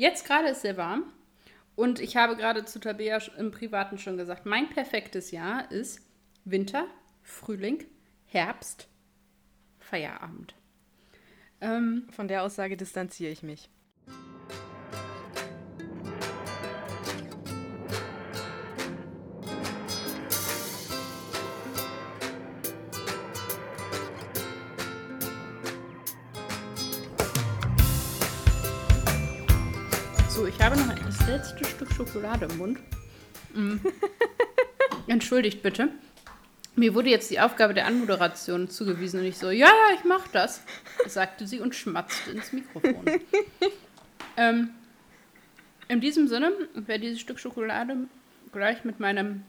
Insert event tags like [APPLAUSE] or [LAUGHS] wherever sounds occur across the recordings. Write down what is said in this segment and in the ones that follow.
Jetzt gerade ist sehr warm. Und ich habe gerade zu Tabea im Privaten schon gesagt, mein perfektes Jahr ist Winter, Frühling, Herbst, Feierabend. Ähm, Von der Aussage distanziere ich mich. Schokolade im Mund. Mm. [LAUGHS] Entschuldigt bitte. Mir wurde jetzt die Aufgabe der Anmoderation zugewiesen und ich so, ja, ja, ich mach das, sagte sie und schmatzte ins Mikrofon. [LAUGHS] ähm, in diesem Sinne werde dieses Stück Schokolade gleich mit meinem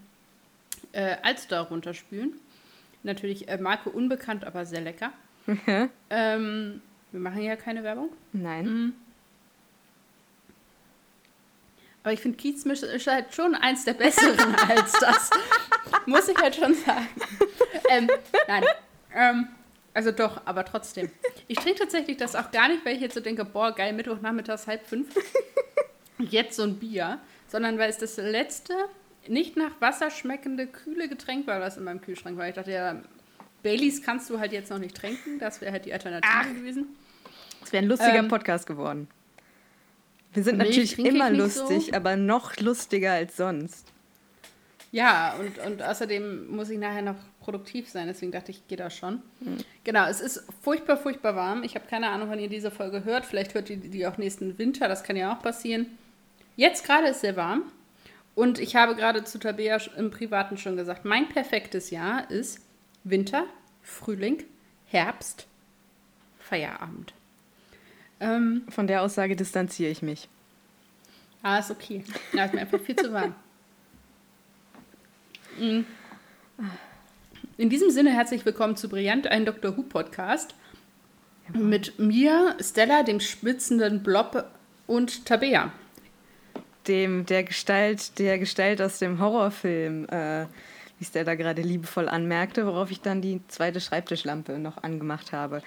äh, Alster runterspülen. Natürlich äh, Marke unbekannt, aber sehr lecker. [LAUGHS] ähm, wir machen ja keine Werbung. Nein. Mhm. Aber ich finde Kiezmisch ist halt schon eins der besseren [LAUGHS] als das. Muss ich halt schon sagen. Ähm, nein. Ähm, also doch, aber trotzdem. Ich trinke tatsächlich das auch gar nicht, weil ich jetzt so denke, boah, geil, Mittwochnachmittags halb fünf. Jetzt so ein Bier. Sondern weil es das letzte, nicht nach Wasser schmeckende, kühle Getränk war, was in meinem Kühlschrank war. Ich dachte, ja, Baileys kannst du halt jetzt noch nicht trinken. Das wäre halt die Alternative Ach. gewesen. Es wäre ein lustiger ähm, Podcast geworden. Wir sind natürlich immer lustig, so. aber noch lustiger als sonst. Ja, und, und außerdem muss ich nachher noch produktiv sein, deswegen dachte ich, ich gehe da schon. Mhm. Genau, es ist furchtbar, furchtbar warm. Ich habe keine Ahnung, wann ihr diese Folge hört. Vielleicht hört ihr die auch nächsten Winter, das kann ja auch passieren. Jetzt gerade ist sehr warm. Und ich habe gerade zu Tabea im Privaten schon gesagt, mein perfektes Jahr ist Winter, Frühling, Herbst, Feierabend. Ähm, Von der Aussage distanziere ich mich. Ah, ist okay. Ja, ist mir einfach viel zu warm. Mhm. In diesem Sinne herzlich willkommen zu Brillant, ein Dr. Who Podcast. Mit mir, Stella, dem schwitzenden Blob und Tabea. Dem, der Gestalt, der Gestalt aus dem Horrorfilm, äh, wie Stella gerade liebevoll anmerkte, worauf ich dann die zweite Schreibtischlampe noch angemacht habe.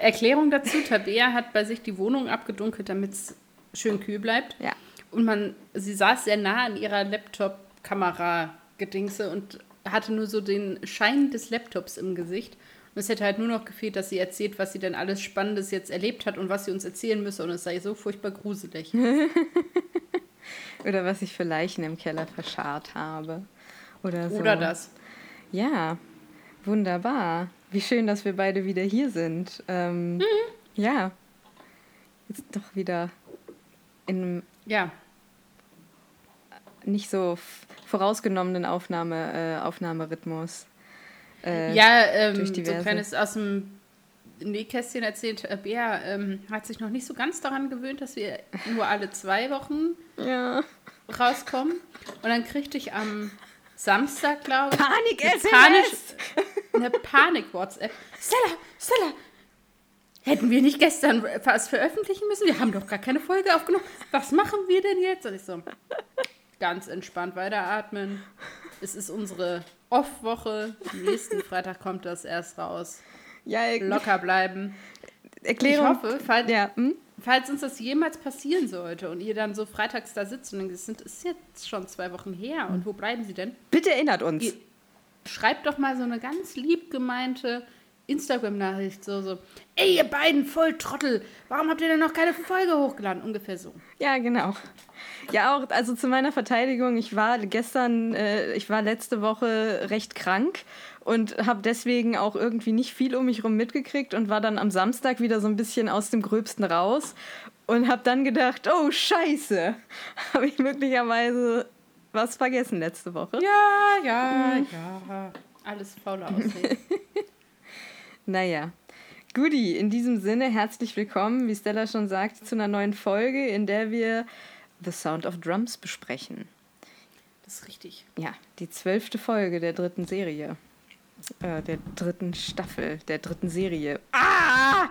Erklärung dazu: Tabea hat bei sich die Wohnung abgedunkelt, damit es schön kühl bleibt. Ja. Und man, sie saß sehr nah an ihrer Laptop-Kamera-Gedingse und hatte nur so den Schein des Laptops im Gesicht. Und es hätte halt nur noch gefehlt, dass sie erzählt, was sie denn alles Spannendes jetzt erlebt hat und was sie uns erzählen müsse. Und es sei so furchtbar gruselig. [LAUGHS] Oder was ich für Leichen im Keller verscharrt habe. Oder so. Oder das. Ja, wunderbar. Wie schön, dass wir beide wieder hier sind. Ähm, mhm. Ja. Jetzt doch wieder in einem ja. nicht so vorausgenommenen Aufnahme, äh, Aufnahmerhythmus. Äh, ja, ähm, so ein kleines aus dem Nähkästchen erzählt, äh, Bea ähm, hat sich noch nicht so ganz daran gewöhnt, dass wir nur alle zwei Wochen ja. rauskommen. Und dann kriegte ich am Samstag, glaube ich. Panik-SMS! Eine Panik-WhatsApp. Stella, Stella, hätten wir nicht gestern was veröffentlichen müssen? Wir haben doch gar keine Folge aufgenommen. Was machen wir denn jetzt? Und ich so, ganz entspannt weiteratmen. Es ist unsere Off-Woche. Nächsten Freitag kommt das erst raus. Ja, Locker bleiben. Erklärung. Ich hoffe, falls, ja. hm? Falls uns das jemals passieren sollte und ihr dann so freitags da sitzt und denkt, es ist jetzt schon zwei Wochen her und wo bleiben sie denn? Bitte erinnert uns. Ihr, schreibt doch mal so eine ganz lieb gemeinte Instagram-Nachricht, so, so, ey, ihr beiden Volltrottel, warum habt ihr denn noch keine Folge hochgeladen? Ungefähr so. Ja, genau. Ja, auch, also zu meiner Verteidigung, ich war gestern, äh, ich war letzte Woche recht krank und habe deswegen auch irgendwie nicht viel um mich herum mitgekriegt und war dann am Samstag wieder so ein bisschen aus dem Gröbsten raus und habe dann gedacht, oh Scheiße, [LAUGHS] habe ich möglicherweise was vergessen letzte Woche. Ja, ja, mhm. ja. Alles faule Aussehen. [LAUGHS] naja. Guti, in diesem Sinne herzlich willkommen, wie Stella schon sagt, zu einer neuen Folge, in der wir The Sound of Drums besprechen. Das ist richtig. Ja, die zwölfte Folge der dritten Serie. Äh, der dritten Staffel, der dritten Serie. Ah!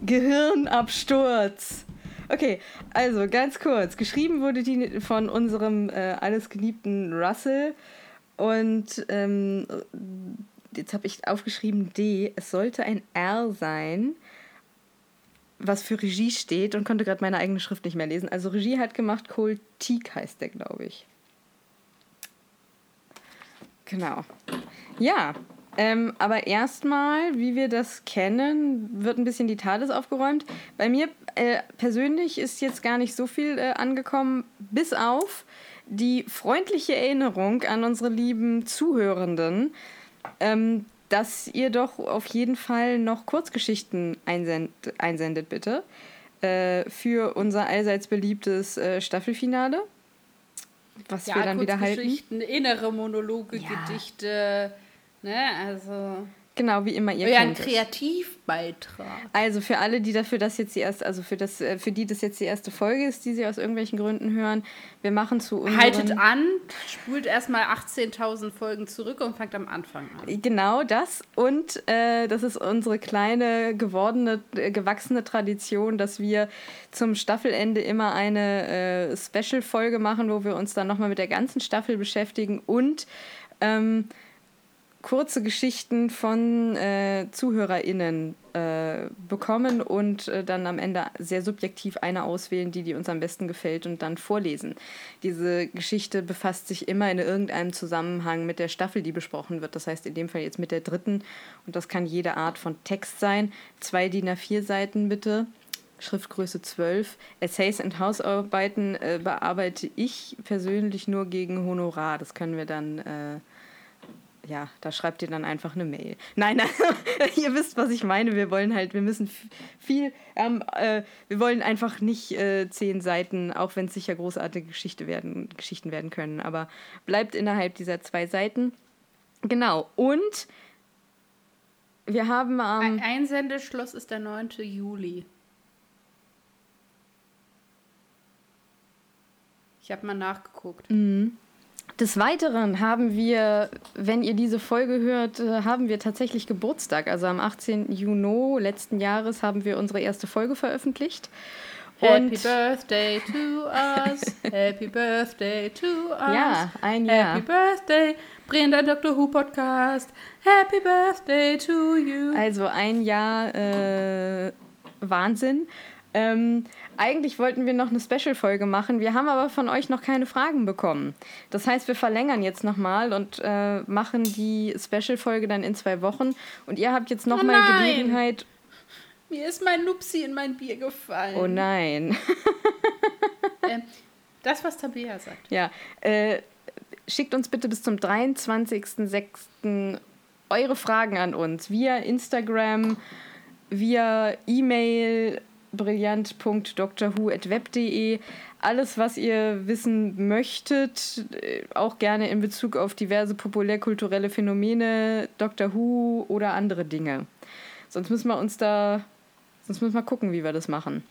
Gehirnabsturz. Okay, also ganz kurz. Geschrieben wurde die von unserem äh, alles geliebten Russell. Und ähm, jetzt habe ich aufgeschrieben D. Es sollte ein R sein. was für Regie steht und konnte gerade meine eigene Schrift nicht mehr lesen. Also Regie hat gemacht, Cole Teague heißt der, glaube ich. Genau. Ja, ähm, aber erstmal, wie wir das kennen, wird ein bisschen die Tales aufgeräumt. Bei mir äh, persönlich ist jetzt gar nicht so viel äh, angekommen, bis auf die freundliche Erinnerung an unsere lieben Zuhörenden, ähm, dass ihr doch auf jeden Fall noch Kurzgeschichten einsend einsendet, bitte. Äh, für unser allseits beliebtes äh, Staffelfinale. Was ja, wir dann wieder halten. Innere Monologe, ja. Gedichte, ne, also. Genau, wie immer ihr Euer kennt. Kreativbeitrag. Also für alle, die dafür das jetzt die erste, also für das, äh, für die das jetzt die erste Folge ist, die sie aus irgendwelchen Gründen hören, wir machen zu unseren... Haltet an, spult erstmal 18.000 Folgen zurück und fangt am Anfang an. Genau das. Und äh, das ist unsere kleine, gewordene, äh, gewachsene Tradition, dass wir zum Staffelende immer eine äh, Special-Folge machen, wo wir uns dann nochmal mit der ganzen Staffel beschäftigen und ähm, kurze Geschichten von äh, ZuhörerInnen äh, bekommen und äh, dann am Ende sehr subjektiv eine auswählen, die, die uns am besten gefällt und dann vorlesen. Diese Geschichte befasst sich immer in irgendeinem Zusammenhang mit der Staffel, die besprochen wird. Das heißt in dem Fall jetzt mit der dritten und das kann jede Art von Text sein. Zwei DIN A4 Seiten bitte. Schriftgröße 12. Essays und Hausarbeiten äh, bearbeite ich persönlich nur gegen Honorar. Das können wir dann äh, ja, da schreibt ihr dann einfach eine Mail. Nein, nein [LAUGHS] ihr wisst, was ich meine. Wir wollen halt, wir müssen viel, ähm, äh, wir wollen einfach nicht äh, zehn Seiten, auch wenn es sicher großartige Geschichte werden, Geschichten werden können, aber bleibt innerhalb dieser zwei Seiten. Genau, und wir haben am. Ähm, Einsendeschluss ist der 9. Juli. Ich habe mal nachgeguckt. Mhm. Des Weiteren haben wir, wenn ihr diese Folge hört, äh, haben wir tatsächlich Geburtstag. Also am 18. Juni letzten Jahres haben wir unsere erste Folge veröffentlicht. Happy Birthday to us, Happy Birthday to us. Ja, ein Jahr. Happy Birthday, Brenda Dr. Who Podcast. Happy Birthday to you. Also ein Jahr äh, Wahnsinn. Ähm, eigentlich wollten wir noch eine Special-Folge machen. Wir haben aber von euch noch keine Fragen bekommen. Das heißt, wir verlängern jetzt nochmal und äh, machen die Special-Folge dann in zwei Wochen. Und ihr habt jetzt nochmal oh Gelegenheit. Mir ist mein Lupsi in mein Bier gefallen. Oh nein. [LAUGHS] äh, das, was Tabea sagt. Ja. Äh, schickt uns bitte bis zum 23.06. eure Fragen an uns via Instagram, via E-Mail brillant.drwho.web.de. Alles, was ihr wissen möchtet, äh, auch gerne in Bezug auf diverse populärkulturelle Phänomene, Dr. Who oder andere Dinge. Sonst müssen wir uns da, sonst müssen wir gucken, wie wir das machen.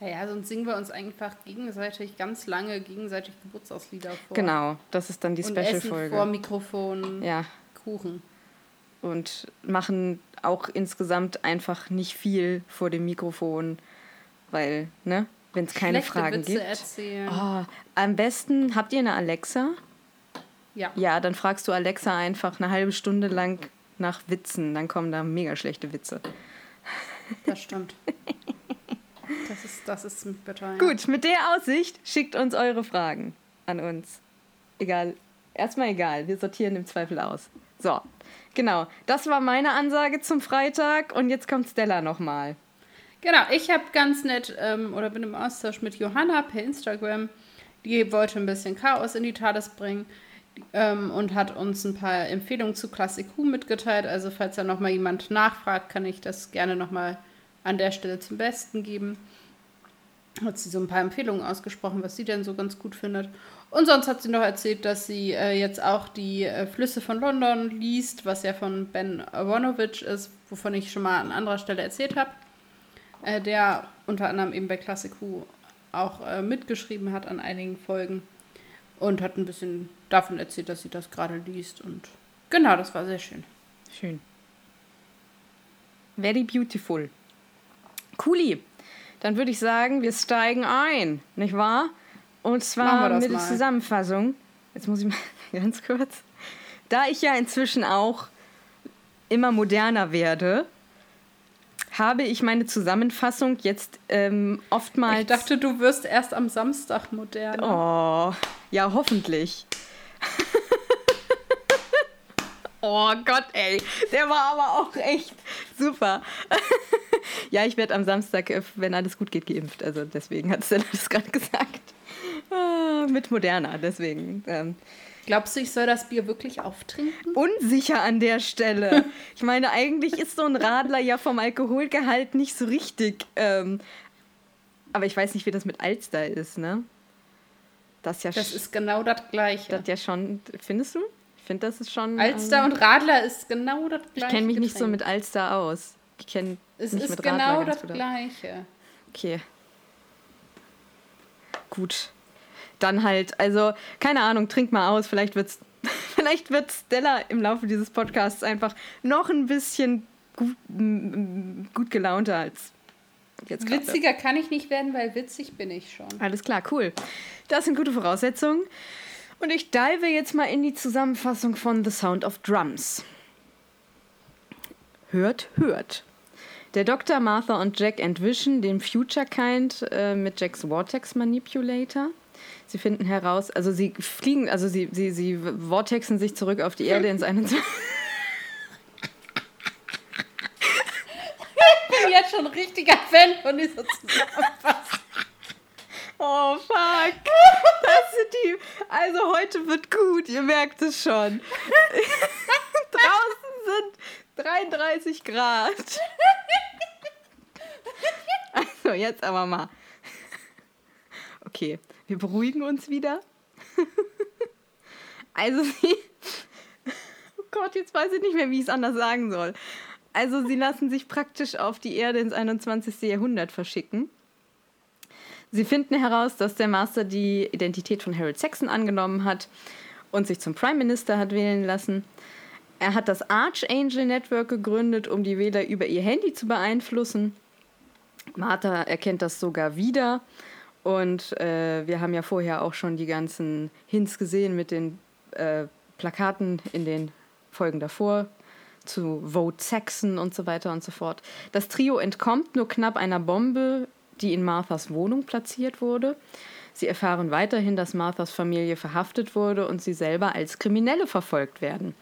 Ja, sonst singen wir uns einfach gegenseitig ganz lange gegenseitig Geburtstagslieder vor. Genau, das ist dann die Special-Folge. Vor Mikrofon, ja. Kuchen. Und machen auch insgesamt einfach nicht viel vor dem Mikrofon, weil, ne, wenn es keine Schlechte Fragen Witze gibt. Erzählen. Oh, am besten, habt ihr eine Alexa? Ja. Ja, dann fragst du Alexa einfach eine halbe Stunde lang nach Witzen, dann kommen da mega schlechte Witze. Das stimmt. Das ist, das ist bitter. Ja. Gut, mit der Aussicht schickt uns eure Fragen an uns. Egal. Erstmal egal. Wir sortieren im Zweifel aus. So, Genau, das war meine Ansage zum Freitag und jetzt kommt Stella nochmal. Genau, ich habe ganz nett ähm, oder bin im Austausch mit Johanna per Instagram. Die wollte ein bisschen Chaos in die Tades bringen ähm, und hat uns ein paar Empfehlungen zu Classic Who mitgeteilt. Also falls da nochmal jemand nachfragt, kann ich das gerne nochmal an der Stelle zum Besten geben. Hat sie so ein paar Empfehlungen ausgesprochen, was sie denn so ganz gut findet. Und sonst hat sie noch erzählt, dass sie äh, jetzt auch die äh, Flüsse von London liest, was ja von Ben Aronovich ist, wovon ich schon mal an anderer Stelle erzählt habe. Äh, der unter anderem eben bei Classic Who auch äh, mitgeschrieben hat an einigen Folgen. Und hat ein bisschen davon erzählt, dass sie das gerade liest. Und genau, das war sehr schön. Schön. Very beautiful. Cooli. Dann würde ich sagen, wir steigen ein, nicht wahr? Und zwar mit der Zusammenfassung. Jetzt muss ich mal [LAUGHS] ganz kurz. Da ich ja inzwischen auch immer moderner werde, habe ich meine Zusammenfassung jetzt ähm, oftmals. Ich dachte, du wirst erst am Samstag modern. Oh, ja, hoffentlich. [LAUGHS] oh Gott, ey. Der war aber auch echt super. [LAUGHS] ja, ich werde am Samstag, äh, wenn alles gut geht, geimpft. Also deswegen hat Stella das gerade gesagt. Ah, mit Moderna, deswegen. Ähm, Glaubst du, ich soll das Bier wirklich auftrinken? Unsicher an der Stelle. [LAUGHS] Ich meine, eigentlich ist so ein Radler ja vom Alkoholgehalt nicht so richtig. Ähm, aber ich weiß nicht, wie das mit Alster ist, ne? Das, ja das ist genau das Gleiche. Das ja schon, findest du? Ich finde, das ist schon. Alster ähm, und Radler ist genau das Gleiche. Ich kenne mich Getränk. nicht so mit Alster aus. Ich kenne es nicht ist mit genau Radler das Gleiche. Okay. Gut dann halt, also keine Ahnung, trink mal aus, vielleicht wird's [LAUGHS] vielleicht wird Stella im Laufe dieses Podcasts einfach noch ein bisschen gut, gut gelaunter als jetzt gerade. Witziger kann ich nicht werden, weil witzig bin ich schon. Alles klar, cool. Das sind gute Voraussetzungen. Und ich dive jetzt mal in die Zusammenfassung von The Sound of Drums. Hört, hört. Der Dr. Martha und Jack entwischen den Future Kind äh, mit Jacks Vortex Manipulator. Sie finden heraus, also sie fliegen, also sie, sie, sie vortexen sich zurück auf die Erde ins 21. ich bin jetzt schon ein richtiger Fan von dieser Zusammenfassung. Oh fuck. Das sind die. Also heute wird gut, ihr merkt es schon. [LAUGHS] Draußen sind 33 Grad. [LAUGHS] Also jetzt aber mal. Okay. Wir beruhigen uns wieder. [LAUGHS] also sie. Oh Gott, jetzt weiß ich nicht mehr, wie ich es anders sagen soll. Also sie lassen sich praktisch auf die Erde ins 21. Jahrhundert verschicken. Sie finden heraus, dass der Master die Identität von Harold Saxon angenommen hat und sich zum Prime Minister hat wählen lassen. Er hat das Archangel Network gegründet, um die Wähler über ihr Handy zu beeinflussen. Martha erkennt das sogar wieder und äh, wir haben ja vorher auch schon die ganzen Hints gesehen mit den äh, Plakaten in den Folgen davor zu Vote Saxon und so weiter und so fort. Das Trio entkommt nur knapp einer Bombe, die in Marthas Wohnung platziert wurde. Sie erfahren weiterhin, dass Marthas Familie verhaftet wurde und sie selber als Kriminelle verfolgt werden.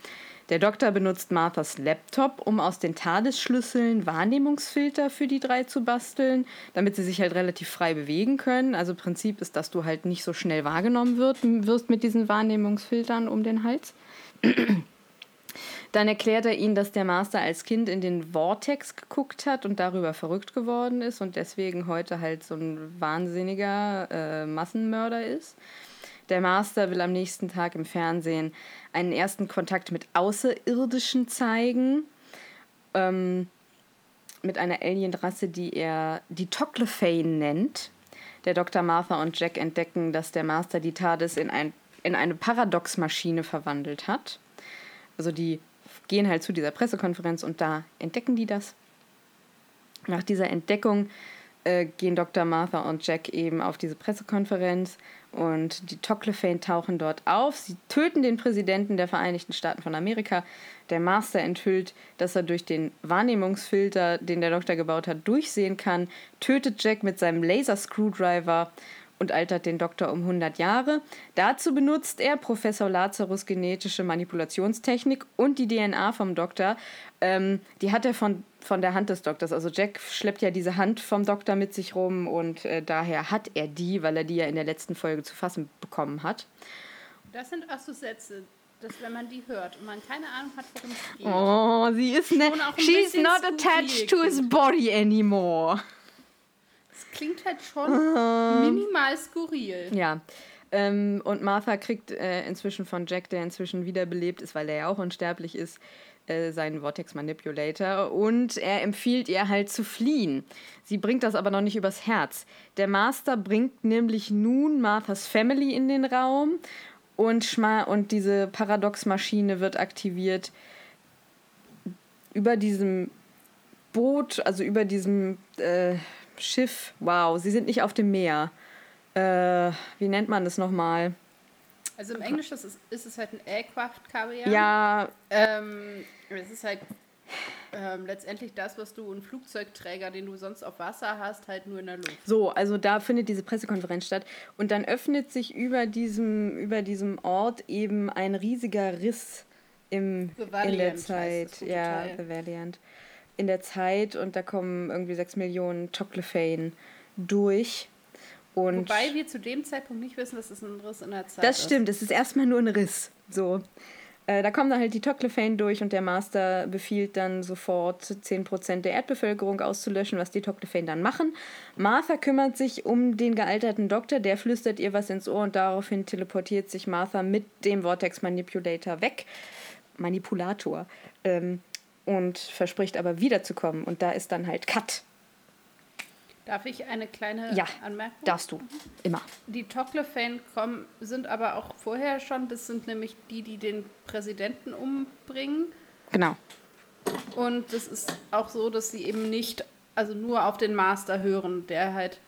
Der Doktor benutzt Marthas Laptop, um aus den TARDIS-Schlüsseln Wahrnehmungsfilter für die drei zu basteln, damit sie sich halt relativ frei bewegen können. Also Prinzip ist, dass du halt nicht so schnell wahrgenommen wird, wirst mit diesen Wahrnehmungsfiltern um den Hals. Dann erklärt er ihnen, dass der Master als Kind in den Vortex geguckt hat und darüber verrückt geworden ist und deswegen heute halt so ein wahnsinniger äh, Massenmörder ist. Der Master will am nächsten Tag im Fernsehen einen ersten Kontakt mit Außerirdischen zeigen. Ähm, mit einer Alienrasse, die er die Toclefane nennt. Der Dr. Martha und Jack entdecken, dass der Master die TARDIS in, ein, in eine Paradox-Maschine verwandelt hat. Also die gehen halt zu dieser Pressekonferenz und da entdecken die das. Nach dieser Entdeckung äh, gehen Dr. Martha und Jack eben auf diese Pressekonferenz und die Toclefane tauchen dort auf. Sie töten den Präsidenten der Vereinigten Staaten von Amerika. Der Master enthüllt, dass er durch den Wahrnehmungsfilter, den der Doktor gebaut hat, durchsehen kann, tötet Jack mit seinem Laser-Screwdriver und altert den Doktor um 100 Jahre. Dazu benutzt er Professor Lazarus genetische Manipulationstechnik und die DNA vom Doktor. Ähm, die hat er von, von der Hand des Doktors. Also Jack schleppt ja diese Hand vom Doktor mit sich rum und äh, daher hat er die, weil er die ja in der letzten Folge zu fassen bekommen hat. Das sind auch so Sätze, dass wenn man die hört und man keine Ahnung hat, worum es geht. Oh, sie ist ne, she's not attached to his body anymore klingt halt schon uh. minimal skurril. Ja. Ähm, und Martha kriegt äh, inzwischen von Jack, der inzwischen wiederbelebt ist, weil er ja auch unsterblich ist, äh, seinen Vortex Manipulator und er empfiehlt ihr halt zu fliehen. Sie bringt das aber noch nicht übers Herz. Der Master bringt nämlich nun Marthas Family in den Raum und, Schma und diese Paradox-Maschine wird aktiviert über diesem Boot, also über diesem äh, Schiff. Wow, sie sind nicht auf dem Meer. Äh, wie nennt man das nochmal? Also im Englischen ist es, ist es halt ein Aircraft Carrier. Ja. Ähm, es ist halt ähm, letztendlich das, was du, ein Flugzeugträger, den du sonst auf Wasser hast, halt nur in der Luft. So, also da findet diese Pressekonferenz statt. Und dann öffnet sich über diesem, über diesem Ort eben ein riesiger Riss im, in der Zeit. Ja, The Valiant. In der Zeit und da kommen irgendwie sechs Millionen Toclefane durch. Und Wobei wir zu dem Zeitpunkt nicht wissen, dass es ein Riss in der Zeit ist. Das stimmt, es ist erstmal nur ein Riss. So. Äh, da kommen dann halt die Toclefane durch und der Master befiehlt dann sofort 10% der Erdbevölkerung auszulöschen, was die Toclefane dann machen. Martha kümmert sich um den gealterten Doktor, der flüstert ihr was ins Ohr und daraufhin teleportiert sich Martha mit dem Vortex Manipulator weg. Manipulator. Ähm, und verspricht aber wiederzukommen. Und da ist dann halt Cut. Darf ich eine kleine ja, Anmerkung? Darfst du. Immer. Die kommen, sind aber auch vorher schon, das sind nämlich die, die den Präsidenten umbringen. Genau. Und es ist auch so, dass sie eben nicht, also nur auf den Master hören, der halt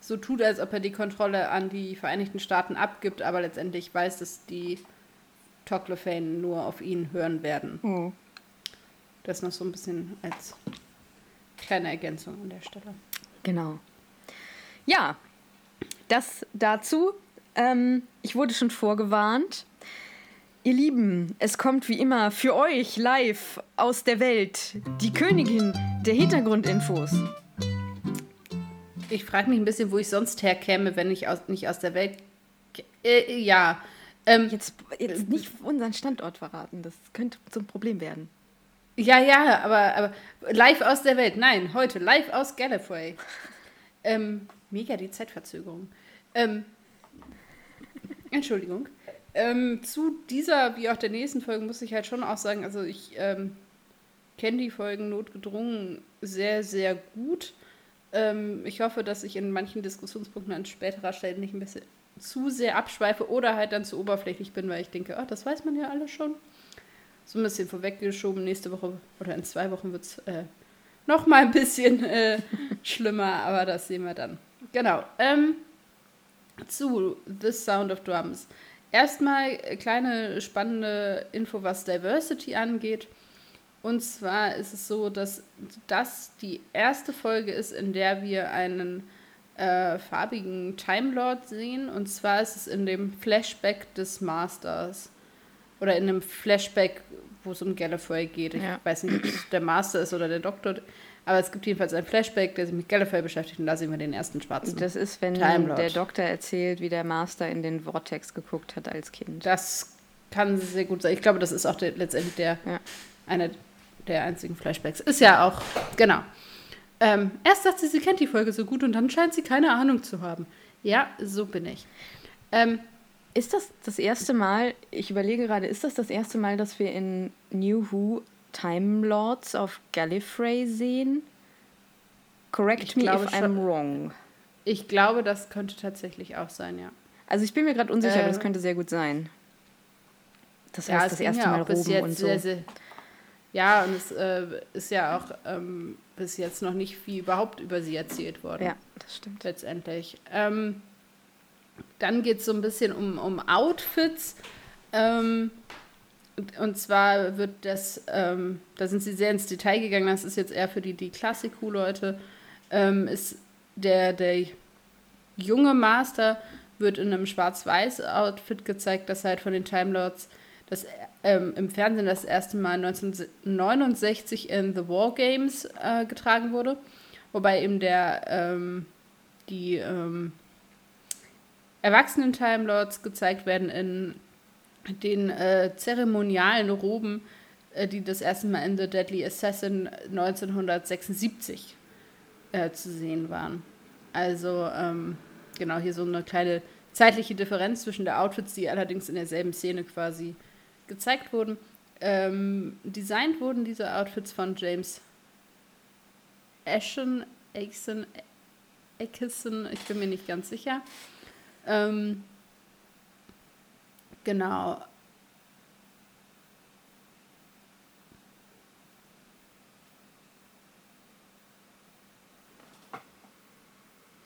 so tut, als ob er die Kontrolle an die Vereinigten Staaten abgibt, aber letztendlich weiß, dass die Toclefane nur auf ihn hören werden. Mhm. Das noch so ein bisschen als kleine Ergänzung an der Stelle. Genau. Ja, das dazu. Ähm, ich wurde schon vorgewarnt. Ihr Lieben, es kommt wie immer für euch live aus der Welt die Königin der Hintergrundinfos. Ich frage mich ein bisschen, wo ich sonst herkäme, wenn ich aus, nicht aus der Welt. Äh, ja. Ähm, jetzt, jetzt nicht unseren Standort verraten, das könnte zum Problem werden. Ja, ja, aber, aber live aus der Welt. Nein, heute live aus Gallifrey. Ähm, mega die Zeitverzögerung. Ähm, Entschuldigung. Ähm, zu dieser, wie auch der nächsten Folge, muss ich halt schon auch sagen, also ich ähm, kenne die Folgen notgedrungen sehr, sehr gut. Ähm, ich hoffe, dass ich in manchen Diskussionspunkten an späterer Stelle nicht ein bisschen zu sehr abschweife oder halt dann zu oberflächlich bin, weil ich denke, oh, das weiß man ja alle schon so ein bisschen vorweggeschoben. Nächste Woche oder in zwei Wochen wird es äh, noch mal ein bisschen äh, [LAUGHS] schlimmer, aber das sehen wir dann. Genau. Ähm, zu The Sound of Drums. Erstmal äh, kleine spannende Info, was Diversity angeht. Und zwar ist es so, dass das die erste Folge ist, in der wir einen äh, farbigen Time Lord sehen. Und zwar ist es in dem Flashback des Masters oder in einem Flashback, wo es um Gallifrey geht. Ich ja. weiß nicht, ob es der Master ist oder der Doktor. Aber es gibt jedenfalls ein Flashback, der sich mit Gallifrey beschäftigt und da sehen wir den ersten schwarzen. Das ist, wenn der Doktor erzählt, wie der Master in den Vortex geguckt hat als Kind. Das kann sehr gut sein. Ich glaube, das ist auch der, letztendlich der ja. eine der einzigen Flashbacks. Ist ja auch, genau. Ähm, erst sagt sie, sie kennt die Folge so gut und dann scheint sie keine Ahnung zu haben. Ja, so bin ich. Ähm, ist das das erste Mal, ich überlege gerade, ist das das erste Mal, dass wir in New Who Time Lords auf Gallifrey sehen? Correct ich me if I'm wrong. Ich glaube, das könnte tatsächlich auch sein, ja. Also ich bin mir gerade unsicher, äh, aber das könnte sehr gut sein. Das heißt, ja, das erste ja Mal jetzt und so. Sehr, sehr, ja, und es äh, ist ja auch ähm, bis jetzt noch nicht viel überhaupt über sie erzählt worden. Ja, das stimmt. Letztendlich. Ähm, dann geht es so ein bisschen um, um Outfits. Ähm, und zwar wird das, ähm, da sind sie sehr ins Detail gegangen, das ist jetzt eher für die, die Klassiku-Leute, ähm, ist der, der junge Master wird in einem schwarz-weiß-Outfit gezeigt, das halt von den Time Lords das, ähm, im Fernsehen das erste Mal 1969 in The War Games äh, getragen wurde. Wobei eben der, ähm, die, ähm, erwachsenen Time Lords gezeigt werden in den äh, zeremonialen Roben, äh, die das erste Mal in The Deadly Assassin 1976 äh, zu sehen waren. Also ähm, genau hier so eine kleine zeitliche Differenz zwischen der Outfits, die allerdings in derselben Szene quasi gezeigt wurden. Ähm, designt wurden diese Outfits von James Ashen, Aitken, Aitken, ich bin mir nicht ganz sicher. Ähm, genau.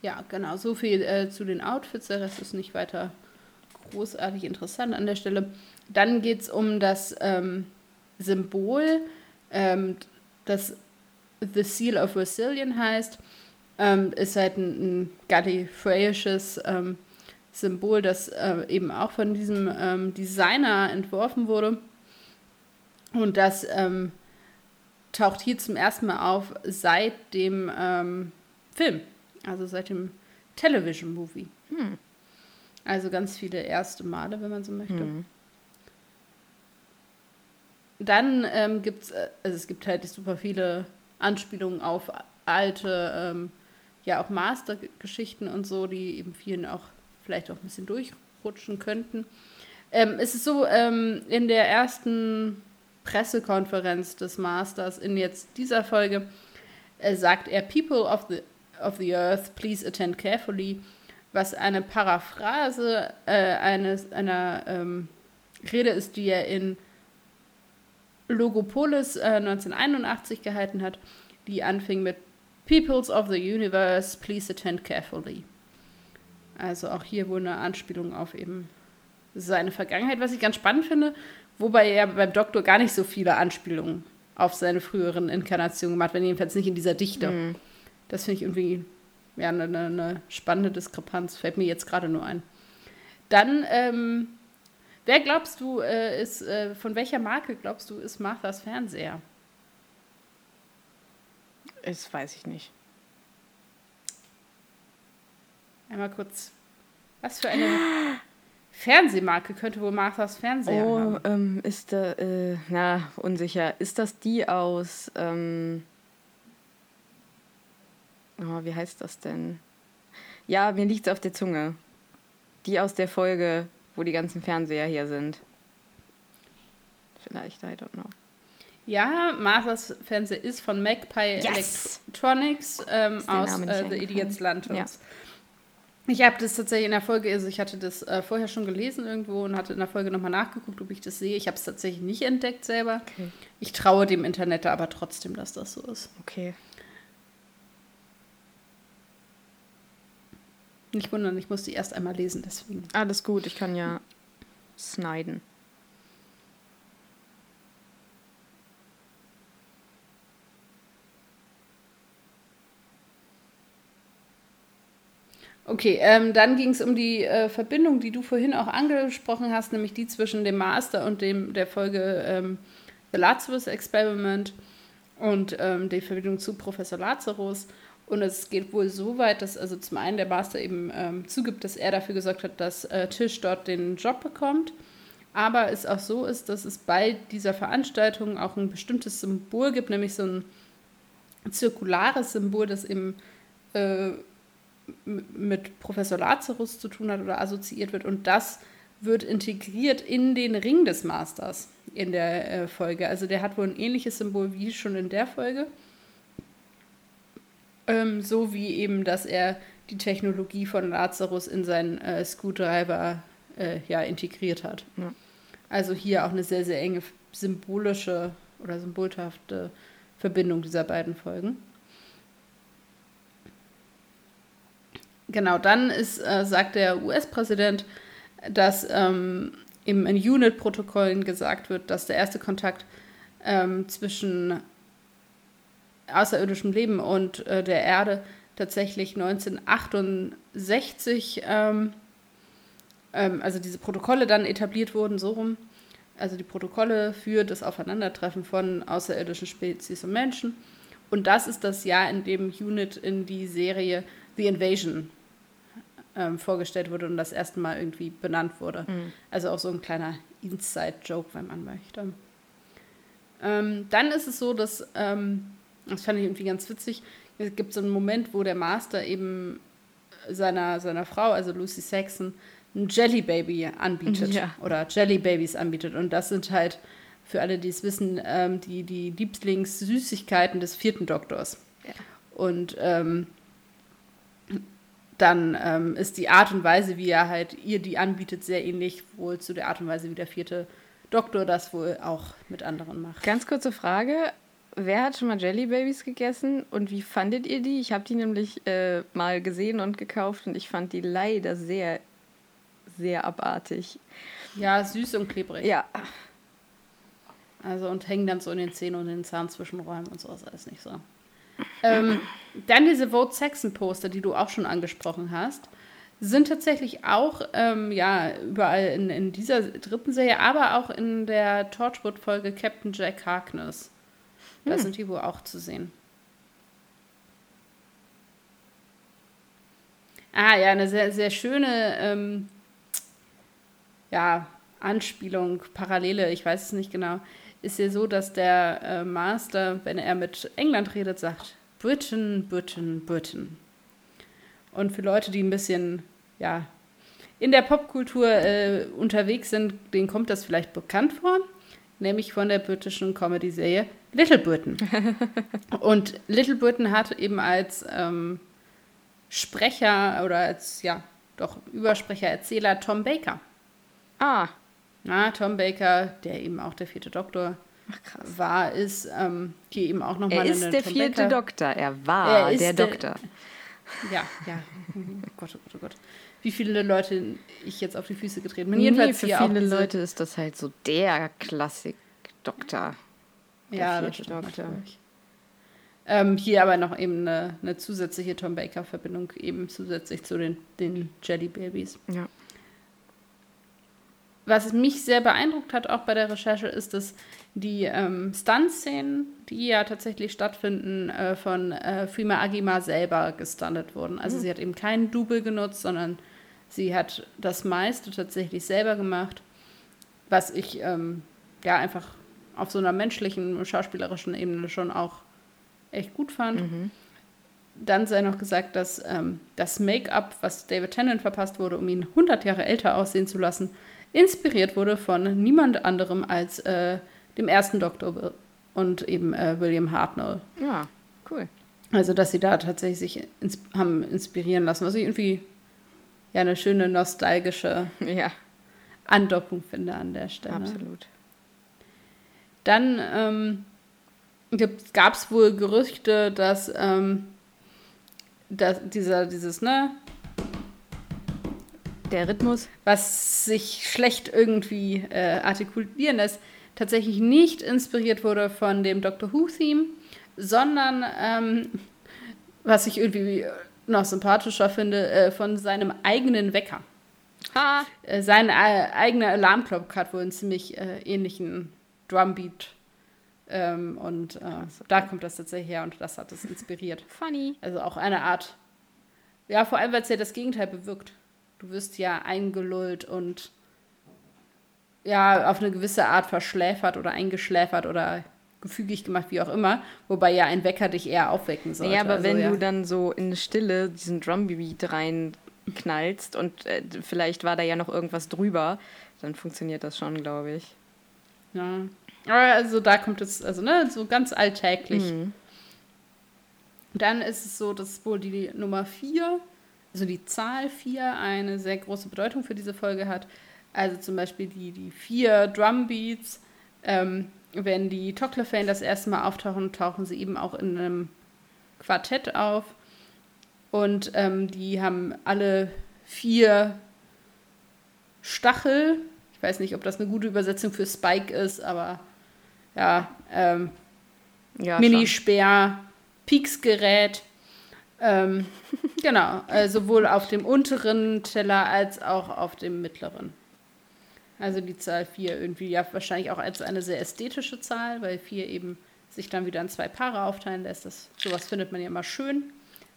Ja, genau, so viel äh, zu den Outfits. Der Rest ist nicht weiter großartig interessant an der Stelle. Dann geht es um das ähm, Symbol. Ähm, das The Seal of Vercillion heißt. Ähm, ist halt ein, ein gallifreyisches ähm, Symbol, das äh, eben auch von diesem ähm, Designer entworfen wurde. Und das ähm, taucht hier zum ersten Mal auf seit dem ähm, Film, also seit dem Television Movie. Hm. Also ganz viele erste Male, wenn man so möchte. Hm. Dann ähm, gibt es, äh, also es gibt halt super viele Anspielungen auf alte, ähm, ja auch Master-Geschichten und so, die eben vielen auch vielleicht auch ein bisschen durchrutschen könnten. Ähm, es ist so, ähm, in der ersten Pressekonferenz des Masters in jetzt dieser Folge äh, sagt er, People of the, of the Earth, please attend carefully, was eine Paraphrase äh, eines, einer ähm, Rede ist, die er in Logopolis äh, 1981 gehalten hat, die anfing mit Peoples of the Universe, please attend carefully. Also auch hier wohl eine Anspielung auf eben seine Vergangenheit, was ich ganz spannend finde, wobei er beim Doktor gar nicht so viele Anspielungen auf seine früheren Inkarnationen gemacht, wenn jedenfalls nicht in dieser Dichte. Mhm. Das finde ich irgendwie ja, eine, eine, spannende Diskrepanz, fällt mir jetzt gerade nur ein. Dann ähm, Wer glaubst du äh, ist, äh, von welcher Marke glaubst du ist Marthas Fernseher? Das weiß ich nicht. Einmal kurz. Was für eine Fernsehmarke könnte wohl Marthas Fernseher oh, haben? Ähm, ist da, äh, na, unsicher. Ist das die aus, ähm, oh, wie heißt das denn? Ja, mir liegt es auf der Zunge. Die aus der Folge wo die ganzen Fernseher hier sind. Vielleicht, I don't know. Ja, Marthas Fernseher ist von Magpie yes! Electronics ähm, aus äh, The Idiot's Lanterns. Ja. Ich habe das tatsächlich in der Folge, also ich hatte das äh, vorher schon gelesen irgendwo und hatte in der Folge nochmal nachgeguckt, ob ich das sehe. Ich habe es tatsächlich nicht entdeckt selber. Okay. Ich traue dem Internet aber trotzdem, dass das so ist. Okay. Nicht wundern, ich muss die erst einmal lesen, deswegen. Alles gut, ich kann ja schneiden. Okay, ähm, dann ging es um die äh, Verbindung, die du vorhin auch angesprochen hast, nämlich die zwischen dem Master und dem der Folge ähm, The Lazarus Experiment und ähm, die Verbindung zu Professor Lazarus. Und es geht wohl so weit, dass also zum einen der Master eben ähm, zugibt, dass er dafür gesorgt hat, dass äh, Tisch dort den Job bekommt. Aber es auch so ist, dass es bei dieser Veranstaltung auch ein bestimmtes Symbol gibt, nämlich so ein zirkulares Symbol, das eben äh, mit Professor Lazarus zu tun hat oder assoziiert wird. Und das wird integriert in den Ring des Masters in der äh, Folge. Also der hat wohl ein ähnliches Symbol wie schon in der Folge. Ähm, so wie eben, dass er die Technologie von Lazarus in seinen äh, Screwdriver äh, ja, integriert hat. Ja. Also hier auch eine sehr, sehr enge symbolische oder symbolhafte Verbindung dieser beiden Folgen. Genau, dann ist, äh, sagt der US-Präsident, dass ähm, im Unit-Protokollen gesagt wird, dass der erste Kontakt ähm, zwischen außerirdischem Leben und äh, der Erde tatsächlich 1968, ähm, ähm, also diese Protokolle dann etabliert wurden, so rum. Also die Protokolle für das Aufeinandertreffen von außerirdischen Spezies und Menschen. Und das ist das Jahr, in dem Unit in die Serie The Invasion ähm, vorgestellt wurde und das erste Mal irgendwie benannt wurde. Mhm. Also auch so ein kleiner Inside-Joke, wenn man möchte. Ähm, dann ist es so, dass ähm, das fand ich irgendwie ganz witzig. Es gibt so einen Moment, wo der Master eben seiner, seiner Frau, also Lucy Saxon, ein Jelly Baby anbietet. Ja. Oder Jelly Babies anbietet. Und das sind halt, für alle, die es wissen, ähm, die, die Lieblingssüßigkeiten des vierten Doktors. Ja. Und ähm, dann ähm, ist die Art und Weise, wie er halt ihr die anbietet, sehr ähnlich wohl zu der Art und Weise, wie der vierte Doktor das wohl auch mit anderen macht. Ganz kurze Frage. Wer hat schon mal Jelly Babies gegessen und wie fandet ihr die? Ich habe die nämlich äh, mal gesehen und gekauft und ich fand die leider sehr, sehr abartig. Ja, süß und klebrig. Ja. Also und hängen dann so in den Zähnen und in den Zahnzwischenräumen und so ist alles nicht so. Ähm, dann diese Vote Saxon Poster, die du auch schon angesprochen hast, sind tatsächlich auch ähm, ja, überall in, in dieser dritten Serie, aber auch in der Torchwood-Folge Captain Jack Harkness. Da hm. sind die wohl auch zu sehen. Ah, ja, eine sehr, sehr schöne ähm, ja, Anspielung, Parallele, ich weiß es nicht genau, ist ja so, dass der äh, Master, wenn er mit England redet, sagt Britain, Britain, Britain. Und für Leute, die ein bisschen, ja, in der Popkultur äh, unterwegs sind, denen kommt das vielleicht bekannt vor, nämlich von der britischen Comedy-Serie Little Britain. [LAUGHS] Und Little Britain hat eben als ähm, Sprecher oder als, ja, doch Übersprecher, Erzähler Tom Baker. Ah. Na, Tom Baker, der eben auch der vierte Doktor Ach, war, ist ähm, hier eben auch nochmal eine Er ist der Tom vierte Baker. Doktor, er war er der Doktor. ja, ja. [LAUGHS] Oh Gott, oh Gott, oh Gott. Wie viele Leute ich jetzt auf die Füße getreten bin. Jedenfalls nee, für viele Leute ist das halt so der Klassik-Doktor. Ja, das stimmt. Doktor. Ähm, hier aber noch eben eine, eine zusätzliche Tom Baker-Verbindung, eben zusätzlich zu den, den Jelly Babies. Ja was mich sehr beeindruckt hat, auch bei der Recherche, ist, dass die ähm, Stunt-Szenen, die ja tatsächlich stattfinden, äh, von äh, Fima Agima selber gestuntet wurden. Also mhm. sie hat eben keinen Double genutzt, sondern sie hat das meiste tatsächlich selber gemacht, was ich ähm, ja einfach auf so einer menschlichen, schauspielerischen Ebene schon auch echt gut fand. Mhm. Dann sei noch gesagt, dass ähm, das Make-up, was David Tennant verpasst wurde, um ihn 100 Jahre älter aussehen zu lassen, inspiriert wurde von niemand anderem als äh, dem ersten Doktor und eben äh, William Hartnell. Ja, cool. Also, dass sie da tatsächlich sich ins haben inspirieren lassen, was ich irgendwie ja eine schöne nostalgische [LAUGHS] ja. Andockung finde an der Stelle. Absolut. Dann ähm, gab es wohl Gerüchte, dass, ähm, dass dieser, dieses, ne, der Rhythmus, was sich schlecht irgendwie äh, artikulieren lässt, tatsächlich nicht inspiriert wurde von dem Doctor Who-Theme, sondern, ähm, was ich irgendwie noch sympathischer finde, äh, von seinem eigenen Wecker. Ah. Äh, sein äh, eigener Alarmclock hat wohl einen ziemlich äh, ähnlichen Drumbeat. Ähm, und äh, da kommt das tatsächlich her und das hat es inspiriert. Funny. Also auch eine Art, ja, vor allem, weil es ja das Gegenteil bewirkt. Du wirst ja eingelullt und ja, auf eine gewisse Art verschläfert oder eingeschläfert oder gefügig gemacht, wie auch immer. Wobei ja ein Wecker dich eher aufwecken sollte. Ja, aber also, wenn ja. du dann so in Stille diesen Drumbeat reinknallst und äh, vielleicht war da ja noch irgendwas drüber, dann funktioniert das schon, glaube ich. Ja. Also da kommt es, also ne, so ganz alltäglich. Mhm. Dann ist es so, dass wohl die Nummer 4 also die Zahl 4 eine sehr große Bedeutung für diese Folge hat. Also zum Beispiel die, die vier Drumbeats. Ähm, wenn die Tocklefane das erste Mal auftauchen, tauchen sie eben auch in einem Quartett auf. Und ähm, die haben alle vier Stachel. Ich weiß nicht, ob das eine gute Übersetzung für Spike ist, aber ja, ähm, ja Minispeer, Pieksgerät ähm, genau, äh, sowohl auf dem unteren Teller als auch auf dem mittleren. Also die Zahl 4 irgendwie ja wahrscheinlich auch als eine sehr ästhetische Zahl, weil 4 eben sich dann wieder in zwei Paare aufteilen lässt. Das, sowas findet man ja immer schön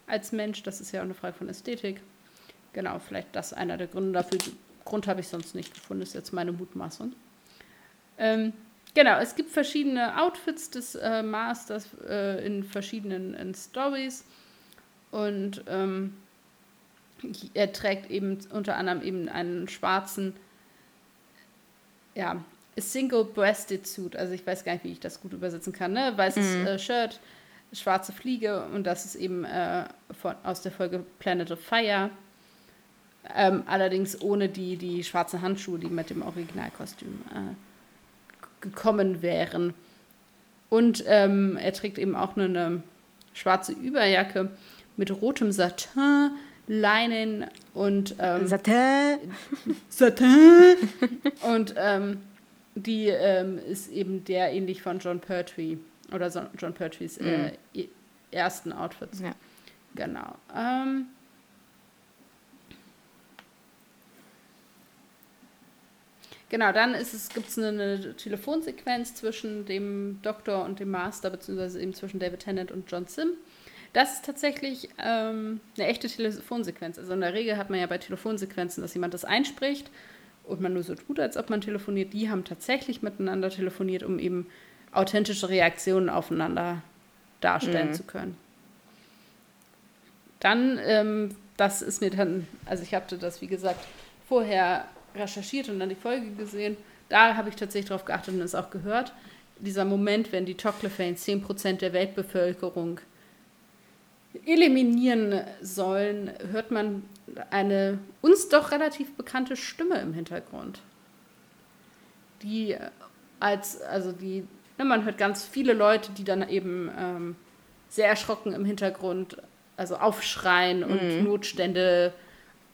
als Mensch. Das ist ja auch eine Frage von Ästhetik. Genau, vielleicht das einer der Gründe dafür. Grund habe ich sonst nicht gefunden, ist jetzt meine Mutmaßung. Ähm, genau, es gibt verschiedene Outfits des äh, Masters äh, in verschiedenen Stories. Und ähm, er trägt eben unter anderem eben einen schwarzen, ja, Single-Breasted Suit. Also ich weiß gar nicht, wie ich das gut übersetzen kann. Ne? Weißes mhm. äh, Shirt, schwarze Fliege und das ist eben äh, von, aus der Folge Planet of Fire. Ähm, allerdings ohne die, die schwarzen Handschuhe, die mit dem Originalkostüm äh, gekommen wären. Und ähm, er trägt eben auch eine, eine schwarze Überjacke mit rotem Satin, Leinen und ähm, Satin. Satin und ähm, die ähm, ist eben der ähnlich von John Pertwee oder so, John Pertwees äh, Mhm. ersten Outfits. Ja. Genau. Ähm, genau, dann gibt es eine, eine Telefonsequenz zwischen dem Doktor und dem Master, beziehungsweise eben zwischen David Tennant und John Sim. Das ist tatsächlich ähm, eine echte Telefonsequenz. Also in der Regel hat man ja bei Telefonsequenzen, dass jemand das einspricht und man nur so tut, als ob man telefoniert. Die haben tatsächlich miteinander telefoniert, um eben authentische Reaktionen aufeinander darstellen Mhm. zu können. Dann, ähm, das ist mir dann, also ich hatte das, wie gesagt, vorher recherchiert und dann die Folge gesehen. Da habe ich tatsächlich darauf geachtet und es auch gehört. Dieser Moment, wenn die Toclophanes 10% der Weltbevölkerung eliminieren sollen, hört man eine uns doch relativ bekannte Stimme im Hintergrund. Die als, also die, ne, man hört ganz viele Leute, die dann eben ähm, sehr erschrocken im Hintergrund, also aufschreien und Notstände.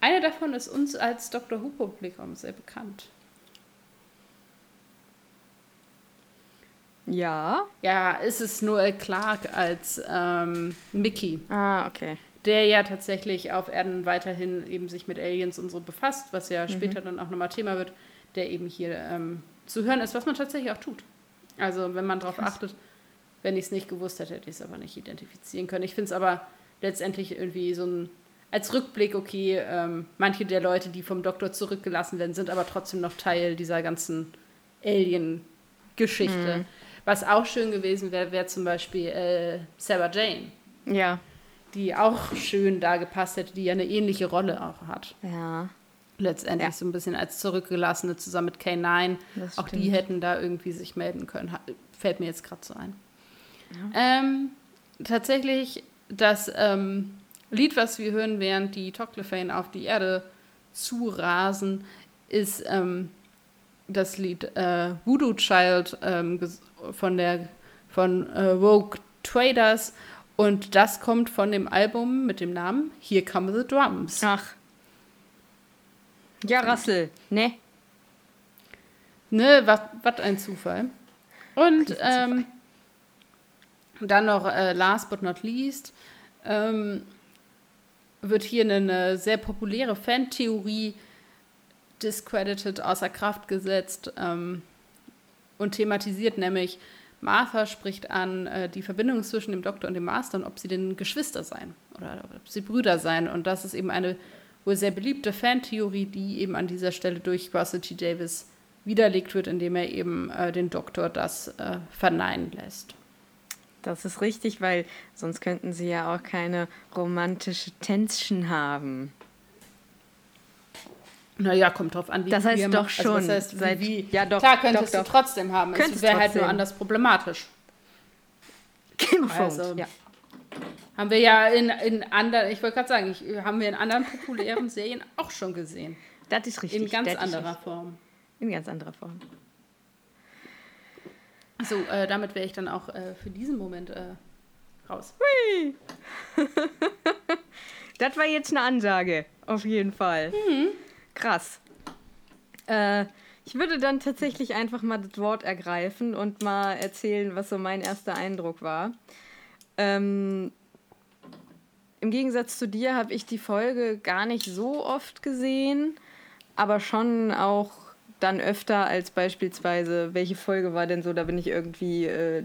Eine davon ist uns als Dr. Who-Publikum sehr bekannt. Ja. Ja, ist es Noel Clark als ähm, Mickey. Ah, okay. der ja tatsächlich auf Erden weiterhin eben sich mit Aliens und so befasst, was ja später dann auch nochmal Thema wird, der eben hier ähm, zu hören ist, was man tatsächlich auch tut. Also wenn man darauf achtet, wenn ich es nicht gewusst hätte, hätte ich es aber nicht identifizieren können. Ich finde es aber letztendlich irgendwie so ein, als Rückblick, okay, ähm, manche der Leute, die vom Doktor zurückgelassen werden, sind aber trotzdem noch Teil dieser ganzen Alien-Geschichte. Was auch schön gewesen wäre, wäre zum Beispiel äh, Sarah Jane Ja. die auch schön da gepasst hätte, die ja eine ähnliche Rolle auch hat. Ja. Letztendlich Ja. so ein bisschen als Zurückgelassene zusammen mit K9. Das auch die stimmt. hätten da irgendwie sich melden können. Fällt mir jetzt gerade so ein. Ähm, tatsächlich das ähm, Lied, was wir hören, während die Toclefane auf die Erde zurasen, ist ähm, das Lied äh, Voodoo Child ähm, von der von äh, Rogue Traders und das kommt von dem Album mit dem Namen Here Come the Drums. Ach. Ja, Rassel. Ne? Ne, was ein Zufall. Und ähm, dann noch äh, last but not least ähm, wird hier eine, eine sehr populäre Fantheorie discredited, außer Kraft gesetzt ähm, und thematisiert, nämlich Martha spricht an äh, die Verbindung zwischen dem Doktor und dem Master und ob sie denn Geschwister seien oder ob sie Brüder seien. Und das ist eben eine wohl sehr beliebte Fantheorie, die eben an dieser Stelle durch Russell T. Davis widerlegt wird, indem er eben äh, den Doktor das äh, verneinen lässt. Das ist richtig, weil sonst könnten sie ja auch keine romantische Tension haben. Naja, kommt drauf an, wie Das heißt doch man- schon, Also das heißt, seit- wie, ja, doch, klar könntest doch, du doch. trotzdem haben. Es Könntest wäre halt nur anders problematisch. Also, ja. Haben wir ja in, in anderen, ich wollte gerade sagen, ich, haben wir in anderen populären [LAUGHS] Serien auch schon gesehen. Das ist richtig. In ganz anderer. Form. In ganz anderer Form. So, äh, damit wäre ich dann auch äh, für diesen Moment äh, raus. [LAUGHS] Das war jetzt eine Ansage, auf jeden Fall. Krass. Äh, ich würde dann tatsächlich einfach mal das Wort ergreifen und mal erzählen, was so mein erster Eindruck war. Ähm, Im Gegensatz zu dir habe ich die Folge gar nicht so oft gesehen, aber schon auch dann öfter als beispielsweise, welche Folge war denn so, da bin ich irgendwie, äh,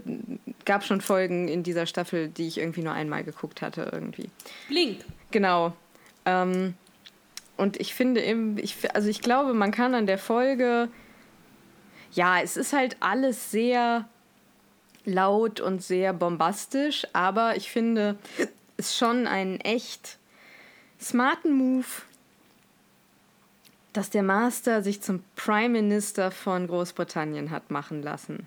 gab schon Folgen in dieser Staffel, die ich irgendwie nur einmal geguckt hatte irgendwie. Blink. Genau. Ähm, und ich finde eben, ich, also ich glaube, man kann an der Folge, ja, es ist halt alles sehr laut und sehr bombastisch, aber ich finde es schon einen echt smarten Move, dass der Master sich zum Prime Minister von Großbritannien hat machen lassen.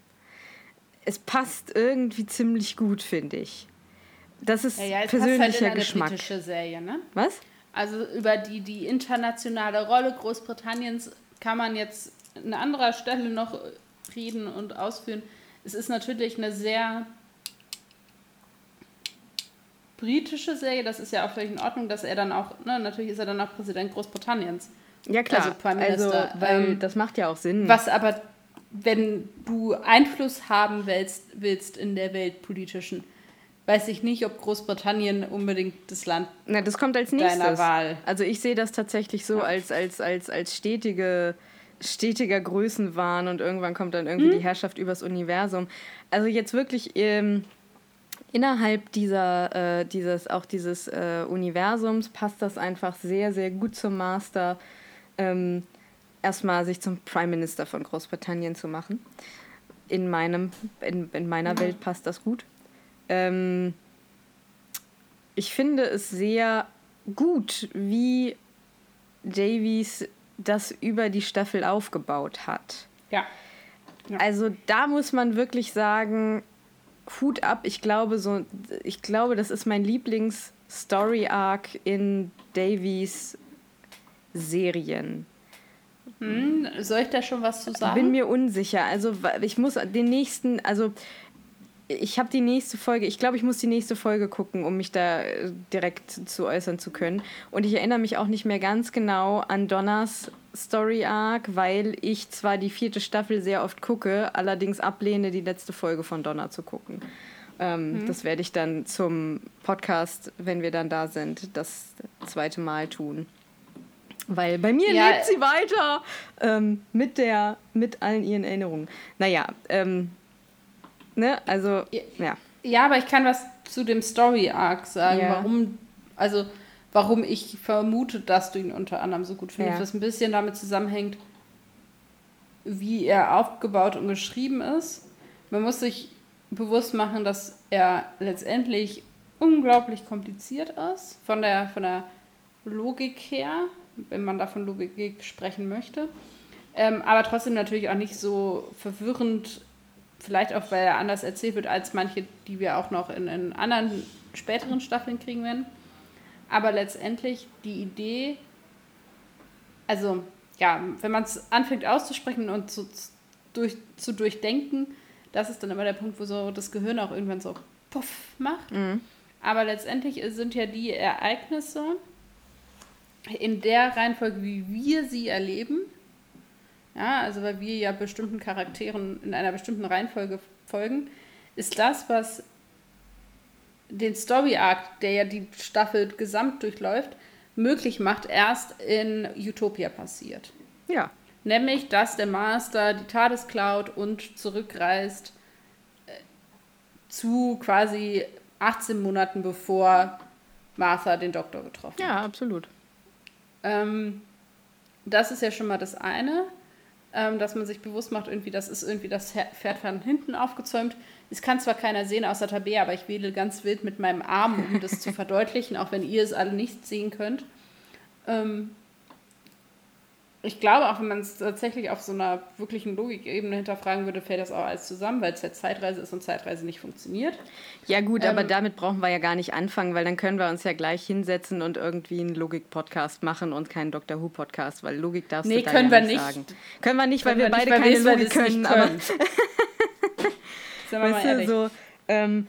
Es passt irgendwie ziemlich gut, finde ich. Das ist Ja, ja, es passt persönlicher halt in eine Geschmack. britische Serie, ne? Was? Also über die, die internationale Rolle Großbritanniens kann man jetzt an anderer Stelle noch reden und ausführen. Es ist natürlich eine sehr britische Serie, das ist ja auch völlig in Ordnung, dass er dann auch, ne, natürlich ist er dann auch Präsident Großbritanniens. Ja, klar. Also Prime Also, Minister, weil ähm, das macht ja auch Sinn. Was aber wenn du Einfluss haben willst, willst in der weltpolitischen, weiß ich nicht, ob Großbritannien unbedingt das Land Na, das kommt als nächstes. deiner Wahl. Also ich sehe das tatsächlich so ja. als, als, als, als stetige, stetiger Größenwahn und irgendwann kommt dann irgendwie hm? die Herrschaft übers Universum. Also jetzt wirklich ähm, innerhalb dieser, äh, dieses, auch dieses äh, Universums passt das einfach sehr, sehr gut zum Master. Ähm, erstmal sich zum Prime Minister von Großbritannien zu machen. In, meinem, in, in meiner. Welt passt das gut. Ähm, ich finde es sehr gut, wie Davies das über die Staffel aufgebaut hat. Ja. ja. Also da muss man wirklich sagen, Hut ab. Ich glaube, so, ich glaube, das ist mein Lieblings-Story-Arc in Davies Serien. Hm, soll ich da schon was zu sagen? Bin mir unsicher. Also ich muss den nächsten, also ich habe die nächste Folge, ich glaube, ich muss die nächste Folge gucken, um mich da äh, direkt zu äußern zu können. Und ich erinnere mich auch nicht mehr ganz genau an Donners Story Arc, weil ich zwar die vierte Staffel sehr oft gucke, allerdings ablehne, die letzte Folge von Donner zu gucken. Ähm, mhm. Das werde ich dann zum Podcast, wenn wir dann da sind, das zweite Mal tun. Weil bei mir ja. lebt sie weiter ähm, mit, der, mit allen ihren Erinnerungen. Naja, ähm, ne, also, ja. Ja, aber ich kann was zu dem Story-Arc sagen, ja. warum, also, warum ich vermute, dass du ihn unter anderem so gut findest, ja. was ein bisschen damit zusammenhängt, wie er aufgebaut und geschrieben ist. Man muss sich bewusst machen, dass er letztendlich unglaublich kompliziert ist, von der, von der Logik her wenn man davon Logik sprechen möchte. Ähm, aber trotzdem natürlich auch nicht so verwirrend, vielleicht auch, weil er anders erzählt wird als manche, die wir auch noch in, in anderen späteren Staffeln kriegen werden. Aber letztendlich die Idee, also ja, wenn man es anfängt auszusprechen und zu, durch, zu durchdenken, das ist dann immer der Punkt, wo so das Gehirn auch irgendwann so puff macht. Mhm. Aber letztendlich sind ja die Ereignisse, in der Reihenfolge, wie wir sie erleben, ja, also weil wir ja bestimmten Charakteren in einer bestimmten Reihenfolge folgen, ist das, was den Story Arc, der ja die Staffel gesamt durchläuft, möglich macht, erst in Utopia passiert. Ja. Nämlich, dass der Master die TARDIS klaut und zurückreist äh, zu quasi 18 Monaten bevor Martha den Doktor getroffen hat. Ja, absolut. Ähm, das ist ja schon mal das eine, ähm, dass man sich bewusst macht, irgendwie, das ist irgendwie das Pferd von hinten aufgezäumt. Es kann zwar keiner sehen außer Tabea, aber ich wähle ganz wild mit meinem Arm, um das zu [LAUGHS] verdeutlichen, auch wenn ihr es alle nicht sehen könnt. Ähm, ich glaube, auch wenn man es tatsächlich auf so einer wirklichen Logikebene hinterfragen würde, fällt das auch alles zusammen, weil es ja Zeitreise ist und Zeitreise nicht funktioniert. Ja gut, ähm, aber damit brauchen wir ja gar nicht anfangen, weil dann können wir uns ja gleich hinsetzen und irgendwie einen Logik-Podcast machen und keinen Doctor Who-Podcast, weil Logik darfst nee, du da können ja wir nicht sagen. Können wir nicht, können weil wir, beide keine wissen, Logik können. Aber [LAUGHS] Sind wir mal ehrlich. so, ähm,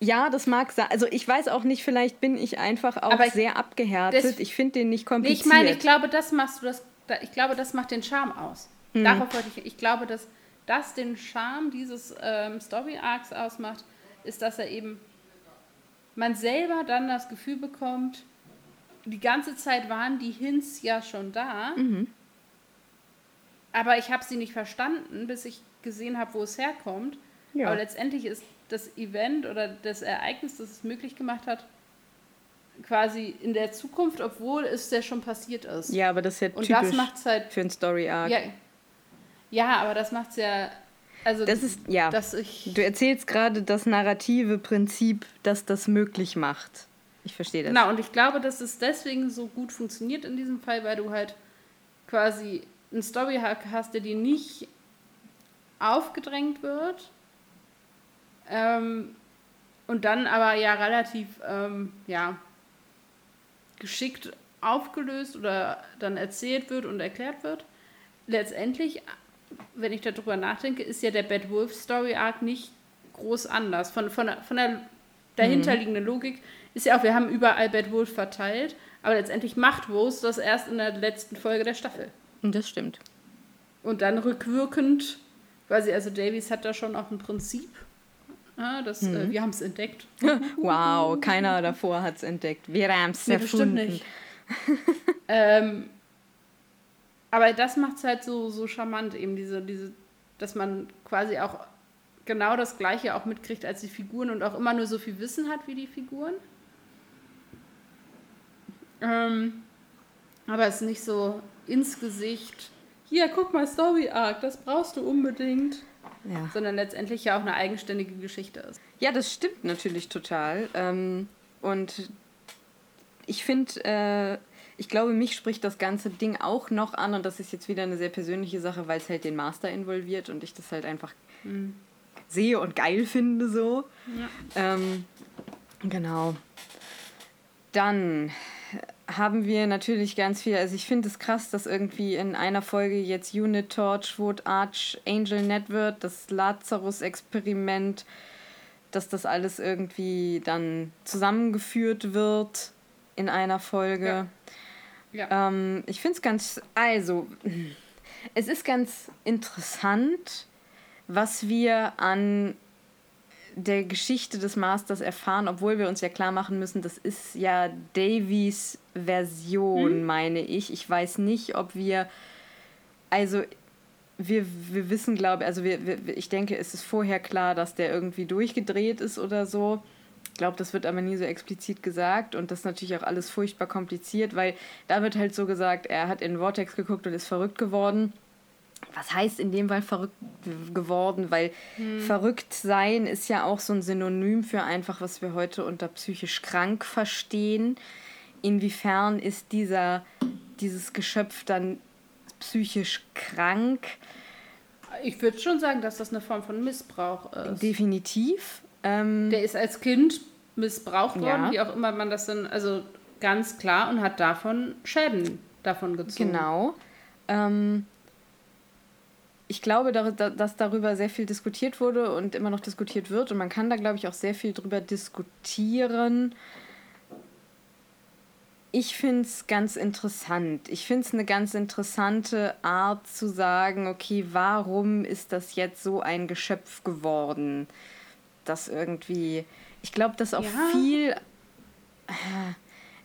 ja, das mag sein. Also ich weiß auch nicht, vielleicht bin ich einfach auch aber sehr abgehärtet. Ich finde den nicht kompliziert. ich meine, ich glaube, das machst du das ich glaube, das macht den Charme aus. Mhm. Darauf wollte ich, ich glaube, dass das den Charme dieses ähm, Story Arcs ausmacht, ist, dass er eben man selber dann das Gefühl bekommt, die ganze Zeit waren die Hints ja schon da, mhm. aber ich habe sie nicht verstanden, bis ich gesehen habe, wo es herkommt. Ja. Aber letztendlich ist das Event oder das Ereignis, das es möglich gemacht hat, quasi in der Zukunft, obwohl es ja schon passiert ist. Ja, aber das ist ja Und typisch das macht's halt, für ein Story-Arc. Ja, ja, aber das macht es ja... Also, das ist, ja, dass ich, du erzählst gerade das narrative Prinzip, das das möglich macht. Ich verstehe das. Genau, und ich glaube, dass es deswegen so gut funktioniert in diesem Fall, weil du halt quasi einen Story-Hack hast, der dir nicht aufgedrängt wird. Ähm, und dann aber ja relativ, ähm, ja, geschickt aufgelöst oder dann erzählt wird und erklärt wird. Letztendlich, wenn ich darüber nachdenke, ist ja der Bad Wolf Story Arc nicht groß anders. Von, von, von der dahinterliegenden Logik ist ja auch, wir haben überall Bad Wolf verteilt, aber letztendlich macht Rose das erst in der letzten Folge der Staffel. Und das stimmt. Und dann rückwirkend quasi, also Davies hat da schon auch ein Prinzip. Ja, das, mhm. äh, wir haben es entdeckt. [LAUGHS] wow, keiner davor hat es entdeckt. Wir haben es nee, erfunden. Bestimmt nicht. [LAUGHS] ähm, aber das macht es halt so, so charmant, eben diese, diese, dass man quasi auch genau das Gleiche auch mitkriegt als die Figuren und auch immer nur so viel Wissen hat wie die Figuren. Ähm, aber es ist nicht so ins Gesicht, hier, guck mal, Story Arc, das brauchst du unbedingt. Ja. Sondern letztendlich ja auch eine eigenständige Geschichte ist. Ja, das stimmt natürlich total. Ähm, und ich finde, äh, ich glaube, mich spricht das ganze Ding auch noch an und das ist jetzt wieder eine sehr persönliche Sache, weil es halt den Master involviert und ich das halt einfach mhm. sehe und geil finde so. Ja. Ähm, genau. Dann haben wir natürlich ganz viel. Also ich finde es krass, dass irgendwie in einer Folge jetzt Unit Torchwood Archangel Net wird, das Lazarus-Experiment, dass das alles irgendwie dann zusammengeführt wird in einer Folge. Ja. ja. Ähm, ich finde es ganz. Also, es ist ganz interessant, was wir an der Geschichte des Masters erfahren, obwohl wir uns ja klar machen müssen, das ist ja Davies Version, hm? meine ich. Ich weiß nicht, ob wir, also wir, wir wissen, glaube ich, also wir, wir, ich denke, es ist vorher klar, dass der irgendwie durchgedreht ist oder so. Ich glaube, das wird aber nie so explizit gesagt und das ist natürlich auch alles furchtbar kompliziert, weil da wird halt so gesagt, er hat in Vortex geguckt und ist verrückt geworden was heißt in dem Fall verrückt geworden, weil hm. verrückt sein ist ja auch so ein Synonym für einfach, was wir heute unter psychisch krank verstehen. Inwiefern ist dieser, dieses Geschöpf dann psychisch krank? Ich würde schon sagen, dass das eine Form von Missbrauch ist. Definitiv. Ähm, Der ist als Kind missbraucht worden, ja. wie auch immer man das dann, also ganz klar, und hat davon Schäden davon gezogen. Genau. Ähm, ich glaube, dass darüber sehr viel diskutiert wurde und immer noch diskutiert wird. Und man kann da, glaube ich, auch sehr viel drüber diskutieren. Ich finde es ganz interessant. Ich finde es eine ganz interessante Art zu sagen, okay, warum ist das jetzt so ein Geschöpf geworden? Das irgendwie. Ich glaube, dass auch ja. viel.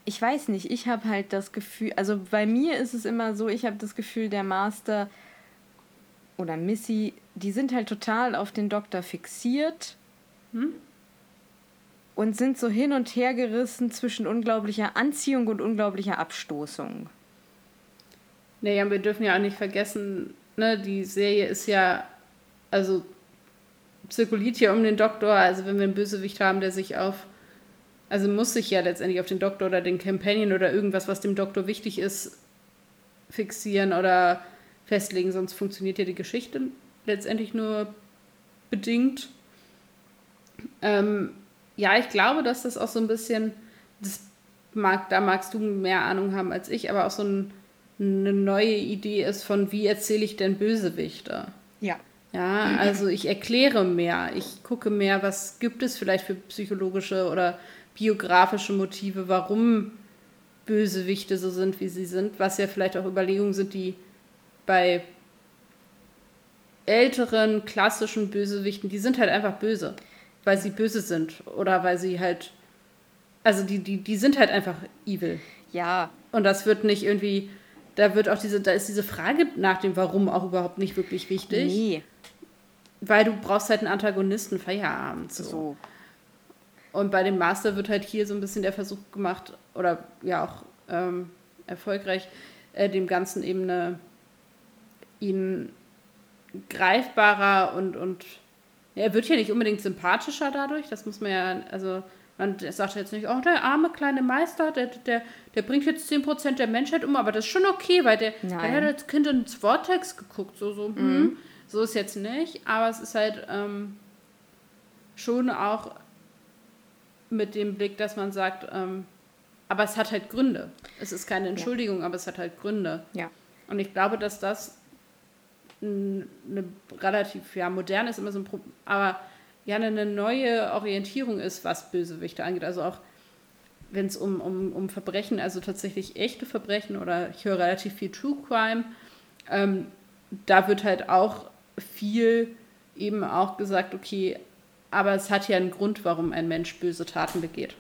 Ich weiß nicht, ich habe halt das Gefühl, also bei mir ist es immer so, ich habe das Gefühl, der Master oder Missy, die sind halt total auf den Doktor fixiert hm? und sind so hin und her gerissen zwischen unglaublicher Anziehung und unglaublicher Abstoßung. Naja, wir dürfen ja auch nicht vergessen, ne, die Serie ist ja, also zirkuliert hier um den Doktor, also wenn wir einen Bösewicht haben, der sich auf, also muss sich ja letztendlich auf den Doktor oder den Companion oder irgendwas, was dem Doktor wichtig ist, fixieren oder festlegen, sonst funktioniert ja die Geschichte letztendlich nur bedingt. Ähm, ja, ich glaube, dass das auch so ein bisschen, das mag, da magst du mehr Ahnung haben als ich, aber auch so ein, eine neue Idee ist von, wie erzähle ich denn Bösewichte? Ja. Ja, also ich erkläre mehr, ich gucke mehr, was gibt es vielleicht für psychologische oder biografische Motive, warum Bösewichte so sind, wie sie sind, was ja vielleicht auch Überlegungen sind, die bei älteren klassischen Bösewichten, die sind halt einfach böse, weil sie böse sind oder weil sie halt, also die, die, die sind halt einfach evil. Ja. Und das wird nicht irgendwie, da wird auch diese, da ist diese Frage nach dem Warum auch überhaupt nicht wirklich wichtig. Nee. Weil du brauchst halt einen Antagonisten Feierabend. So. so. Und bei dem Master wird halt hier so ein bisschen der Versuch gemacht, oder ja auch ähm, erfolgreich, äh, dem Ganzen eben eine ihn greifbarer und, und er wird ja nicht unbedingt sympathischer dadurch, das muss man ja, also man sagt jetzt nicht, oh, der arme kleine Meister, der, der, der bringt jetzt 10% der Menschheit um, aber das ist schon okay, weil der, der hat als Kind ins Vortex geguckt, so, so, hm. mhm. hm, so ist jetzt nicht, aber es ist halt ähm, schon auch mit dem Blick, dass man sagt, ähm, aber es hat halt Gründe. Es ist keine Entschuldigung, ja. aber es hat halt Gründe. Ja. Und ich glaube, dass das eine relativ, ja, modern ist immer so ein Problem, aber ja, eine neue Orientierung ist, was Bösewichte angeht. Also auch wenn es um, um, um Verbrechen, also tatsächlich echte Verbrechen oder ich höre relativ viel True Crime, ähm, da wird halt auch viel eben auch gesagt, okay, aber es hat ja einen Grund, warum ein Mensch böse Taten begeht.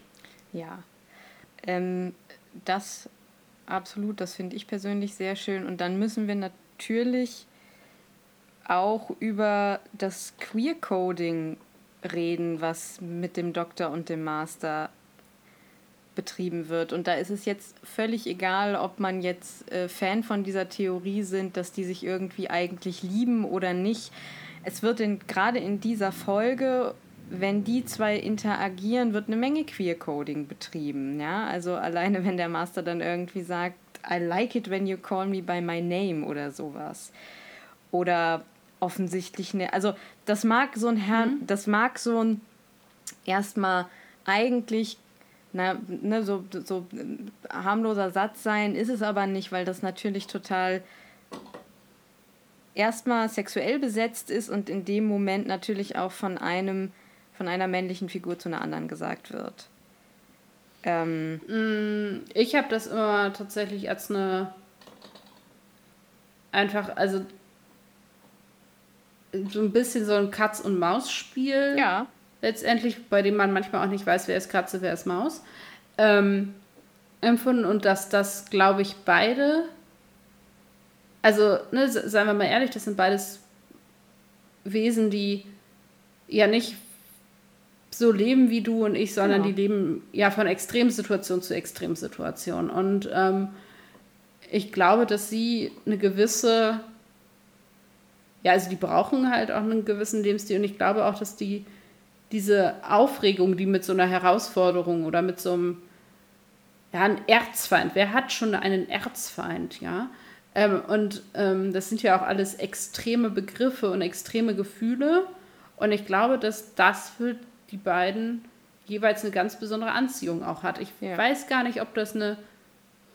Ja, ähm, das absolut, das finde ich persönlich sehr schön. Und dann müssen wir natürlich auch über das Queer Coding reden, was mit dem Doktor und dem Master betrieben wird. Und da ist es jetzt völlig egal, ob man jetzt äh, Fan von dieser Theorie sind, dass die sich irgendwie eigentlich lieben oder nicht. Es wird gerade in dieser Folge, wenn die zwei interagieren, wird eine Menge Queer-Coding betrieben. Ja? Also alleine, wenn der Master dann irgendwie sagt, I like it when you call me by my name oder sowas. Oder offensichtlich ne, also das mag so ein Herrn, mhm. das mag so ein erstmal eigentlich na, ne, so, so harmloser Satz sein, ist es aber nicht, weil das natürlich total erstmal sexuell besetzt ist und in dem Moment natürlich auch von einem, von einer männlichen Figur zu einer anderen gesagt wird. Ähm, mm, ich habe das immer tatsächlich als eine einfach, also so ein bisschen so ein Katz- und Maus-Spiel. Ja. Letztendlich, bei dem man manchmal auch nicht weiß, wer ist Katze, wer ist Maus. Ähm, empfunden und dass das, glaube ich, beide, also, ne, seien wir mal ehrlich, das sind beides Wesen, die ja nicht so leben wie du und ich, sondern genau. die leben ja von Extremsituation zu Extremsituation. Und ähm, ich glaube, dass sie eine gewisse ja, also die brauchen halt auch einen gewissen Lebensstil und ich glaube auch, dass die diese Aufregung, die mit so einer Herausforderung oder mit so einem, ja, ein Erzfeind, wer hat schon einen Erzfeind, ja? Ähm, und ähm, das sind ja auch alles extreme Begriffe und extreme Gefühle und ich glaube, dass das für die beiden jeweils eine ganz besondere Anziehung auch hat. Ich ja. weiß gar nicht, ob das eine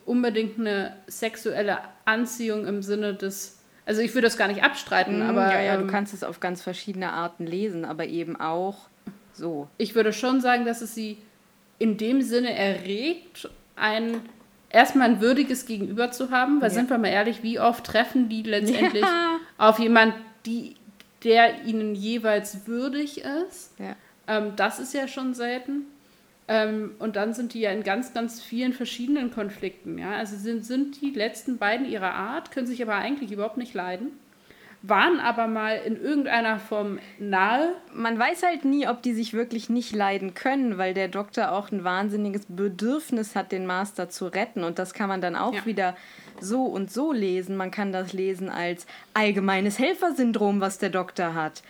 unbedingt eine sexuelle Anziehung im Sinne des also ich würde das gar nicht abstreiten, mm, aber. Ja, ja, ähm, du kannst es auf ganz verschiedene Arten lesen, aber eben auch so. Ich würde schon sagen, dass es sie in dem Sinne erregt, ein erstmal ein würdiges Gegenüber zu haben, weil ja. sind wir mal ehrlich, wie oft treffen die letztendlich ja. auf jemanden, die, der ihnen jeweils würdig ist. Ja. Ähm, das ist ja schon selten. Ähm, und dann sind die ja in ganz, ganz vielen verschiedenen Konflikten. Ja? Also sind, sind die letzten beiden ihrer Art, können sich aber eigentlich überhaupt nicht leiden, waren aber mal in irgendeiner Form nahe. Man weiß halt nie, ob die sich wirklich nicht leiden können, weil der Doktor auch ein wahnsinniges Bedürfnis hat, den Master zu retten. Und das kann man dann auch ja. wieder so und so lesen. Man kann das lesen als allgemeines Helfersyndrom, was der Doktor hat.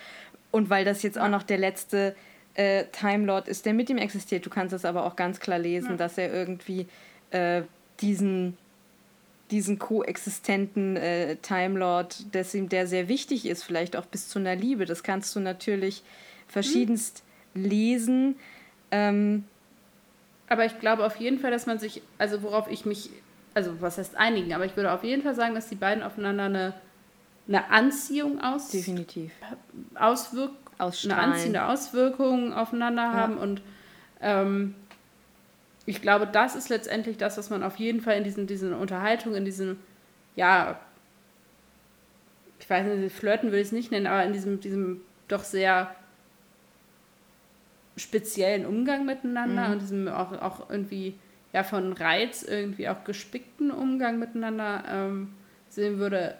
Und weil das jetzt auch noch der letzte äh, Time Lord ist, der mit ihm existiert. Du kannst es aber auch ganz klar lesen, ja. dass er irgendwie äh, diesen, diesen koexistenten äh, Time Lord, ihm der sehr wichtig ist, vielleicht auch bis zu einer Liebe. Das kannst du natürlich verschiedenst hm. lesen. Ähm, aber ich glaube auf jeden Fall, dass man sich, also worauf ich mich, also was heißt einigen, aber ich würde auf jeden Fall sagen, dass die beiden aufeinander eine, eine Anziehung aus, Definitiv. auswirken eine anziehende Auswirkung aufeinander ja. haben. Und ähm, ich glaube, das ist letztendlich das, was man auf jeden Fall in diesen, diesen Unterhaltungen, in diesem, ja, ich weiß nicht, Flirten will ich es nicht nennen, aber in diesem, diesem doch sehr speziellen Umgang miteinander mhm. und diesem auch, auch irgendwie ja von Reiz irgendwie auch gespickten Umgang miteinander ähm, sehen würde.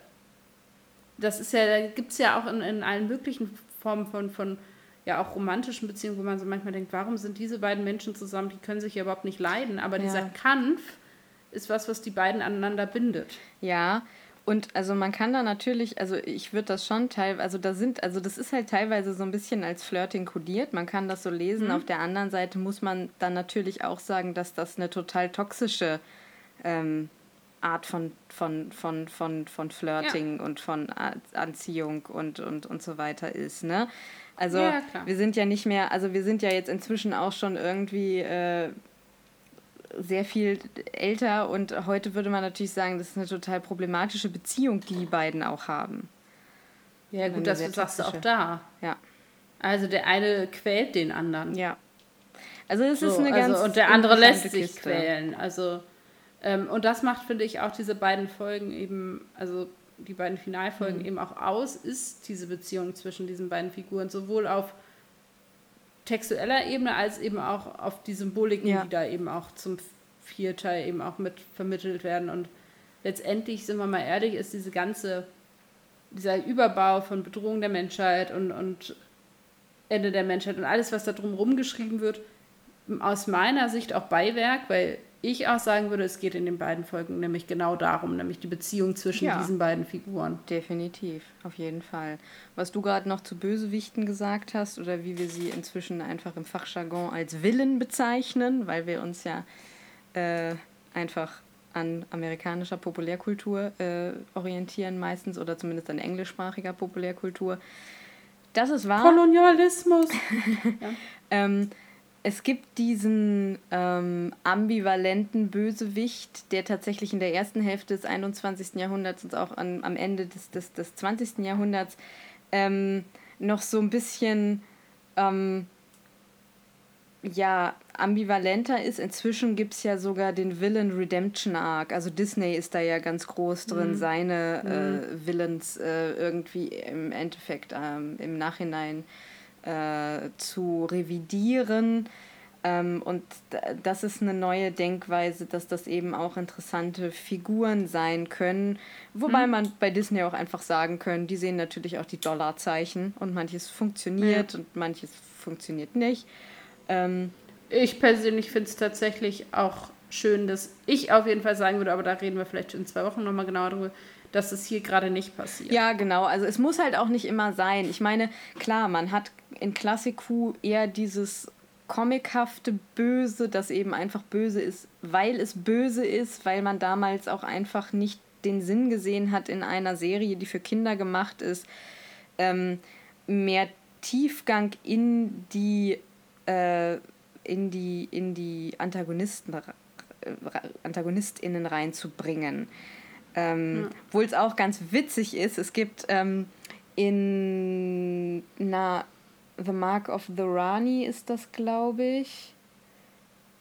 Das ist ja, da gibt es ja auch in, in allen möglichen Form von, von ja auch romantischen Beziehungen, wo man so manchmal denkt, warum sind diese beiden Menschen zusammen, die können sich ja überhaupt nicht leiden. Aber ja. dieser Kampf ist was, was die beiden aneinander bindet. Ja, und also man kann da natürlich, also ich würde das schon teilweise, also da sind, also das ist halt teilweise so ein bisschen als Flirting kodiert, man kann das so lesen. Mhm. Auf der anderen Seite muss man dann natürlich auch sagen, dass das eine total toxische ähm, Art von, von, von, von, von Flirting ja. und von Anziehung und, und, und so weiter ist. Ne? Also ja, wir sind ja nicht mehr, also wir sind ja jetzt inzwischen auch schon irgendwie äh, sehr viel älter und heute würde man natürlich sagen, das ist eine total problematische Beziehung, die die beiden auch haben. Ja gut, das sagst du auch da. Ja. Also der eine quält den anderen. Ja. Also es so, ist eine also, ganz und der andere lässt sich Kiste. quälen. Also ähm, und das macht, finde ich, auch diese beiden Folgen eben, also die beiden Finalfolgen Mhm. eben auch aus, ist diese Beziehung zwischen diesen beiden Figuren, sowohl auf textueller Ebene als eben auch auf die Symboliken, Ja. die da eben auch zum Vierteil eben auch mit vermittelt werden. Und letztendlich, sind wir mal ehrlich, ist diese ganze, dieser Überbau von Bedrohung der Menschheit und, und Ende der Menschheit und alles, was da drum geschrieben wird, aus meiner Sicht auch Beiwerk, weil ich auch sagen würde, es geht in den beiden Folgen nämlich genau darum, nämlich die Beziehung zwischen Ja. diesen beiden Figuren. Definitiv, auf jeden Fall. Was du gerade noch zu Bösewichten gesagt hast oder wie wir sie inzwischen einfach im Fachjargon als Villain bezeichnen, weil wir uns ja äh, einfach an amerikanischer Populärkultur äh, orientieren meistens oder zumindest an englischsprachiger Populärkultur. Das ist wahr. Kolonialismus. [LAUGHS] Ähm, es gibt diesen ähm, ambivalenten Bösewicht, der tatsächlich in der ersten Hälfte des 21. Jahrhunderts und auch an, am Ende des, des, des 20. Jahrhunderts ähm, noch so ein bisschen ähm, ja, ambivalenter ist. Inzwischen gibt es ja sogar den Villain Redemption Arc. Also Disney ist da ja ganz groß drin, seine äh, Villains äh, irgendwie im Endeffekt ähm, im Nachhinein äh, zu revidieren. Ähm, und das ist eine neue Denkweise, dass das eben auch interessante Figuren sein können. Wobei man bei Disney auch einfach sagen können, die sehen natürlich auch die Dollarzeichen und manches funktioniert und manches funktioniert nicht. Ähm, Ich persönlich finde es tatsächlich auch schön, dass ich auf jeden Fall sagen würde, aber da reden wir vielleicht in zwei Wochen nochmal genauer drüber, dass es hier gerade nicht passiert. Ja, genau. Also es muss halt auch nicht immer sein. Ich meine, klar, man hat in Klassiku eher dieses comichafte Böse, das eben einfach böse ist, weil es böse ist, weil man damals auch einfach nicht den Sinn gesehen hat in einer Serie, die für Kinder gemacht ist, ähm, mehr Tiefgang in die äh, in die in die Antagonisten äh, AntagonistInnen reinzubringen. Ähm, Obwohl es auch ganz witzig ist, es gibt ähm, in na, The Mark of the Rani ist das, glaube ich.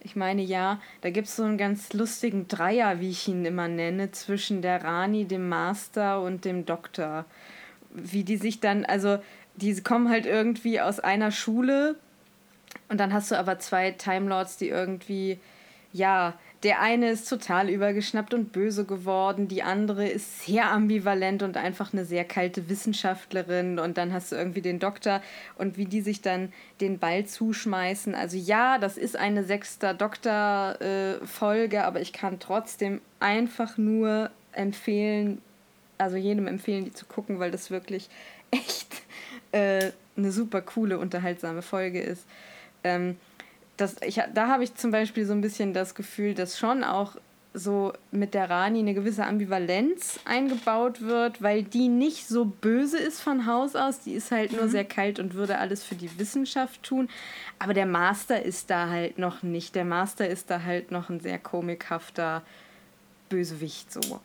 Ich meine ja, da gibt es so einen ganz lustigen Dreier, wie ich ihn immer nenne, zwischen der Rani, dem Master und dem Doktor. Wie die sich dann, also die kommen halt irgendwie aus einer Schule und dann hast du aber zwei Time Lords, die irgendwie, ja, der eine ist total übergeschnappt und böse geworden, die andere ist sehr ambivalent und einfach eine sehr kalte Wissenschaftlerin und dann hast du irgendwie den Doktor und wie die sich dann den Ball zuschmeißen. Also ja, das ist eine sechster Doktor-Folge, aber ich kann trotzdem einfach nur empfehlen, also jedem empfehlen, die zu gucken, weil das wirklich echt äh, eine super coole, unterhaltsame Folge ist. Ähm, das, ich, da habe ich zum Beispiel so ein bisschen das Gefühl, dass schon auch so mit der Rani eine gewisse Ambivalenz eingebaut wird, weil die nicht so böse ist von Haus aus. Die ist halt nur sehr kalt und würde alles für die Wissenschaft tun. Aber der Master ist da halt noch nicht. Der Master ist da halt noch ein sehr komikhafter Bösewicht so.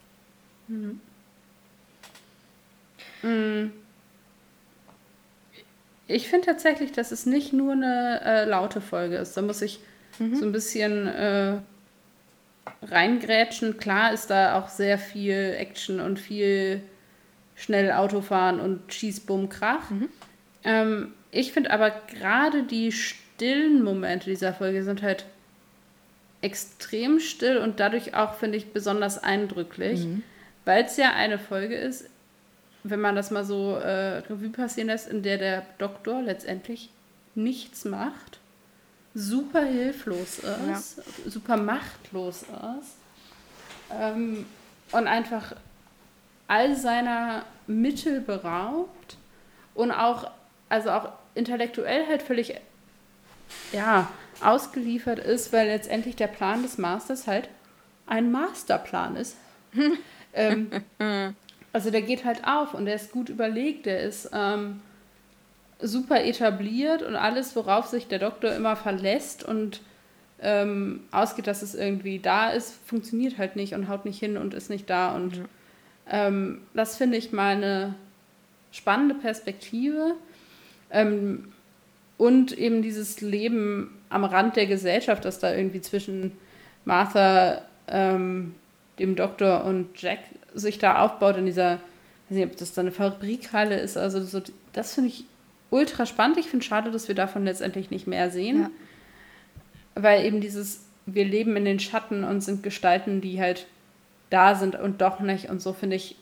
Ich finde tatsächlich, dass es nicht nur eine äh, laute Folge ist. Da muss ich so ein bisschen äh, reingrätschen. Klar ist da auch sehr viel Action und viel schnell Autofahren und Schieß, Bumm, Krach. Ähm, ich finde aber gerade die stillen Momente dieser Folge sind halt extrem still und dadurch auch, finde ich, besonders eindrücklich, weil es ja eine Folge ist, wenn man das mal so äh, Revue passieren lässt, in der der Doktor letztendlich nichts macht, super hilflos ist, super machtlos ist ähm, und einfach all seiner Mittel beraubt und auch, also auch intellektuell halt völlig ja, ausgeliefert ist, weil letztendlich der Plan des Masters halt ein Masterplan ist. [LAUGHS] ähm, [LAUGHS] also der geht halt auf und der ist gut überlegt, der ist ähm, super etabliert und alles, worauf sich der Doktor immer verlässt und ähm, ausgeht, dass es irgendwie da ist, funktioniert halt nicht und haut nicht hin und ist nicht da. Und ähm, das finde ich mal eine spannende Perspektive. Ähm, und eben dieses Leben am Rand der Gesellschaft, das da irgendwie zwischen Martha, ähm, dem Doktor und Jack sich da aufbaut in dieser ich weiß nicht, ob das dann eine Fabrikhalle ist. Also so, das finde ich ultra spannend. Ich finde es schade, dass wir davon letztendlich nicht mehr sehen. Ja. Weil eben dieses, wir leben in den Schatten und sind Gestalten, die halt da sind und doch nicht. Und so finde ich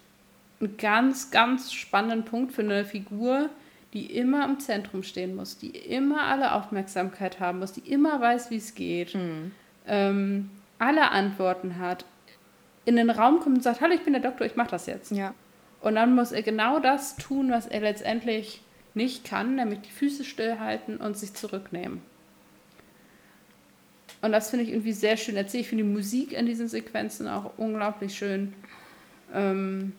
einen ganz, ganz spannenden Punkt für eine Figur, die immer im Zentrum stehen muss, die immer alle Aufmerksamkeit haben muss, die immer weiß, wie es geht, mhm. ähm, alle Antworten hat, in den Raum kommt und sagt, hallo, ich bin der Doktor, ich mache das jetzt. Ja. Und dann muss er genau das tun, was er letztendlich nicht kann, nämlich die Füße stillhalten und sich zurücknehmen. Und das finde ich irgendwie sehr schön erzählt. Ich finde die Musik in diesen Sequenzen auch unglaublich schön. Ähm,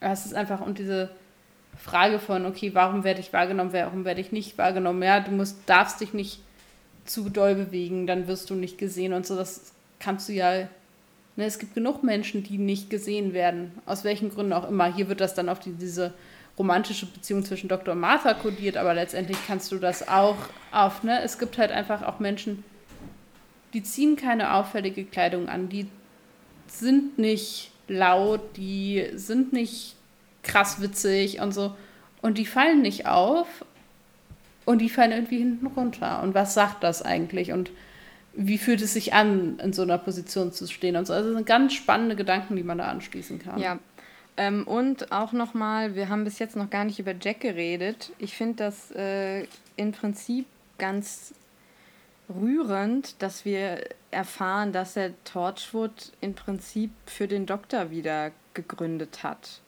es ist einfach und diese Frage von, okay, warum werde ich wahrgenommen, warum werde ich nicht wahrgenommen? Ja, du musst, darfst dich nicht zu doll bewegen, dann wirst du nicht gesehen und so. Das kannst du ja. Ne, es gibt genug Menschen, die nicht gesehen werden, aus welchen Gründen auch immer. Hier wird das dann auf die, diese romantische Beziehung zwischen Dr. und Martha kodiert, aber letztendlich kannst du das auch auf. Ne? Es gibt halt einfach auch Menschen, die ziehen keine auffällige Kleidung an, die sind nicht laut, die sind nicht krass witzig und so. Und die fallen nicht auf und die fallen irgendwie hinten runter. Und was sagt das eigentlich? Und wie fühlt es sich an, in so einer Position zu stehen und so. Also das sind ganz spannende Gedanken, die man da anschließen kann. Ja. Ähm, und auch nochmal, wir haben bis jetzt noch gar nicht über Jack geredet. Ich finde das äh, im Prinzip ganz rührend, dass wir erfahren, dass er Torchwood im Prinzip für den Doktor wieder gegründet hat.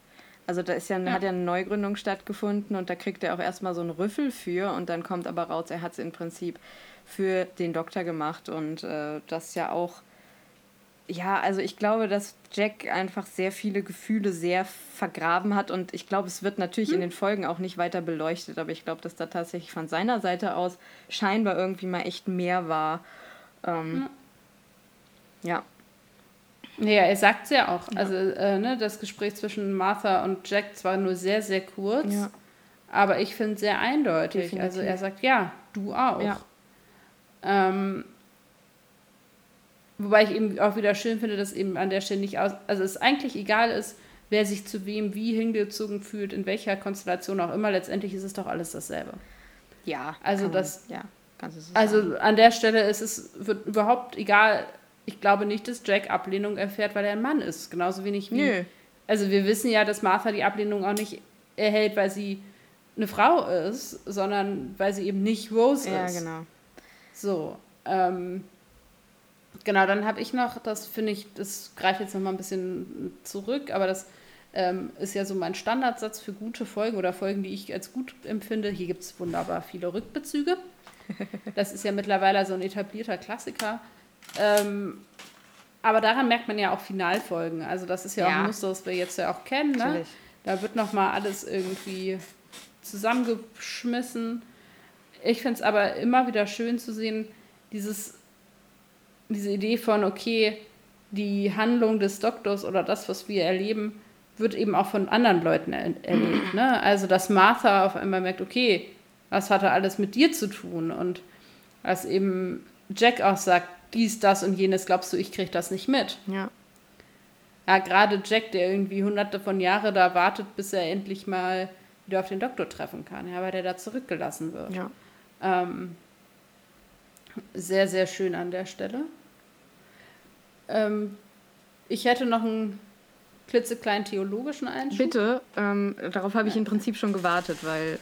Also da ist ja, ja. hat ja eine Neugründung stattgefunden und da kriegt er auch erstmal so einen Rüffel für und dann kommt aber raus, er hat es im Prinzip für den Doktor gemacht und äh, das ja auch, ja, also ich glaube, dass Jack einfach sehr viele Gefühle sehr vergraben hat und ich glaube, es wird natürlich hm. in den Folgen auch nicht weiter beleuchtet, aber ich glaube, dass da tatsächlich von seiner Seite aus scheinbar irgendwie mal echt mehr war. Ähm, ja. ja. Ja, er sagt es ja auch. Ja. Also äh, ne, das Gespräch zwischen Martha und Jack zwar nur sehr, sehr kurz, ja. aber ich finde es sehr eindeutig. Definitiv. Also er sagt, ja, du auch. Ja. Ähm, wobei ich eben auch wieder schön finde, dass eben an der Stelle nicht aus, also es eigentlich egal ist, wer sich zu wem wie hingezogen fühlt, in welcher Konstellation auch immer, letztendlich ist es doch alles dasselbe. Ja. Also das, ja, also an der Stelle ist es wird überhaupt egal, ich glaube nicht, dass Jack Ablehnung erfährt, weil er ein Mann ist. Genauso wenig wie. Nö. Also wir wissen ja, dass Martha die Ablehnung auch nicht erhält, weil sie eine Frau ist, sondern weil sie eben nicht Rose ja, ist. Ja, genau. So. Ähm, genau, dann habe ich noch, das finde ich, das greift jetzt nochmal ein bisschen zurück, aber das ähm, ist ja so mein Standardsatz für gute Folgen oder Folgen, die ich als gut empfinde. Hier gibt es wunderbar viele Rückbezüge. Das ist ja mittlerweile so ein etablierter Klassiker. Ähm, aber daran merkt man ja auch Finalfolgen. Also das ist ja, ja. auch ein Muster, das wir jetzt ja auch kennen. Ne? Da wird nochmal alles irgendwie zusammengeschmissen. Ich finde es aber immer wieder schön zu sehen, dieses, diese Idee von, okay, die Handlung des Doktors oder das, was wir erleben, wird eben auch von anderen Leuten er erlebt. Ne? Also, dass Martha auf einmal merkt, okay, was hat er alles mit dir zu tun? Und was eben Jack auch sagt, dies, das und jenes, glaubst du, ich kriege das nicht mit? Ja. Ja, gerade Jack, der irgendwie hunderte von Jahren da wartet, bis er endlich mal wieder auf den Doktor treffen kann, ja, weil der da zurückgelassen wird. Ja. Ähm, sehr, sehr schön an der Stelle. Ähm, ich hätte noch einen klitzekleinen theologischen Einschub. Bitte, ähm, darauf habe ich im Prinzip schon gewartet, weil.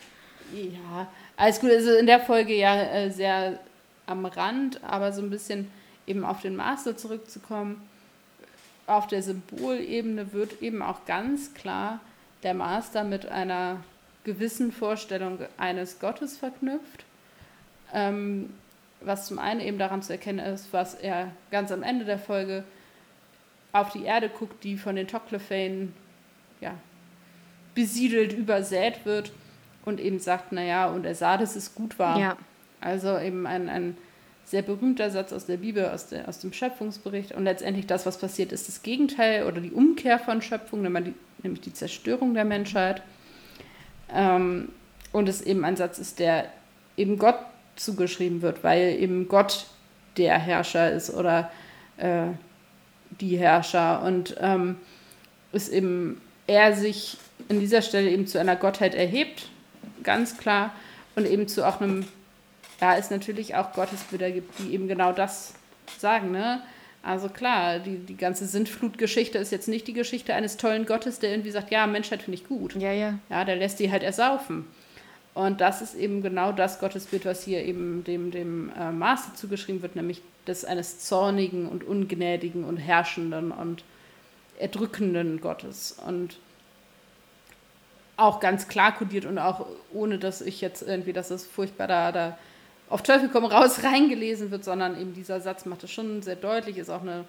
Ja, alles gut. Also in der Folge ja äh, sehr am Rand, aber so ein bisschen eben auf den Master zurückzukommen. Auf der Symbolebene wird eben auch ganz klar der Master mit einer gewissen Vorstellung eines Gottes verknüpft. Ähm, was zum einen eben daran zu erkennen ist, was er ganz am Ende der Folge auf die Erde guckt, die von den Toclophanen ja, besiedelt, übersät wird und eben sagt, naja, und er sah, dass es gut war. Ja. Also eben ein, ein sehr berühmter Satz aus der Bibel, aus, der, aus dem Schöpfungsbericht. Und letztendlich das, was passiert, ist das Gegenteil oder die Umkehr von Schöpfung, nämlich die Zerstörung der Menschheit. Ähm, und es eben ein Satz ist, der eben Gott zugeschrieben wird, weil eben Gott der Herrscher ist oder äh, die Herrscher. Und ähm, ist eben er sich in dieser Stelle eben zu einer Gottheit erhebt, ganz klar, und eben zu auch einem, ja, es natürlich auch Gottesbilder gibt, die eben genau das sagen, ne? Also klar, die, die ganze Sintflutgeschichte ist jetzt nicht die Geschichte eines tollen Gottes, der irgendwie sagt, ja, Menschheit finde ich gut. Ja, ja. Ja, der lässt die halt ersaufen. Und das ist eben genau das Gottesbild, was hier eben dem, dem äh, Maße zugeschrieben wird, nämlich das eines zornigen und ungnädigen und herrschenden und erdrückenden Gottes. Und auch ganz klar kodiert und auch ohne, dass ich jetzt irgendwie, dass es furchtbar da, da auf Teufel komm raus [LAUGHS] reingelesen wird, sondern eben dieser Satz macht es schon sehr deutlich, ist auch eine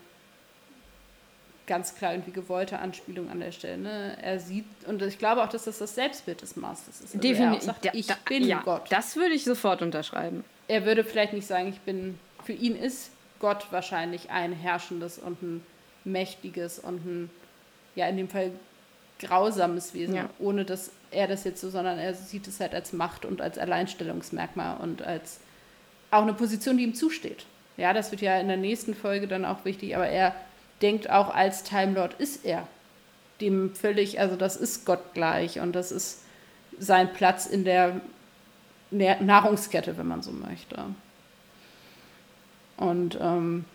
ganz klar irgendwie gewollte Anspielung an der Stelle. Ne? Er sieht, und ich glaube auch, dass das das Selbstbild des Masters ist. Also Definitiv. ich da, bin ja, Gott. Das würde ich sofort unterschreiben. Er würde vielleicht nicht sagen, ich bin, für ihn ist Gott wahrscheinlich ein herrschendes und ein mächtiges und ein, ja, in dem Fall grausames Wesen, ja. ohne dass er das jetzt so, sondern er sieht es halt als Macht und als Alleinstellungsmerkmal und als auch eine Position, die ihm zusteht. Ja, das wird ja in der nächsten Folge dann auch wichtig, aber er denkt auch als Time Lord ist er dem völlig, also das ist Gott gleich und das ist sein Platz in der Nahrungskette, wenn man so möchte. Und ähm,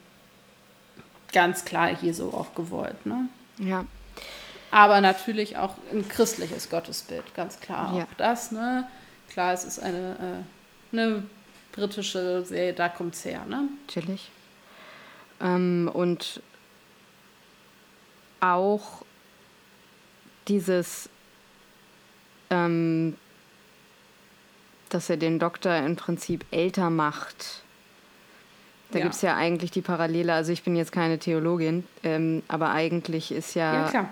ganz klar hier so auch gewollt. Ne? Ja. Aber natürlich auch ein christliches Gottesbild, ganz klar. Ja. Auch das, ne? Klar, es ist eine, äh, eine britische Serie, da kommt es her, ne? Natürlich. Ähm, und auch dieses, ähm, dass er den Doktor im Prinzip älter macht da ja. gibt es ja eigentlich die Parallele, also ich bin jetzt keine Theologin, ähm, aber eigentlich ist ja, ja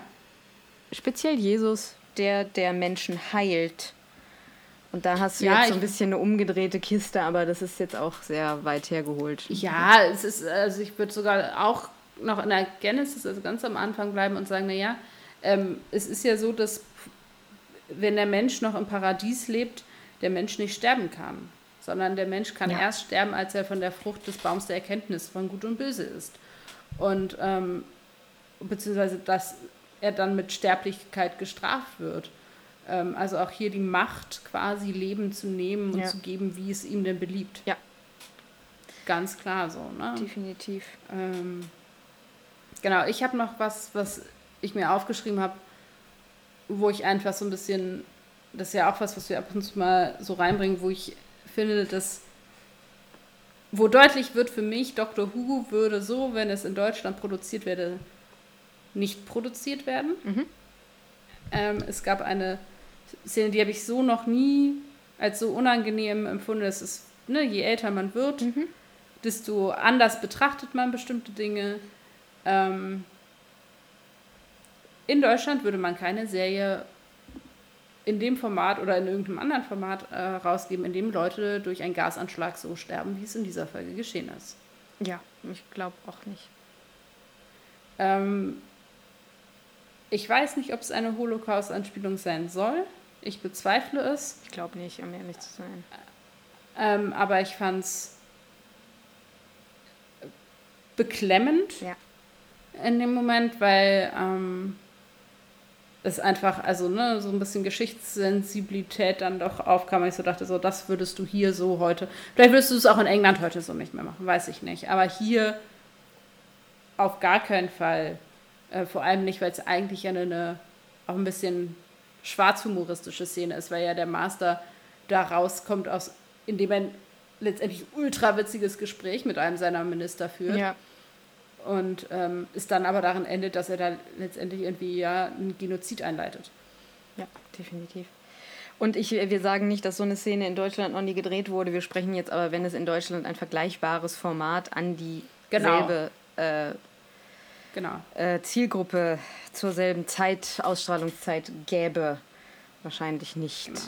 speziell Jesus der, der Menschen heilt. Und da hast du ja, jetzt so ein bisschen eine umgedrehte Kiste, aber das ist jetzt auch sehr weit hergeholt. Ja, es ist, also ich würde sogar auch noch in der Genesis, also ganz am Anfang bleiben und sagen, naja, ähm, es ist ja so, dass wenn der Mensch noch im Paradies lebt, der Mensch nicht sterben kann sondern der Mensch kann ja. erst sterben, als er von der Frucht des Baums der Erkenntnis von Gut und Böse ist. Und ähm, beziehungsweise, dass er dann mit Sterblichkeit gestraft wird. Ähm, also auch hier die Macht, quasi Leben zu nehmen und ja. zu geben, wie es ihm denn beliebt. Ja. Ganz klar so, ne? Definitiv. Ähm, genau, ich habe noch was, was ich mir aufgeschrieben habe, wo ich einfach so ein bisschen, das ist ja auch was, was wir ab und zu mal so reinbringen, wo ich finde, dass wo deutlich wird für mich, Dr. Who würde so, wenn es in Deutschland produziert werde, nicht produziert werden. Mhm. Ähm, es gab eine Szene, die habe ich so noch nie als so unangenehm empfunden. Es ist, ne, je älter man wird, mhm. desto anders betrachtet man bestimmte Dinge. Ähm, in Deutschland würde man keine Serie in dem Format oder in irgendeinem anderen Format äh, rausgeben, in dem Leute durch einen Gasanschlag so sterben, wie es in dieser Folge geschehen ist. Ja, ich glaube auch nicht. Ähm, ich weiß nicht, ob es eine Holocaust-Anspielung sein soll. Ich bezweifle es. Ich glaube nicht, um ehrlich zu sein. Ähm, aber ich fand es beklemmend ja. In dem Moment, weil ähm, es einfach, also ne, so ein bisschen Geschichtssensibilität dann doch aufkam. Ich so dachte, so, das würdest du hier so heute, vielleicht würdest du es auch in England heute so nicht mehr machen, weiß ich nicht. Aber hier auf gar keinen Fall. Äh, vor allem nicht, weil es eigentlich eine, eine auch ein bisschen schwarzhumoristische Szene ist, weil ja der Master da rauskommt, aus, indem er letztendlich ultra witziges Gespräch mit einem seiner Minister führt. Ja und ähm, ist dann aber darin endet, dass er da letztendlich irgendwie ja einen Genozid einleitet. Ja, definitiv. Und ich, wir sagen nicht, dass so eine Szene in Deutschland noch nie gedreht wurde. Wir sprechen jetzt aber, wenn es in Deutschland ein vergleichbares Format an dieselbe genau. äh, genau. äh, Zielgruppe zur selben Zeit, Ausstrahlungszeit gäbe, wahrscheinlich nicht. Genau.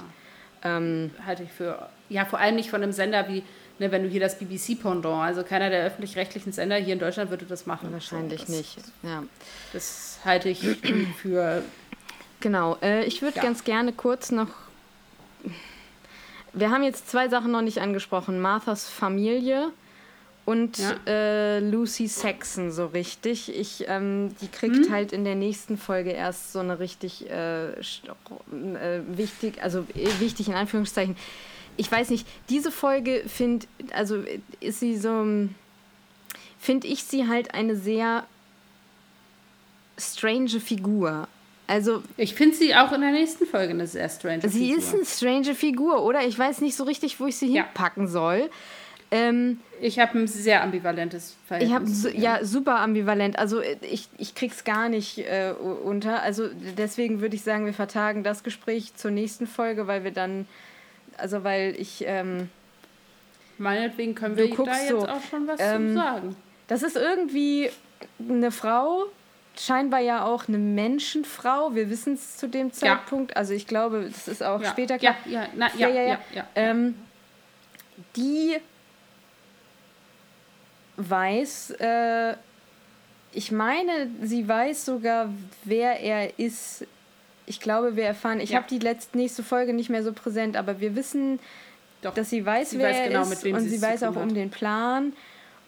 Ähm, Halte ich für, ja, vor allem nicht von einem Sender wie ne, wenn du hier das BBC-Pendant, also keiner der öffentlich-rechtlichen Sender hier in Deutschland würde das machen. Wahrscheinlich so, das, nicht, ja. Das halte ich [CLEARS THROAT] für... Genau, äh, ich würde ja. ganz gerne kurz noch... Wir haben jetzt zwei Sachen noch nicht angesprochen. Marthas Familie und Ja. äh, Lucy Saxon so richtig. Ich, ähm, die kriegt Hm? halt in der nächsten Folge erst so eine richtig äh, äh, wichtig, also äh, wichtig in Anführungszeichen. Ich weiß nicht, diese Folge finde, also ist sie so, finde ich sie halt eine sehr strange Figur. Also Ich finde sie auch in der nächsten Folge eine sehr strange sie Figur. ist eine strange Figur, oder? Ich weiß nicht so richtig, wo ich sie Ja. hinpacken soll. Ähm, Ich habe ein sehr ambivalentes Verhältnis. Ich su ihr. ja super ambivalent. Also ich, ich krieg's gar nicht äh, unter. Also deswegen würde ich sagen, wir vertagen das Gespräch zur nächsten Folge, weil wir dann, also weil ich, ähm, Meinetwegen können wir da jetzt so, auch schon was ähm, zu sagen. das ist irgendwie eine Frau, scheinbar ja auch eine Menschenfrau. Wir wissen es zu dem Zeitpunkt. Also ich glaube, das ist auch Ja. später klar. Ja, ja, na, ja, ja, ja, ja. Ähm, die weiß, äh, ich meine, sie weiß sogar, wer er ist. Ich glaube, wir erfahren, ich Ja. habe die letzte, nächste Folge nicht mehr so präsent, aber wir wissen, Doch. dass sie weiß, Sie wer weiß er genau, ist und sie weiß auch um den Plan.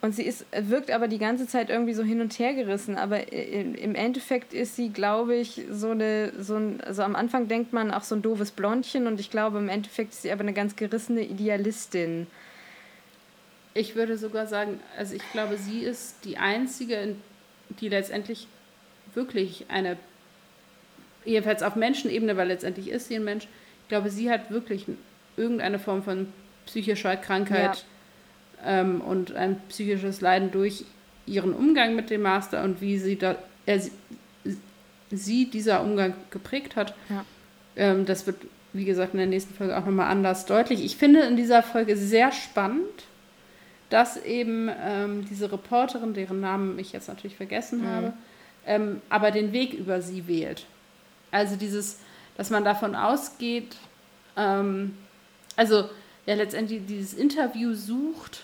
Und sie ist, wirkt aber die ganze Zeit irgendwie so hin und her gerissen. Aber im im Endeffekt ist sie, glaube ich, so eine, so ein, also am Anfang denkt man auch so ein doofes Blondchen und ich glaube, im Endeffekt ist sie aber eine ganz gerissene Idealistin. Ich würde sogar sagen, also ich glaube, sie ist die einzige, in- die letztendlich wirklich eine, jedenfalls auf Menschenebene, weil letztendlich ist sie ein Mensch, ich glaube, sie hat wirklich irgendeine Form von psychischer Krankheit ähm, und ein psychisches Leiden durch ihren Umgang mit dem Master und wie sie da, er, sie, sie dieser Umgang geprägt hat. Ja. Ähm, das wird, wie gesagt, in der nächsten Folge auch nochmal anders deutlich. Ich finde in dieser Folge sehr spannend, dass eben ähm, diese Reporterin, deren Namen ich jetzt natürlich vergessen habe, ähm, aber den Weg über sie wählt. Also dieses, dass man davon ausgeht, ähm, also ja letztendlich dieses Interview sucht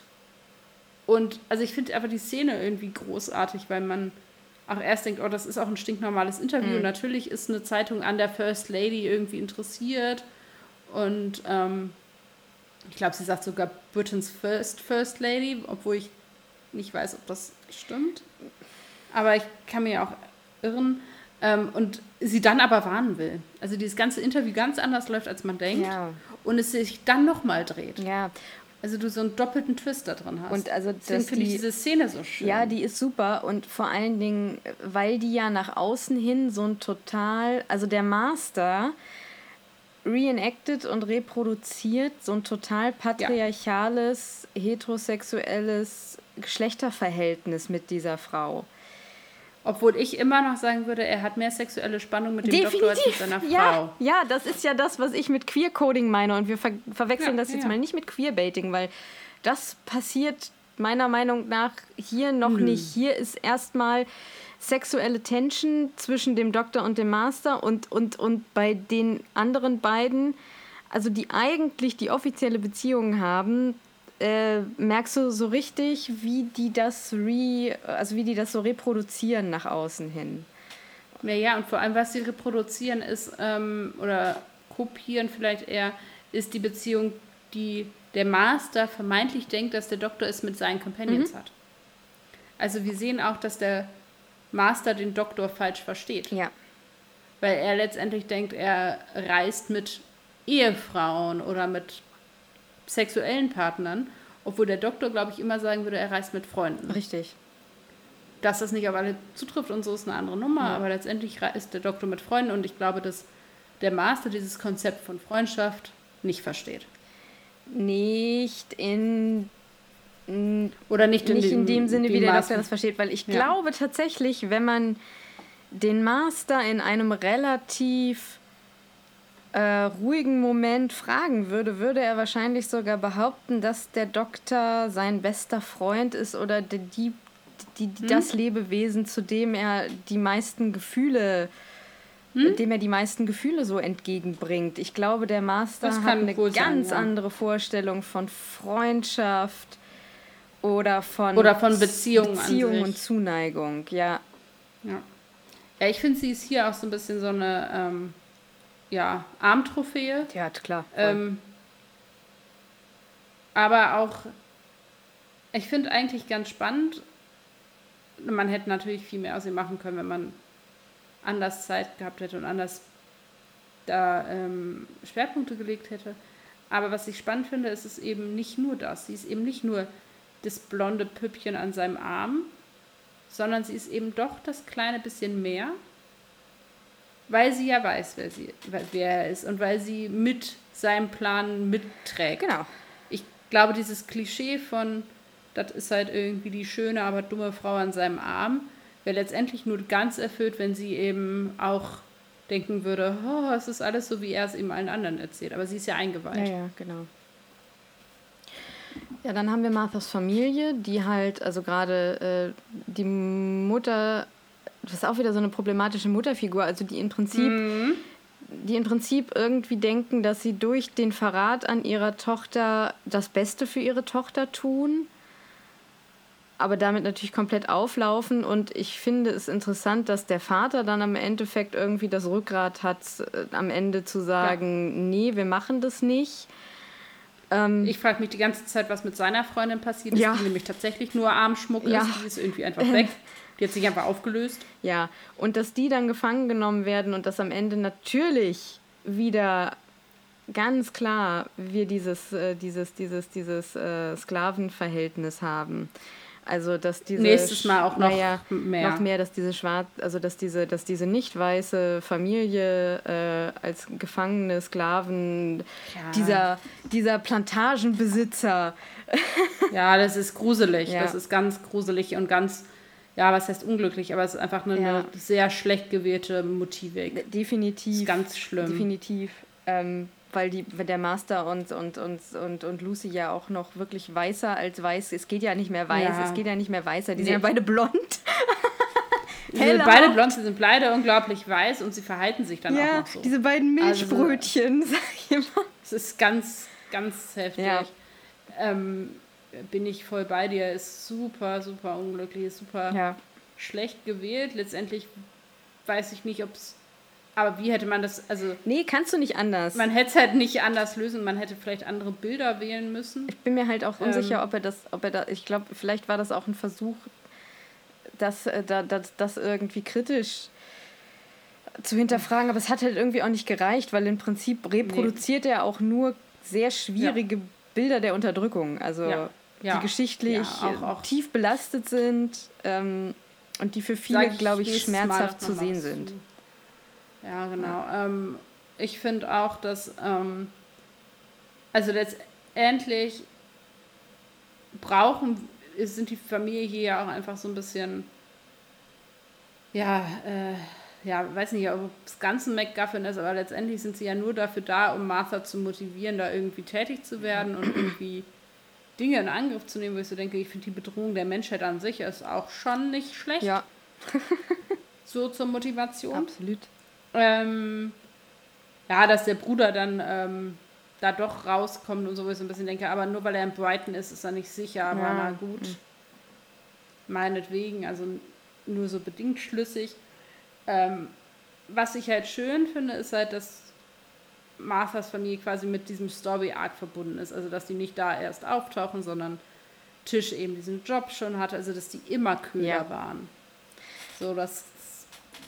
und also ich finde aber die Szene irgendwie großartig, weil man auch erst denkt, oh, das ist auch ein stinknormales Interview. Mhm. Natürlich ist eine Zeitung an der First Lady irgendwie interessiert und ähm, ich glaube, sie sagt sogar Britain's First First Lady, obwohl ich nicht weiß, ob das stimmt. Aber ich kann mir auch irren. Ähm, und sie dann aber warnen will. Also dieses ganze Interview ganz anders läuft, als man denkt. Ja. Und es sich dann nochmal dreht. Ja, Also du so einen doppelten Twist da drin hast. Und also, Deswegen finde ich die- diese Szene so schön. Ja, die ist super und vor allen Dingen, weil die ja nach außen hin so ein total, also der Master reenacted und reproduziert so ein total patriarchales, heterosexuelles Geschlechterverhältnis mit dieser Frau. Obwohl ich immer noch sagen würde, er hat mehr sexuelle Spannung mit dem Doktor als mit seiner Frau. Ja, ja, das ist ja das, was ich mit Queer-Coding meine. Und wir ver verwechseln Ja, das jetzt ja. mal nicht mit Queerbaiting, weil das passiert meiner Meinung nach hier noch nicht. Hier ist erstmal sexuelle Tension zwischen dem Doktor und dem Master und, und, und bei den anderen beiden, also die eigentlich die offizielle Beziehung haben, äh, merkst du so richtig, wie die das re, also wie die das so reproduzieren nach außen hin. Ja, ja, und vor allem, was sie reproduzieren ist, ähm, oder kopieren vielleicht eher, ist die Beziehung, die der Master vermeintlich denkt, dass der Doktor es mit seinen Companions hat. Also wir sehen auch, dass der Master den Doktor falsch versteht. Ja. Weil er letztendlich denkt, er reist mit Ehefrauen oder mit sexuellen Partnern, obwohl der Doktor, glaube ich, immer sagen würde, er reist mit Freunden. Richtig. Dass das nicht auf alle zutrifft und so ist eine andere Nummer, Ja. aber letztendlich rei- ist der Doktor mit Freunden und ich glaube, dass der Master dieses Konzept von Freundschaft nicht versteht. Nicht in Oder nicht in, nicht in dem Sinne, wie der Doktor das versteht, weil ich Ja. glaube tatsächlich, wenn man den Master in einem relativ äh, ruhigen Moment fragen würde, würde er wahrscheinlich sogar behaupten, dass der Doktor sein bester Freund ist oder die, die, die, Hm? die das Lebewesen, zu dem er die meisten Gefühle Hm? dem er die meisten Gefühle so entgegenbringt. Ich glaube, der Master hat eine wohl sein, ganz ja. andere Vorstellung von Freundschaft oder von, Oder von Beziehung sich. und Zuneigung. Ja, Ja, ja ich finde, sie ist hier auch so ein bisschen so eine ähm, ja, Armtrophäe. ja klar. Ähm, aber auch Ich finde eigentlich ganz spannend. Man hätte natürlich viel mehr aus ihr machen können, wenn man anders Zeit gehabt hätte und anders da ähm, Schwerpunkte gelegt hätte. Aber was ich spannend finde, ist es eben nicht nur das. Sie ist eben nicht nur das blonde Püppchen an seinem Arm, sondern sie ist eben doch das kleine bisschen mehr, weil sie ja weiß, wer, sie, wer er ist und weil sie mit seinem Plan mitträgt. Genau. Ich glaube, dieses Klischee von, das ist halt irgendwie die schöne, aber dumme Frau an seinem Arm, wäre letztendlich nur ganz erfüllt, wenn sie eben auch denken würde, oh, es ist alles so, wie er es eben allen anderen erzählt. Aber sie ist ja eingeweiht. Ja, ja, genau. Ja, dann haben wir Marthas Familie, die halt, also gerade äh, die Mutter, das ist auch wieder so eine problematische Mutterfigur, also die im Prinzip, mhm. die im Prinzip irgendwie denken, dass sie durch den Verrat an ihrer Tochter das Beste für ihre Tochter tun aber damit natürlich komplett auflaufen. Und ich finde es interessant, dass der Vater dann am Endeffekt irgendwie das Rückgrat hat, äh, am Ende zu sagen, ja. nee, wir machen das nicht. Ähm, ich frage mich die ganze Zeit, was mit seiner Freundin passiert ist, ja. die nämlich tatsächlich nur Armschmuck ja. ist. Die ist irgendwie einfach [LAUGHS] weg. Die hat sich einfach aufgelöst. Ja, und dass die dann gefangen genommen werden und dass am Ende natürlich wieder ganz klar wir dieses, äh, dieses, dieses, dieses äh, Sklavenverhältnis haben. Also dass diese nächstes Mal auch noch naja, mehr. noch mehr, dass diese schwarz, also dass diese, dass diese nicht weiße Familie äh, als gefangene Sklaven ja. dieser dieser Plantagenbesitzer. ja, das ist gruselig. [LAUGHS] Ja. Das ist ganz gruselig und ganz ja, was heißt unglücklich, aber es ist einfach eine, ja. eine sehr schlecht gewählte Motivik. Definitiv. Ganz schlimm. Definitiv. Ähm, weil die, der Master und, und, und, und, und Lucy ja auch noch wirklich weißer als weiß. Es geht ja nicht mehr weiß, ja. es geht ja nicht mehr weißer. Die nee. sind ja beide blond. Die sind beide blond, sie sind beide unglaublich weiß und sie verhalten sich dann ja, auch noch so. Diese beiden Milchbrötchen, also, [LAUGHS] sag ich immer. Es ist ganz, ganz heftig. Ja. Ähm, bin ich voll bei dir. Ist super, super unglücklich, ist super ja. schlecht gewählt. Letztendlich weiß ich nicht, ob es aber wie hätte man das, also. Nee, kannst du nicht anders. Man hätte es halt nicht anders lösen, man hätte vielleicht andere Bilder wählen müssen. Ich bin mir halt auch unsicher, ähm, ob er das, ob er da, ich glaube, vielleicht war das auch ein Versuch, das, äh, das, das irgendwie kritisch zu hinterfragen, aber es hat halt irgendwie auch nicht gereicht, weil im Prinzip reproduziert nee. er auch nur sehr schwierige ja. Bilder der Unterdrückung, also ja. Ja. die geschichtlich auch, auch. tief belastet sind ähm, und die für viele, glaube ich, schmerzhaft zu sehen sind. Ja, genau. Ähm, ich finde auch, dass, ähm, also letztendlich brauchen, sind die Familie hier ja auch einfach so ein bisschen, ja, äh, ja, weiß nicht, ob es ganz ein McGuffin ist, aber letztendlich sind sie ja nur dafür da, um Martha zu motivieren, da irgendwie tätig zu werden und [CLEARS THROAT] irgendwie Dinge in Angriff zu nehmen, wo ich so denke, ich finde die Bedrohung der Menschheit an sich ist auch schon nicht schlecht. Ja. [LAUGHS] so zur Motivation. Absolut. Ähm, ja, dass der Bruder dann ähm, da doch rauskommt und so, wo ich so ein bisschen denke, aber nur weil er in Brighton ist, ist er nicht sicher, aber ja. na gut. Mhm. Meinetwegen, also nur so bedingt schlüssig. Ähm, was ich halt schön finde, ist halt, dass Marthas Familie quasi mit diesem Story-Arc verbunden ist. Also, dass die nicht da erst auftauchen, sondern Tisch eben diesen Job schon hatte, also dass die immer Köder ja. waren. So, das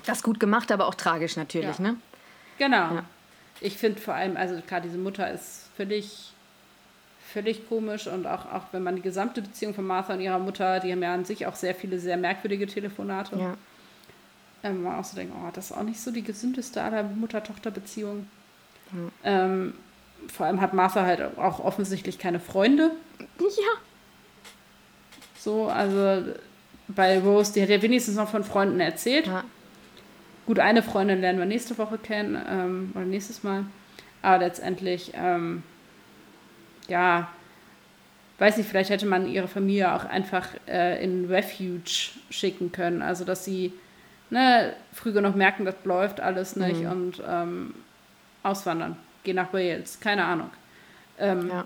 das gut gemacht, aber auch tragisch natürlich, ja. ne? Genau. Ja. Ich finde vor allem, also gerade diese Mutter ist völlig, völlig komisch und auch, auch wenn man die gesamte Beziehung von Martha und ihrer Mutter, die haben ja an sich auch sehr viele sehr merkwürdige Telefonate. Ja. Ähm, man auch so denkt, oh, das ist auch nicht so die gesündeste aller Mutter-Tochter-Beziehungen. Ähm, vor allem hat Martha halt auch offensichtlich keine Freunde. Ja. So, also bei Rose, die hat ja wenigstens noch von Freunden erzählt. Ja. Gut, eine Freundin lernen wir nächste Woche kennen ähm, oder nächstes Mal. Aber letztendlich, ähm, ja, weiß nicht, vielleicht hätte man ihre Familie auch einfach äh, in Refuge schicken können. Also, dass sie ne, früh genug merken, das läuft alles nicht mhm. und ähm, auswandern. Gehen nach Wales, keine Ahnung. Ähm, ja.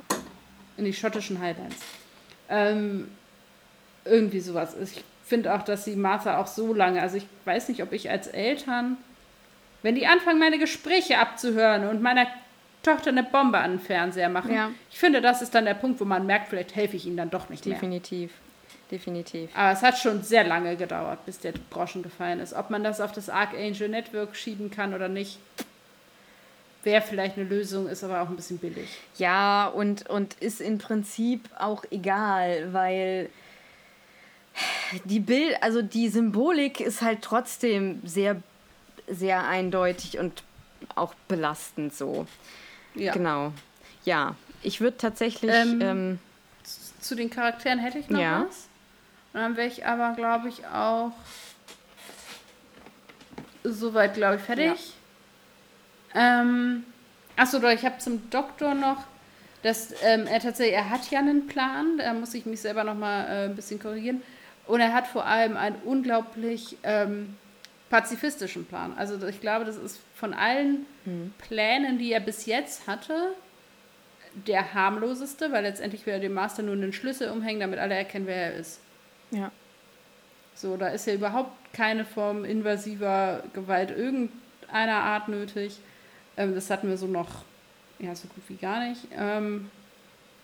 In die schottischen Highlands. Ähm, irgendwie sowas. Ich finde auch, dass sie Martha auch so lange, also ich weiß nicht, ob ich als Eltern, wenn die anfangen, meine Gespräche abzuhören und meiner Tochter eine Bombe an den Fernseher machen. Ja. Ich finde, das ist dann der Punkt, wo man merkt, vielleicht helfe ich ihnen dann doch nicht mehr. Definitiv. Definitiv. Aber es hat schon sehr lange gedauert, bis der Groschen gefallen ist. Ob man das auf das Archangel Network schieben kann oder nicht, wäre vielleicht eine Lösung, ist aber auch ein bisschen billig. Ja, und, und ist im Prinzip auch egal, weil die Bild, also die Symbolik ist halt trotzdem sehr, sehr eindeutig und auch belastend so. Ja. Genau. Ja, ich würde tatsächlich. Ähm, Ähm, Zu den Charakteren hätte ich noch Ja. was. Und dann wäre ich aber, glaube ich, auch soweit, glaube ich, fertig. Ähm, achso, ich habe zum Doktor noch, dass ähm, er tatsächlich, er hat ja einen Plan, da muss ich mich selber noch mal äh, ein bisschen korrigieren. Und er hat vor allem einen unglaublich ähm, pazifistischen Plan. Also ich glaube, das ist von allen Plänen, die er bis jetzt hatte, der harmloseste, weil letztendlich will er dem Master nur einen Schlüssel umhängen, damit alle erkennen, wer er ist. ja. So, da ist ja überhaupt keine Form invasiver Gewalt irgendeiner Art nötig. Ähm, das hatten wir so noch, ja, so gut wie gar nicht. Ähm,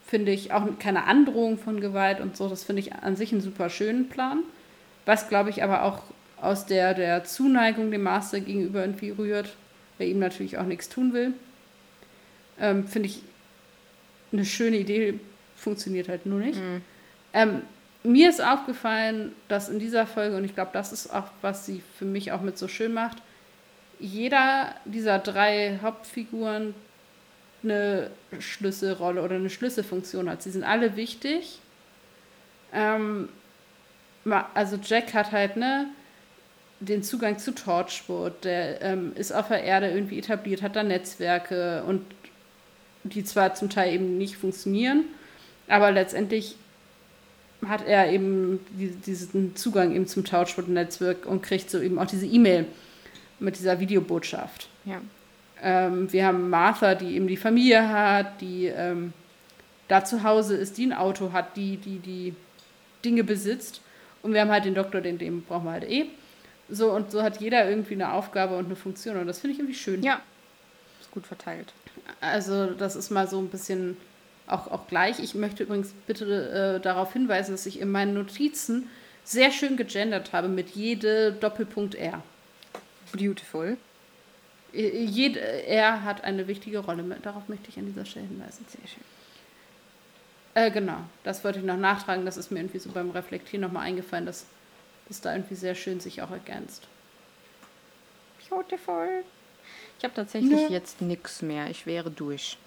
finde ich auch keine Androhung von Gewalt und so. Das finde ich an sich einen super schönen Plan. Was, glaube ich, aber auch aus der, der Zuneigung dem Master gegenüber irgendwie rührt, der ihm natürlich auch nichts tun will. Ähm, finde ich eine schöne Idee, funktioniert halt nur nicht. Ähm, mir ist aufgefallen, dass in dieser Folge, und ich glaube, das ist auch, was sie für mich auch mit so schön macht, jeder dieser drei Hauptfiguren eine Schlüsselrolle oder eine Schlüsselfunktion hat. Sie sind alle wichtig. Ähm, also Jack hat halt ne, den Zugang zu Torchwood, der ähm, ist auf der Erde irgendwie etabliert, hat da Netzwerke und die zwar zum Teil eben nicht funktionieren, aber letztendlich hat er eben die, diesen Zugang eben zum Torchwood-Netzwerk und kriegt so eben auch diese E-Mail mit dieser Videobotschaft. Ja. Ähm, wir haben Martha, die eben die Familie hat, die ähm, da zu Hause ist, die ein Auto hat, die die, die Dinge besitzt. Und wir haben halt den Doktor, den, den brauchen wir halt eh. So, und so hat jeder irgendwie eine Aufgabe und eine Funktion. Und das finde ich irgendwie schön. Ja. Ist gut verteilt. Also das ist mal so ein bisschen auch, auch gleich. Ich möchte übrigens bitte äh, darauf hinweisen, dass ich in meinen Notizen sehr schön gegendert habe mit jede Doppelpunkt R. Beautiful. Äh, Jede, er hat eine wichtige Rolle. Darauf möchte ich an dieser Stelle hinweisen. Sehr schön. Äh, genau, das wollte ich noch nachtragen. Das ist mir irgendwie so beim Reflektieren nochmal eingefallen, dass das da irgendwie sehr schön sich auch ergänzt. Beautiful. Ich habe tatsächlich Ja. jetzt nichts mehr. Ich wäre durch.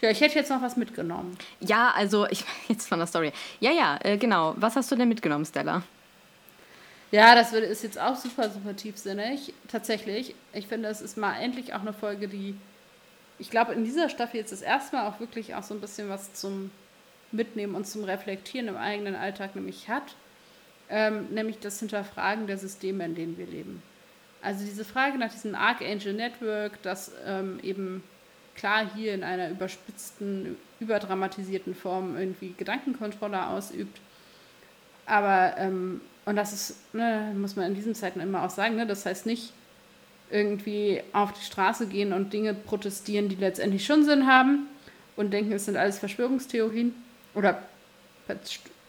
Ja, ich hätte jetzt noch was mitgenommen. Ja, also [LAUGHS] ich jetzt von der Story. Ja, ja, äh, genau. Was hast du denn mitgenommen, Stella? Ja, das ist jetzt auch super, super tiefsinnig. Tatsächlich. Ich finde, es ist mal endlich auch eine Folge, die, ich glaube, in dieser Staffel jetzt das erste Mal auch wirklich auch so ein bisschen was zum Mitnehmen und zum Reflektieren im eigenen Alltag nämlich hat. Ähm, nämlich das Hinterfragen der Systeme, in denen wir leben. Also diese Frage nach diesem Archangel Network, das ähm, eben klar hier in einer überspitzten, überdramatisierten Form irgendwie Gedankenkontrolle ausübt. Aber, ähm, und das ist, ne, muss man in diesen Zeiten immer auch sagen, ne, das heißt nicht irgendwie auf die Straße gehen und Dinge protestieren, die letztendlich schon Sinn haben und denken, es sind alles Verschwörungstheorien oder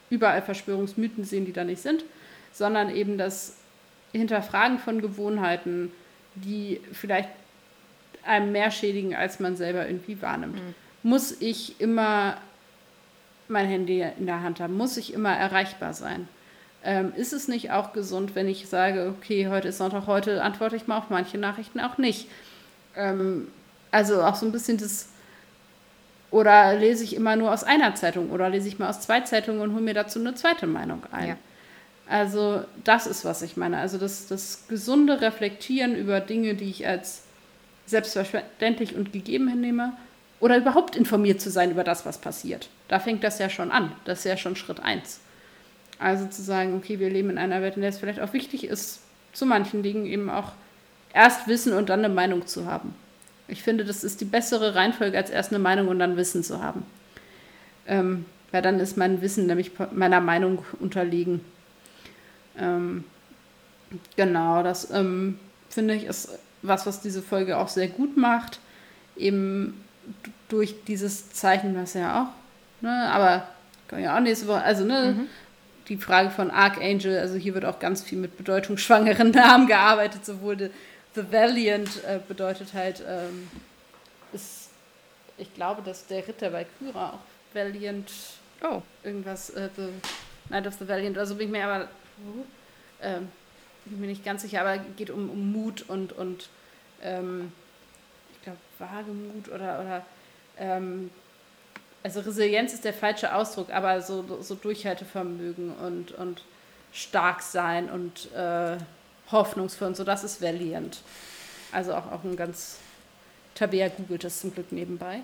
überall Verschwörungsmythen sehen, die da nicht sind, sondern eben das Hinterfragen von Gewohnheiten, die vielleicht einem mehr schädigen, als man selber irgendwie wahrnimmt. Muss ich immer mein Handy in der Hand haben? Muss ich immer erreichbar sein? Ähm, ist es nicht auch gesund, wenn ich sage, okay, heute ist Sonntag, heute antworte ich mal auf manche Nachrichten auch nicht? Ähm, also auch so ein bisschen das, oder lese ich immer nur aus einer Zeitung oder lese ich mal aus zwei Zeitungen und hole mir dazu eine zweite Meinung ein? Ja. Also das ist, was ich meine. Also das, das gesunde Reflektieren über Dinge, die ich als selbstverständlich und gegeben hinnehme oder überhaupt informiert zu sein über das, was passiert. Da fängt das ja schon an. Das ist ja schon Schritt eins. Also zu sagen, okay, wir leben in einer Welt, in der es vielleicht auch wichtig ist, zu manchen Dingen eben auch erst wissen und dann eine Meinung zu haben. Ich finde, das ist die bessere Reihenfolge, als erst eine Meinung und dann Wissen zu haben. Ähm, weil dann ist mein Wissen nämlich meiner Meinung unterlegen. Ähm, genau, das ähm, finde ich ist was, was diese Folge auch sehr gut macht. eben durch dieses Zeichen, was ja auch, ne, aber kann ja auch nächste Woche, also ne, mhm. Die Frage von Archangel, also hier wird auch ganz viel mit bedeutungsschwangeren [LAUGHS] Namen gearbeitet, sowohl The, Valiant äh, bedeutet halt, ähm, ist, ich glaube, dass der Ritter bei Kyra auch Valiant, oh, irgendwas, äh, The Night of the Valiant, also bin ich mir aber, ähm, bin mir nicht ganz sicher, aber geht um, um Mut und, und ähm, ich glaube, Wagemut oder, oder ähm, also Resilienz ist der falsche Ausdruck, aber so, so Durchhaltevermögen und, und stark sein und äh, hoffnungsvoll und so, das ist Valiant. Also auch, auch ein ganz, Tabea googelt das zum Glück nebenbei.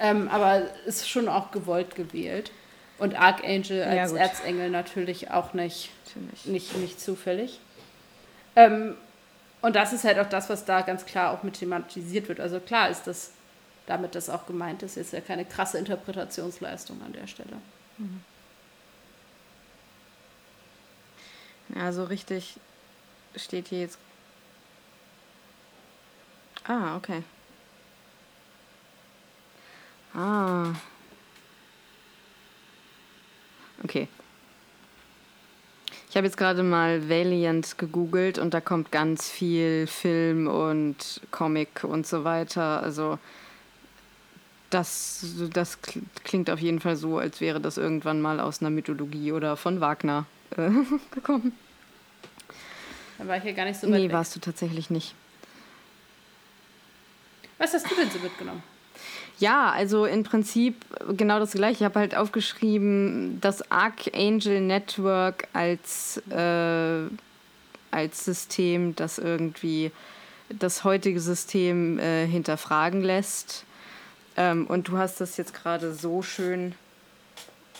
Ähm, aber ist schon auch gewollt gewählt. Und Archangel als ja, Erzengel natürlich auch nicht, natürlich. nicht, nicht zufällig. Ähm, und das ist halt auch das, was da ganz klar auch mit thematisiert wird. Also klar ist das damit das auch gemeint ist. Jetzt ja keine krasse Interpretationsleistung an der Stelle. Mhm. Ja, so richtig steht hier jetzt. Ah, okay. Ah. Okay. Ich habe jetzt gerade mal Valiant gegoogelt und da kommt ganz viel Film und Comic und so weiter. Also das, das klingt auf jeden Fall so, als wäre das irgendwann mal aus einer Mythologie oder von Wagner äh, [LAUGHS] gekommen. Da war ich ja gar nicht so weit Nee, weg. warst du tatsächlich nicht. Was hast du denn so mitgenommen? Ja, also im Prinzip genau das gleiche. Ich habe halt aufgeschrieben, das Archangel Network als, äh, als System, das irgendwie das heutige System äh, hinterfragen lässt ähm, und du hast das jetzt gerade so schön,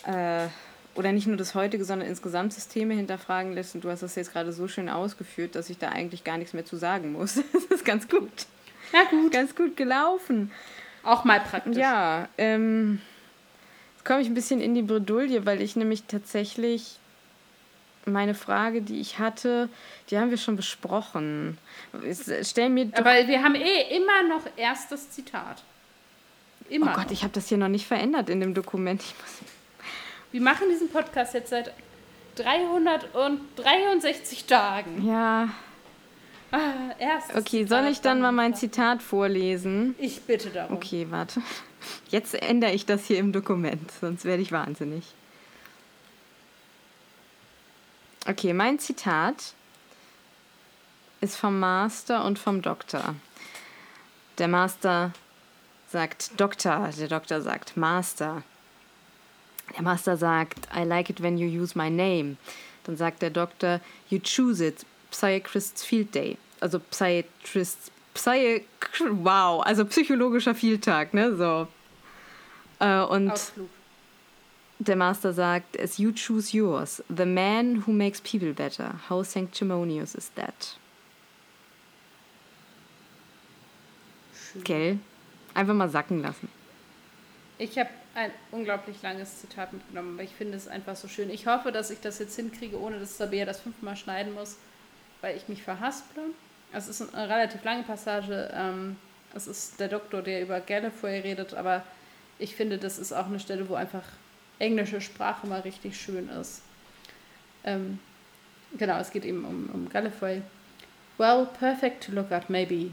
äh, oder nicht nur das heutige, sondern insgesamt Systeme hinterfragen lässt. Und du hast das jetzt gerade so schön ausgeführt, dass ich da eigentlich gar nichts mehr zu sagen muss. [LAUGHS] das ist ganz gut. Ja, gut. Ganz gut gelaufen. Auch mal praktisch. Ja, ähm, jetzt komme ich ein bisschen in die Bredouille, weil ich nämlich tatsächlich meine Frage, die ich hatte, die haben wir schon besprochen. Stell mir Aber wir haben eh immer noch erst das Zitat. Immer. Oh Gott, ich habe das hier noch nicht verändert in dem Dokument. Wir machen diesen Podcast jetzt seit 363 Tagen. Ja. Ah, erstes okay, soll ich dann mal mein Zitat vorlesen? Ich bitte darum. Okay, warte. Jetzt ändere ich das hier im Dokument, sonst werde ich wahnsinnig. Okay, mein Zitat ist vom Master und vom Doktor. Der Master sagt Doktor, der Doktor sagt Master. Der Master sagt, I like it when you use my name. Dann sagt der Doktor, you choose it, Psychiatrist's Field Day. Also Psychiatrist, Psy, wow, also psychologischer Fehltag, ne, so. Äh, und Ausflug. der Master sagt, as you choose yours, the man who makes people better, how sanctimonious is that? Gell? Einfach mal sacken lassen. Ich habe ein unglaublich langes Zitat mitgenommen, aber ich finde es einfach so schön. Ich hoffe, dass ich das jetzt hinkriege, ohne dass Sabea das fünfmal schneiden muss, weil ich mich verhasple. Es ist eine relativ lange Passage. Ähm, es ist der Doktor, der über Gallifrey redet, aber ich finde, das ist auch eine Stelle, wo einfach englische Sprache mal richtig schön ist. Ähm, genau, es geht eben um, um Gallifrey. Well, perfect to look at, maybe.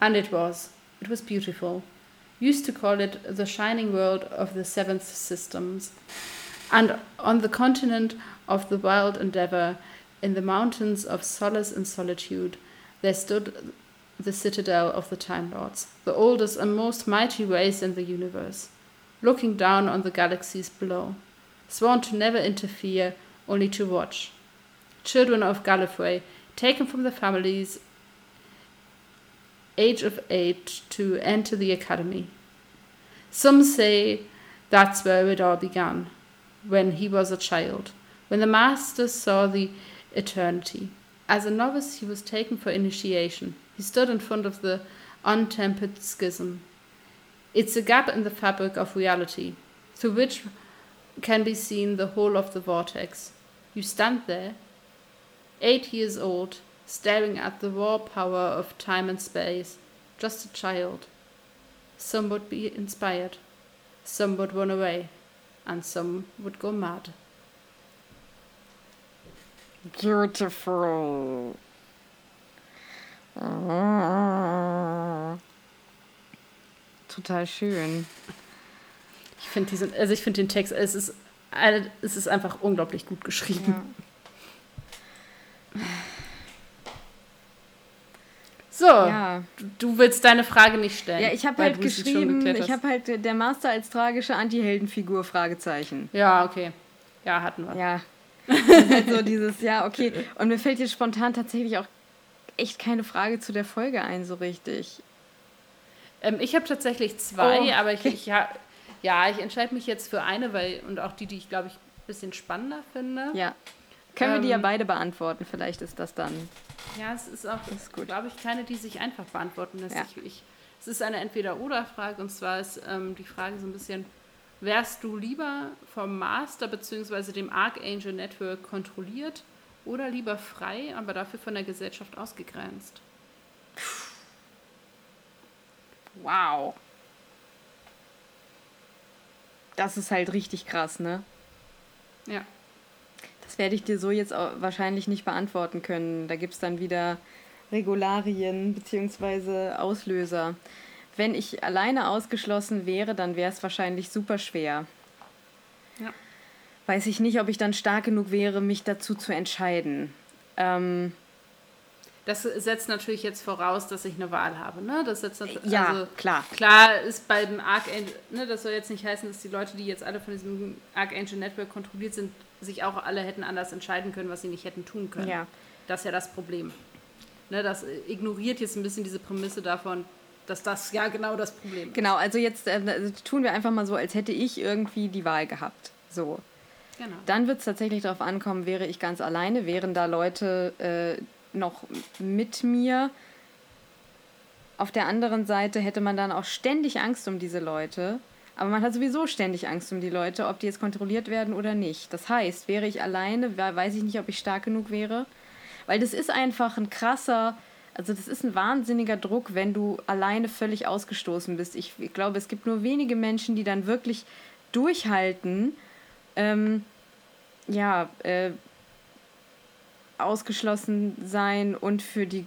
And it was. It was beautiful. Used to call it the shining world of the seventh systems. And on the continent of the wild endeavor, in the mountains of solace and solitude, there stood the citadel of the Time Lords, the oldest and most mighty race in the universe, looking down on the galaxies below, sworn to never interfere, only to watch. Children of Gallifrey, taken from their families age of eight to enter the academy. Some say that's where it all began, when he was a child, when the master saw the eternity. As a novice, he was taken for initiation. He stood in front of the untempered schism. It's a gap in the fabric of reality, through which can be seen the whole of the vortex. You stand there, eight years old, staring at the raw power of time and space, just a child. some would be inspired, some would run away, and some would go mad. Beautiful. Total schön. Ich finde diesen, also ich finde den Text, es ist, äh, es ist einfach unglaublich gut geschrieben. Ja. So, ja. du willst deine Frage nicht stellen. Ja, ich habe halt geschrieben, ich habe halt der Master als tragische Anti-Heldenfigur, Fragezeichen. Ja, okay. Ja, hatten wir. Ja. [LAUGHS] halt so dieses, ja, okay. Und mir fällt jetzt spontan tatsächlich auch echt keine Frage zu der Folge ein, so richtig. Ähm, ich habe tatsächlich zwei, oh. aber ich, ich ja, ja, ich entscheide mich jetzt für eine, weil, und auch die, die ich, glaube ich, ein bisschen spannender finde. Ja. Können ähm, wir die ja ähm, beide beantworten? Vielleicht ist das dann. Ja, es ist auch, glaube ich, keine, die sich einfach beantworten lässt. Ja. Ich, ich, es ist eine Entweder-Oder-Frage und zwar ist ähm, die Frage so ein bisschen, wärst du lieber vom Master bzw. dem Archangel Network kontrolliert oder lieber frei, aber dafür von der Gesellschaft ausgegrenzt? Wow. Das ist halt richtig krass, ne? Ja. Das werde ich dir so jetzt wahrscheinlich nicht beantworten können. Da gibt es dann wieder Regularien bzw. Auslöser. Wenn ich alleine ausgeschlossen wäre, dann wäre es wahrscheinlich super schwer. Ja. Weiß ich nicht, ob ich dann stark genug wäre, mich dazu zu entscheiden. Ähm, das setzt natürlich jetzt voraus, dass ich eine Wahl habe. Ne? Das setzt ja, also, klar. Klar ist beim Archangel, ne, das soll jetzt nicht heißen, dass die Leute, die jetzt alle von diesem Archangel Network kontrolliert sind, sich auch alle hätten anders entscheiden können, was sie nicht hätten tun können. Ja. Das ist ja das Problem. Ne, das ignoriert jetzt ein bisschen diese Prämisse davon, dass das ja genau das Problem ist. Genau, also jetzt äh, also tun wir einfach mal so, als hätte ich irgendwie die Wahl gehabt. So. Genau. Dann wird es tatsächlich darauf ankommen, wäre ich ganz alleine, wären da Leute, äh, noch mit mir. Auf der anderen Seite hätte man dann auch ständig Angst um diese Leute. Aber man hat sowieso ständig Angst um die Leute, ob die jetzt kontrolliert werden oder nicht. Das heißt, wäre ich alleine, weiß ich nicht, ob ich stark genug wäre. Weil das ist einfach ein krasser, also das ist ein wahnsinniger Druck, wenn du alleine völlig ausgestoßen bist. Ich, ich glaube, es gibt nur wenige Menschen, die dann wirklich durchhalten, ähm, ja, äh, ausgeschlossen sein und für die,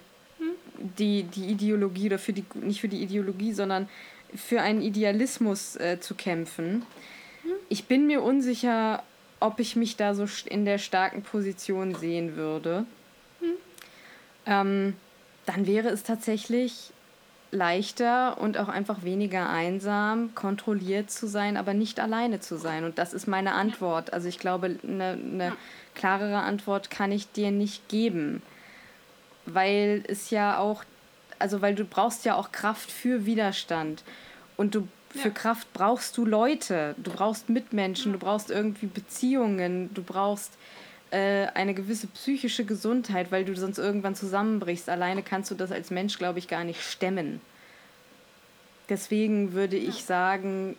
die, die Ideologie oder für die, nicht für die Ideologie, sondern für einen Idealismus äh, zu kämpfen. Ich bin mir unsicher, ob ich mich da so in der starken Position sehen würde. Ähm, dann wäre es tatsächlich leichter und auch einfach weniger einsam, kontrolliert zu sein, aber nicht alleine zu sein. Und das ist meine Antwort. Also ich glaube, eine ne klarere Antwort kann ich dir nicht geben, weil es ja auch, also weil du brauchst ja auch Kraft für Widerstand und du für ja. Kraft brauchst du Leute, du brauchst Mitmenschen, du brauchst irgendwie Beziehungen, du brauchst äh, eine gewisse psychische Gesundheit, weil du sonst irgendwann zusammenbrichst. Alleine kannst du das als Mensch, glaube ich, gar nicht stemmen. Deswegen würde ich sagen,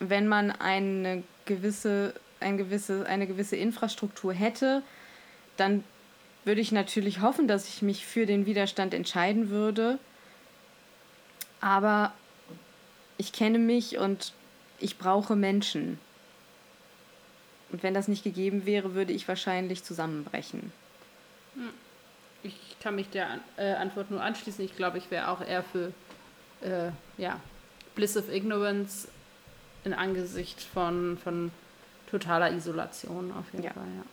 wenn man eine gewisse ein gewisse, eine gewisse Infrastruktur hätte, dann würde ich natürlich hoffen, dass ich mich für den Widerstand entscheiden würde. Aber ich kenne mich und ich brauche Menschen. Und wenn das nicht gegeben wäre, würde ich wahrscheinlich zusammenbrechen. Hm. Ich kann mich der äh, Antwort nur anschließen. Ich glaube, ich wäre auch eher für äh, ja, Bliss of Ignorance in Angesicht von, von totaler Isolation auf jeden ja. Fall, ja.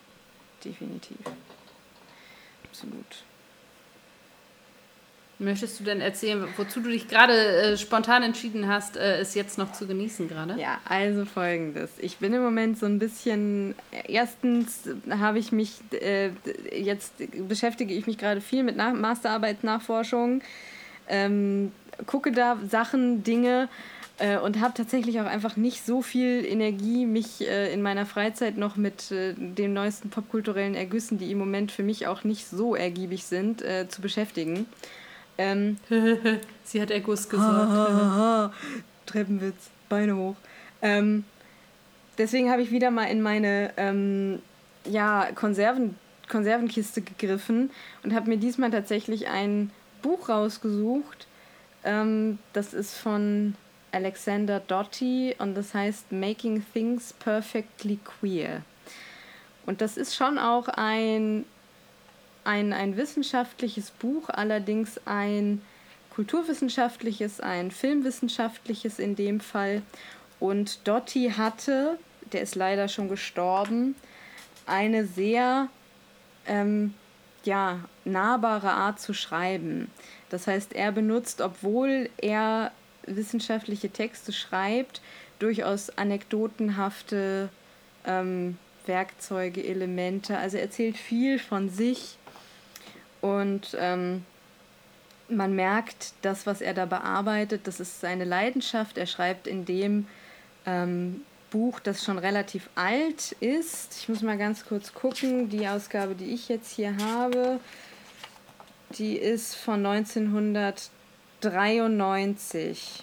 Definitiv. Absolut. Möchtest du denn erzählen, wozu du dich gerade äh, spontan entschieden hast, äh, es jetzt noch zu genießen gerade? Ja, also folgendes. Ich bin im Moment so ein bisschen, erstens habe ich mich, äh, jetzt beschäftige ich mich gerade viel mit Nach Masterarbeitsnachforschung, ähm, gucke da Sachen, Dinge, äh, und habe tatsächlich auch einfach nicht so viel Energie, mich äh, in meiner Freizeit noch mit äh, den neuesten popkulturellen Ergüssen, die im Moment für mich auch nicht so ergiebig sind, äh, zu beschäftigen. Ähm, [LAUGHS] Sie hat Erguss gesagt. [LAUGHS] Treppenwitz, Beine hoch. Ähm, deswegen habe ich wieder mal in meine ähm, ja, Konserven, Konservenkiste gegriffen und habe mir diesmal tatsächlich ein Buch rausgesucht. Ähm, das ist von Alexander Doty und das heißt Making Things Perfectly Queer. Und das ist schon auch ein, ein, ein wissenschaftliches Buch, allerdings ein kulturwissenschaftliches, ein filmwissenschaftliches in dem Fall. Und Dotti hatte, der ist leider schon gestorben, eine sehr ähm, ja, nahbare Art zu schreiben. Das heißt, er benutzt, obwohl er wissenschaftliche Texte schreibt, durchaus anekdotenhafte ähm, Werkzeuge, Elemente. Also er erzählt viel von sich und ähm, man merkt, das, was er da bearbeitet, das ist seine Leidenschaft. Er schreibt in dem ähm, Buch, das schon relativ alt ist. Ich muss mal ganz kurz gucken. Die Ausgabe, die ich jetzt hier habe, die ist von 1993.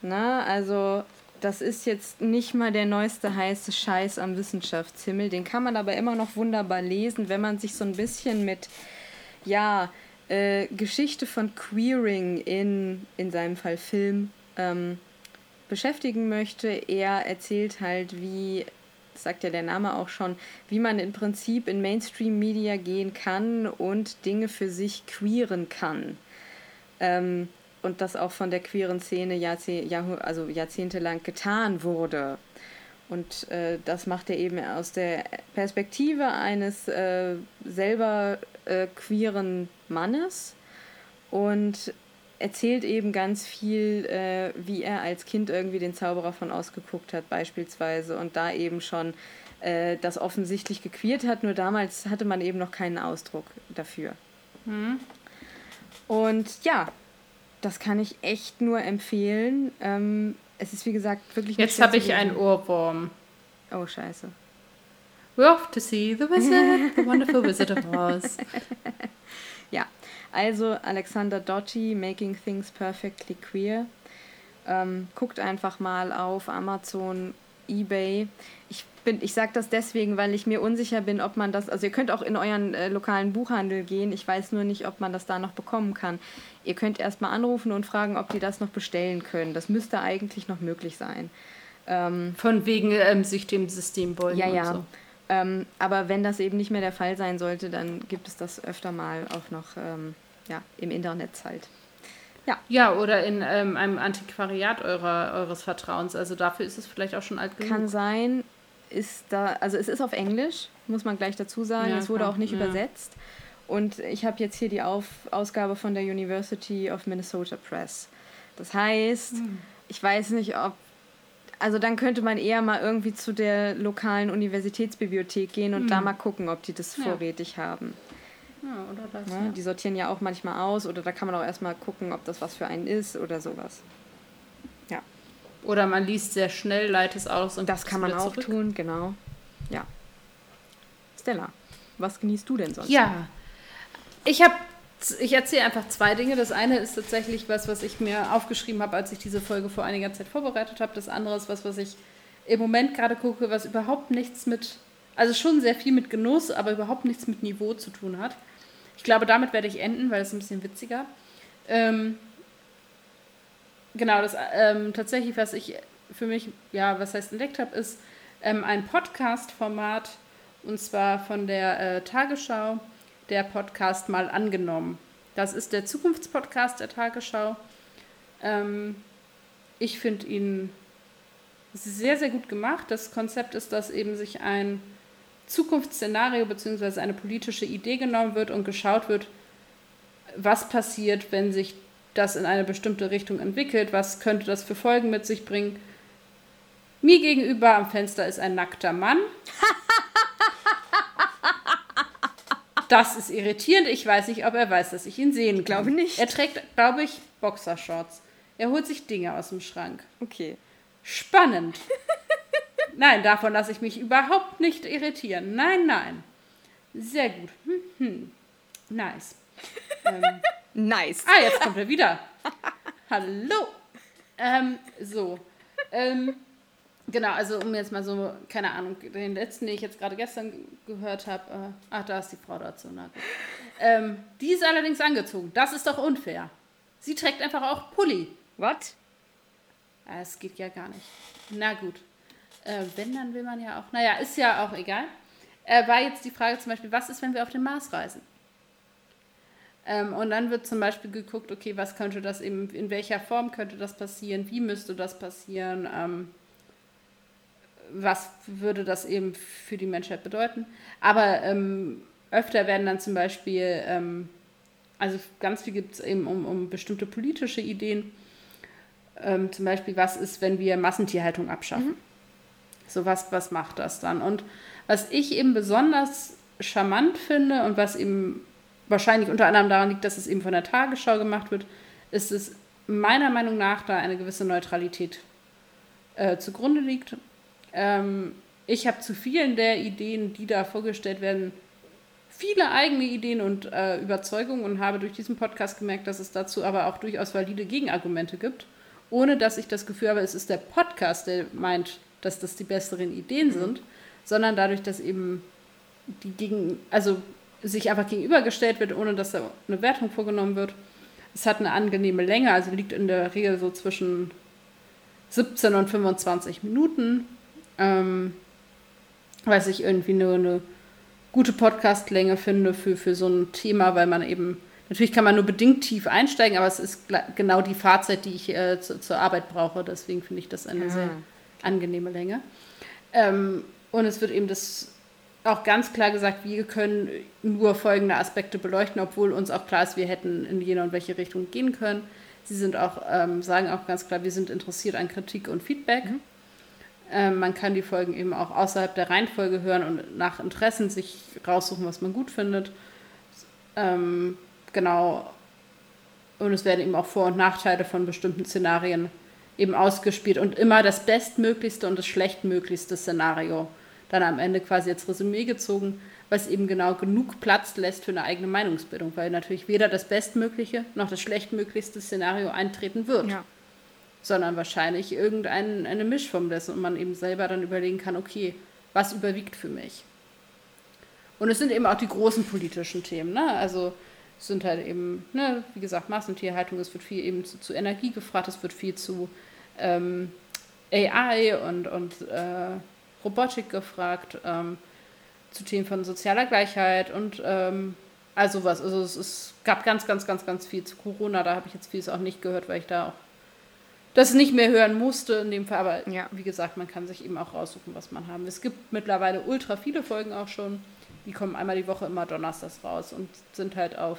Na, also das ist jetzt nicht mal der neueste heiße Scheiß am Wissenschaftshimmel. Den kann man aber immer noch wunderbar lesen, wenn man sich so ein bisschen mit, ja, äh, Geschichte von Queering in, in seinem Fall Film, ähm, beschäftigen möchte. Er erzählt halt, wie, sagt ja der Name auch schon, wie man im Prinzip in Mainstream-Media gehen kann und Dinge für sich queeren kann. Ähm, und das auch von der queeren Szene Jahrzeh also jahrzehntelang getan wurde. Und äh, das macht er eben aus der Perspektive eines äh, selber äh, queeren Mannes und erzählt eben ganz viel, äh, wie er als Kind irgendwie den Zauberer von ausgeguckt hat, beispielsweise, und da eben schon äh, das offensichtlich gequeert hat, nur damals hatte man eben noch keinen Ausdruck dafür. Mhm. Und ja, das kann ich echt nur empfehlen. Ähm, es ist wie gesagt wirklich. Jetzt habe ich einen Ohrwurm. Oh, scheiße. We're off to see the wizard, the wonderful wizard of Oz. [LAUGHS] ja, also Alexander Dotti, Making Things Perfectly Queer. Ähm, guckt einfach mal auf Amazon, eBay. Ich bin, ich sage das deswegen, weil ich mir unsicher bin, ob man das, also ihr könnt auch in euren äh, lokalen Buchhandel gehen. Ich weiß nur nicht, ob man das da noch bekommen kann. Ihr könnt erstmal anrufen und fragen, ob die das noch bestellen können. Das müsste eigentlich noch möglich sein. Ähm, Von wegen ähm, sich dem System beugen. Ja, ja. So. Ähm, aber wenn das eben nicht mehr der Fall sein sollte, dann gibt es das öfter mal auch noch ähm, ja, im Internet halt. Ja. ja, oder in ähm, einem Antiquariat eurer, eures Vertrauens. Also dafür ist es vielleicht auch schon alt genug. Kann sein, ist da, also es ist auf Englisch, muss man gleich dazu sagen. Ja, es wurde klar. auch nicht ja. übersetzt. Und ich habe jetzt hier die auf Ausgabe von der University of Minnesota Press. Das heißt, hm. ich weiß nicht, ob. Also dann könnte man eher mal irgendwie zu der lokalen Universitätsbibliothek gehen und hm. da mal gucken, ob die das ja. vorrätig haben. Ja, oder das. Ja, die sortieren ja auch manchmal aus oder da kann man auch erstmal gucken, ob das was für einen ist oder sowas. Oder man liest sehr schnell, leitet es aus und das kann man auch zurück. tun, genau. Ja. Stella, was genießt du denn sonst? Ja, ich habe ich erzähle einfach zwei Dinge. Das eine ist tatsächlich was, was ich mir aufgeschrieben habe, als ich diese Folge vor einiger Zeit vorbereitet habe. Das andere ist was, was ich im Moment gerade gucke, was überhaupt nichts mit, also schon sehr viel mit Genuss, aber überhaupt nichts mit Niveau zu tun hat. Ich glaube, damit werde ich enden, weil es ein bisschen witziger. Ähm, genau, das ähm, tatsächlich, was ich für mich, ja, was heißt entdeckt habe, ist ähm, ein Podcast-Format und zwar von der äh, Tagesschau, der Podcast mal angenommen. Das ist der Zukunftspodcast der Tagesschau. Ähm, ich finde ihn sehr, sehr gut gemacht. Das Konzept ist, dass eben sich ein Zukunftsszenario bzw. eine politische Idee genommen wird und geschaut wird, was passiert, wenn sich das in eine bestimmte Richtung entwickelt, was könnte das für Folgen mit sich bringen. Mir gegenüber am Fenster ist ein nackter Mann. Das ist irritierend. Ich weiß nicht, ob er weiß, dass ich ihn sehen kann. Glaube nicht. Er trägt, glaube ich, Boxershorts. Er holt sich Dinge aus dem Schrank. Okay. Spannend. Nein, davon lasse ich mich überhaupt nicht irritieren. Nein, nein. Sehr gut. Hm, hm. Nice. Ähm, nice. Ah, jetzt kommt er wieder. Hallo. Ähm, so. Ähm, genau, also um jetzt mal so, keine Ahnung, den letzten, den ich jetzt gerade gestern gehört habe. Äh, ach, da ist die Frau dazu. Na. Ähm, die ist allerdings angezogen. Das ist doch unfair. Sie trägt einfach auch Pulli. What? Ah, Es geht ja gar nicht. Na gut. Äh, wenn, dann will man ja auch. Naja, ist ja auch egal. Äh, war jetzt die Frage zum Beispiel, was ist, wenn wir auf den Mars reisen? Ähm, und dann wird zum Beispiel geguckt, okay, was könnte das eben, in welcher Form könnte das passieren, wie müsste das passieren, ähm, was würde das eben für die Menschheit bedeuten. Aber ähm, öfter werden dann zum Beispiel, ähm, also ganz viel gibt es eben um, um bestimmte politische Ideen. Ähm, zum Beispiel, was ist, wenn wir Massentierhaltung abschaffen? So was, was macht das dann? Und was ich eben besonders charmant finde und was eben wahrscheinlich unter anderem daran liegt, dass es eben von der Tagesschau gemacht wird, ist es meiner Meinung nach da eine gewisse Neutralität äh, zugrunde liegt. Ähm, ich habe zu vielen der Ideen, die da vorgestellt werden, viele eigene Ideen und äh, Überzeugungen und habe durch diesen Podcast gemerkt, dass es dazu aber auch durchaus valide Gegenargumente gibt, ohne dass ich das Gefühl habe, es ist der Podcast, der meint, dass das die besseren Ideen sind, sondern dadurch, dass eben die gegen, also sich einfach gegenübergestellt wird, ohne dass da eine Wertung vorgenommen wird. Es hat eine angenehme Länge, also liegt in der Regel so zwischen 17 und 25 Minuten. Ähm, was ich irgendwie nur eine gute Podcastlänge finde für, für so ein Thema, weil man eben, natürlich kann man nur bedingt tief einsteigen, aber es ist genau die Fahrzeit, die ich äh, zu, zur Arbeit brauche. Deswegen finde ich das eine Ja. sehr angenehme Länge. Ähm, und es wird eben das auch ganz klar gesagt, wir können nur folgende Aspekte beleuchten, obwohl uns auch klar ist, wir hätten in jene und welche Richtung gehen können. Sie sind auch, ähm, sagen auch ganz klar, wir sind interessiert an Kritik und Feedback. Ähm, man kann die Folgen eben auch außerhalb der Reihenfolge hören und nach Interessen sich raussuchen, was man gut findet. Ähm, genau. Und es werden eben auch Vor- und Nachteile von bestimmten Szenarien eben ausgespielt und immer das bestmöglichste und das schlechtmöglichste Szenario dann am Ende quasi als Resümee gezogen, was eben genau genug Platz lässt für eine eigene Meinungsbildung, weil natürlich weder das bestmögliche noch das schlechtmöglichste Szenario eintreten wird Ja. sondern wahrscheinlich irgendeine eine Mischform dessen und man eben selber dann überlegen kann, okay, was überwiegt für mich? Und es sind eben auch die großen politischen Themen, ne? Also es sind halt eben, ne, wie gesagt, Massentierhaltung, es wird viel eben zu, zu Energie gefragt, es wird viel zu ähm, AI und, und äh, Robotik gefragt, ähm, zu Themen von sozialer Gleichheit und ähm, all sowas. Also es, es gab ganz, ganz, ganz, ganz viel zu Corona, da habe ich jetzt vieles auch nicht gehört, weil ich da auch das nicht mehr hören musste in dem Fall. Aber Ja. wie gesagt, man kann sich eben auch raussuchen, was man haben will. Es gibt mittlerweile ultra viele Folgen auch schon. Die kommen einmal die Woche immer donnerstags raus und sind halt auf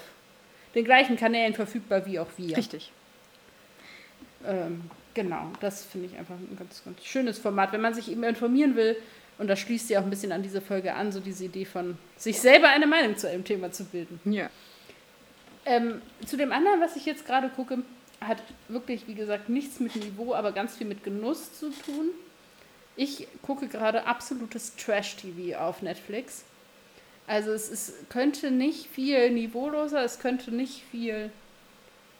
den gleichen Kanälen verfügbar wie auch wir. Richtig. Ähm, genau, das finde ich einfach ein ganz, ganz schönes Format. Wenn man sich eben informieren will, und das schließt ja auch ein bisschen an diese Folge an, so diese Idee von sich selber eine Meinung zu einem Thema zu bilden. Ja. Ähm, zu dem anderen, was ich jetzt gerade gucke, hat wirklich, wie gesagt, nichts mit Niveau, aber ganz viel mit Genuss zu tun. Ich gucke gerade absolutes Trash-TV auf Netflix. Also es ist, könnte nicht viel niveauloser, es könnte nicht viel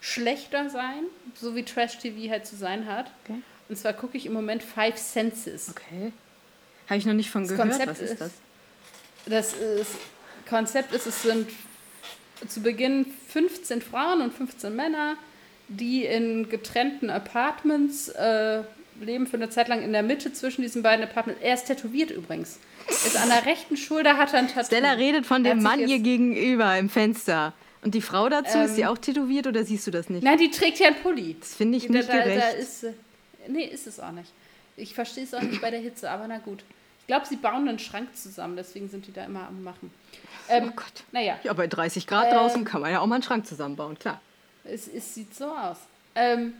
schlechter sein, so wie Trash-TV halt zu sein hat. Okay. Und zwar gucke ich im Moment Five Senses. Okay. Habe ich noch nicht von Das gehört. Konzept Was ist ist- das? Das ist, Konzept ist, es sind zu Beginn 15 Frauen und 15 Männer, die in getrennten Apartments äh, leben für eine Zeit lang in der Mitte zwischen diesen beiden Apartments. Er ist tätowiert übrigens. Ist an der rechten Schulter hat er ein Tattoo. Stella redet von dem Mann ihr gegenüber im Fenster. Und die Frau dazu, ist sie Ähm, auch tätowiert oder siehst du das nicht? Nein, die trägt ja einen Pulli. Das finde ich Da- nicht da, da gerecht. ist, äh, nee, ist es auch nicht. Ich verstehe es auch nicht bei der Hitze, aber na gut. Ich glaube, sie bauen einen Schrank zusammen, deswegen sind die da immer am Machen. Ähm, oh Gott. Naja, Ja, bei 30 Grad Äh, draußen kann man ja auch mal einen Schrank zusammenbauen, klar. Es, es sieht so aus. Ähm,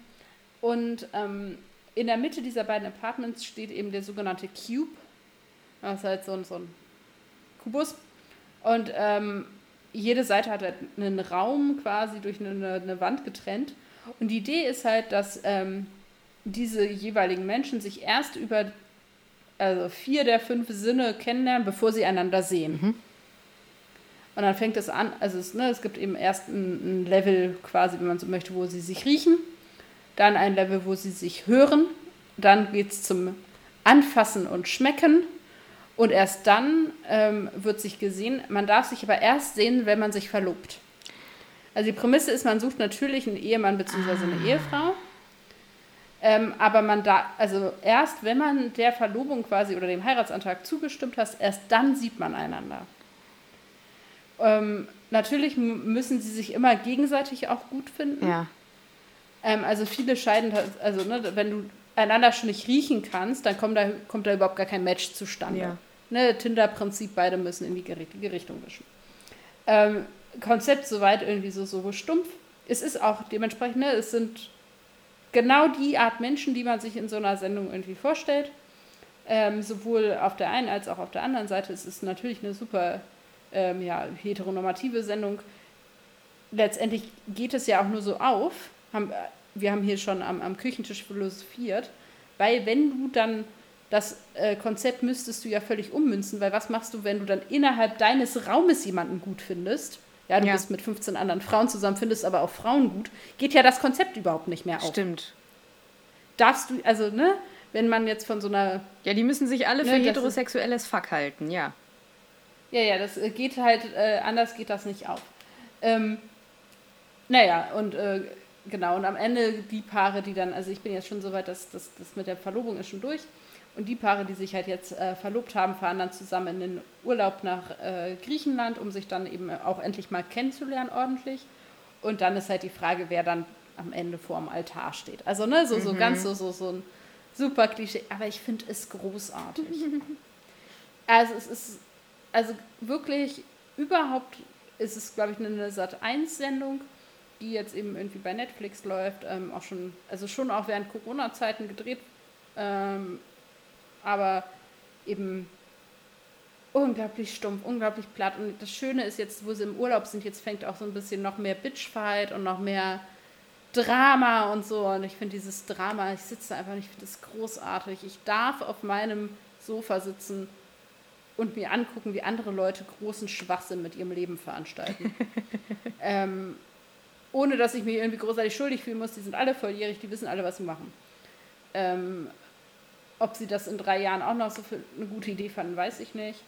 und ähm, in der Mitte dieser beiden Apartments steht eben der sogenannte Cube. Das ist halt so ein, so ein Kubus. Und ähm, jede Seite hat halt einen Raum quasi durch eine, eine Wand getrennt. Und die Idee ist halt, dass ähm, diese jeweiligen Menschen sich erst über also vier der fünf Sinne kennenlernen, bevor sie einander sehen. Und dann fängt es an, also es, ne, es gibt eben erst ein, ein Level quasi, wenn man so möchte, wo sie sich riechen, dann ein Level, wo sie sich hören, dann geht es zum Anfassen und Schmecken und erst dann ähm, wird sich gesehen. Man darf sich aber erst sehen, wenn man sich verlobt. Also die Prämisse ist, man sucht natürlich einen Ehemann bzw. eine Ehefrau. Ähm, aber man da, also erst wenn man der Verlobung quasi oder dem Heiratsantrag zugestimmt hat, erst dann sieht man einander. Ähm, natürlich müssen sie sich immer gegenseitig auch gut finden. Ja. Ähm, also viele scheiden, also ne, wenn du einander schon nicht riechen kannst, dann kommt da, kommt da überhaupt gar kein Match zustande. Ja. Ne, Tinder-Prinzip, beide müssen in die richtige Richtung wischen. Ähm, Konzept soweit irgendwie so, so stumpf. Es ist auch dementsprechend, ne, es sind genau die Art Menschen, die man sich in so einer Sendung irgendwie vorstellt. Ähm, sowohl auf der einen als auch auf der anderen Seite. Es ist natürlich eine super ähm, ja, heteronormative Sendung. Letztendlich geht es ja auch nur so auf. Haben, wir haben hier schon am, am Küchentisch philosophiert, weil wenn du dann das äh, Konzept müsstest du ja völlig ummünzen, weil was machst du, wenn du dann innerhalb deines Raumes jemanden gut findest? Ja, du ja. bist mit 15 anderen Frauen zusammen, findest aber auch Frauen gut. Geht ja das Konzept überhaupt nicht mehr auf. Stimmt. Darfst du, also, ne, wenn man jetzt von so einer. Ja, die müssen sich alle ne, für heterosexuelles Fuck halten, ja. Ja, ja, das äh, geht halt, äh, anders geht das nicht auf. Ähm, naja, und äh, genau, und am Ende die Paare, die dann, also ich bin jetzt schon so weit, dass das mit der Verlobung ist schon durch. Und die Paare, die sich halt jetzt äh, verlobt haben, fahren dann zusammen in den Urlaub nach äh, Griechenland, um sich dann eben auch endlich mal kennenzulernen ordentlich. Und dann ist halt die Frage, wer dann am Ende vor dem Altar steht. Also ne, so, so mhm. ganz so, so, so ein super Klischee. Aber ich finde es großartig. [LAUGHS] also es ist, also wirklich überhaupt ist es, glaube ich, eine Sat1-Sendung die jetzt eben irgendwie bei Netflix läuft, ähm, auch schon, also schon auch während Corona-Zeiten gedreht, ähm, aber eben unglaublich stumpf, unglaublich platt. Und das Schöne ist jetzt, wo sie im Urlaub sind, jetzt fängt auch so ein bisschen noch mehr Bitchfight und noch mehr Drama und so. Und ich finde dieses Drama, ich sitze einfach nicht, ich finde das großartig. Ich darf auf meinem Sofa sitzen und mir angucken, wie andere Leute großen Schwachsinn mit ihrem Leben veranstalten. [LAUGHS] ähm, ohne dass ich mich irgendwie großartig schuldig fühlen muss. Die sind alle volljährig, die wissen alle, was sie machen. Ähm, ob sie das in drei Jahren auch noch so für eine gute Idee fanden, weiß ich nicht.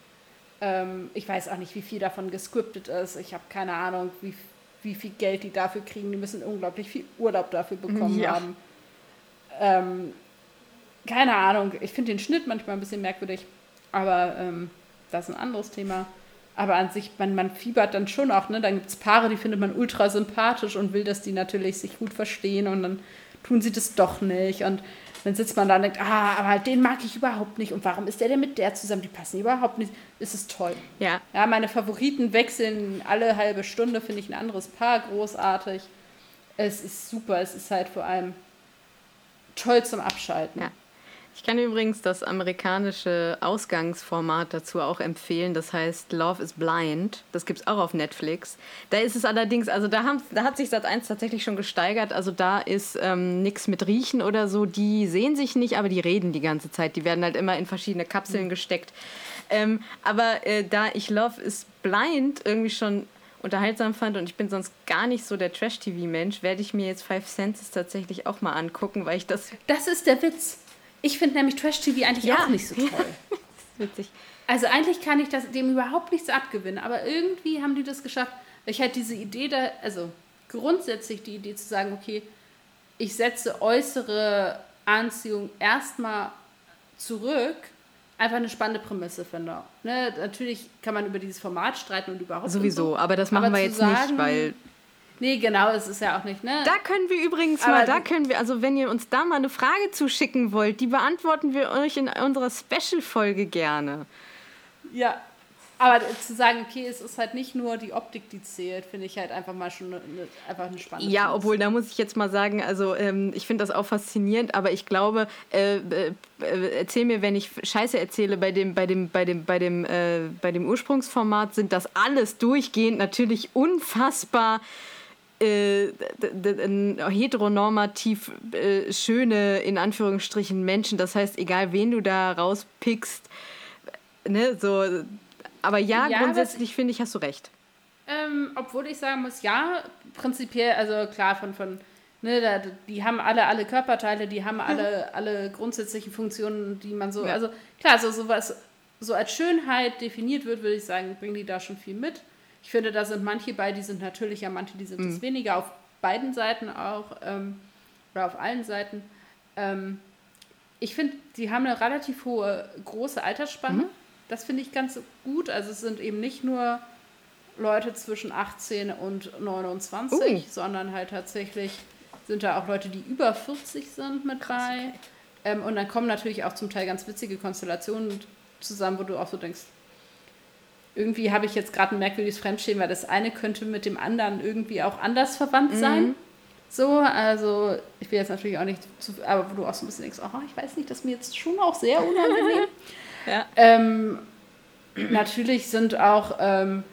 Ähm, ich weiß auch nicht, wie viel davon gescriptet ist. Ich habe keine Ahnung, wie, wie viel Geld die dafür kriegen. Die müssen unglaublich viel Urlaub dafür bekommen ja. haben. Ähm, keine Ahnung. Ich finde den Schnitt manchmal ein bisschen merkwürdig, aber ähm, das ist ein anderes Thema. Aber an sich, man, man fiebert dann schon auch, ne? Dann gibt es Paare, die findet man ultra sympathisch und will, dass die natürlich sich gut verstehen und dann tun sie das doch nicht. Und dann sitzt man da und denkt, ah, aber den mag ich überhaupt nicht. Und warum ist der denn mit der zusammen? Die passen überhaupt nicht. Es ist toll. Ja. Ja, meine Favoriten wechseln alle halbe Stunde, finde ich ein anderes Paar großartig. Es ist super. Es ist halt vor allem toll zum Abschalten. Ja. Ich kann übrigens das amerikanische Ausgangsformat dazu auch empfehlen. Das heißt Love is Blind. Das gibt es auch auf Netflix. Da ist es allerdings, also da, haben, da hat sich Sat 1 tatsächlich schon gesteigert. Also da ist ähm, nichts mit Riechen oder so. Die sehen sich nicht, aber die reden die ganze Zeit. Die werden halt immer in verschiedene Kapseln mhm. gesteckt. Ähm, aber äh, da ich Love is Blind irgendwie schon unterhaltsam fand und ich bin sonst gar nicht so der Trash-TV-Mensch, werde ich mir jetzt Five Senses tatsächlich auch mal angucken, weil ich das. Das ist der Witz. Ich finde nämlich Trash-TV eigentlich ja. auch nicht so toll. [LAUGHS] ist witzig. Also eigentlich kann ich das, dem überhaupt nichts abgewinnen, aber irgendwie haben die das geschafft. Ich halt diese Idee da, also grundsätzlich die Idee zu sagen, okay, ich setze äußere Anziehung erstmal zurück, einfach eine spannende Prämisse finde. Ne, natürlich kann man über dieses Format streiten und überhaupt. Sowieso, so. aber das machen aber wir jetzt sagen, nicht, weil Nee, genau, es ist ja auch nicht, ne? Da können wir übrigens Aber mal, da können wir, also wenn ihr uns da mal eine Frage zuschicken wollt, die beantworten wir euch in unserer Special-Folge gerne. Ja, aber zu sagen, okay, es ist halt nicht nur die Optik, die zählt, finde ich halt einfach mal schon eine, einfach eine spannende Ja, obwohl, da muss ich jetzt mal sagen, also ähm, ich finde das auch faszinierend, aber ich glaube, äh, äh, erzähl mir, wenn ich Scheiße erzähle, bei dem, bei dem, bei dem, bei dem, äh, bei dem Ursprungsformat sind das alles durchgehend natürlich unfassbar äh, heteronormativ äh, schöne, in Anführungsstrichen, Menschen. Das heißt, egal wen du da rauspickst, ne, so. Aber ja, ja grundsätzlich finde ich, hast du recht. Ähm, obwohl ich sagen muss, ja, prinzipiell, also klar, von, von ne, da, die haben alle alle Körperteile, die haben alle, alle grundsätzlichen Funktionen, die man so, ja. also klar, so sowas, so als Schönheit definiert wird, würde ich sagen, bringen die da schon viel mit. Ich finde, da sind manche bei, die sind natürlicher, manche, die sind es mhm. weniger, auf beiden Seiten auch, ähm, oder auf allen Seiten. Ähm, ich finde, die haben eine relativ hohe, große Altersspanne. Mhm. Das finde ich ganz gut. Also es sind eben nicht nur Leute zwischen 18 und 29, uh. sondern halt tatsächlich sind da auch Leute, die über 40 sind mit Krass, bei. Okay. Ähm, und dann kommen natürlich auch zum Teil ganz witzige Konstellationen zusammen, wo du auch so denkst, irgendwie habe ich jetzt gerade ein merkwürdiges Fremdschämen, weil das eine könnte mit dem anderen irgendwie auch anders verwandt sein. Mhm. So, also ich will jetzt natürlich auch nicht zu, aber wo du auch so ein bisschen denkst, oh, ich weiß nicht, das ist mir jetzt schon auch sehr unangenehm. [LAUGHS] ja. ähm, natürlich sind auch ähm,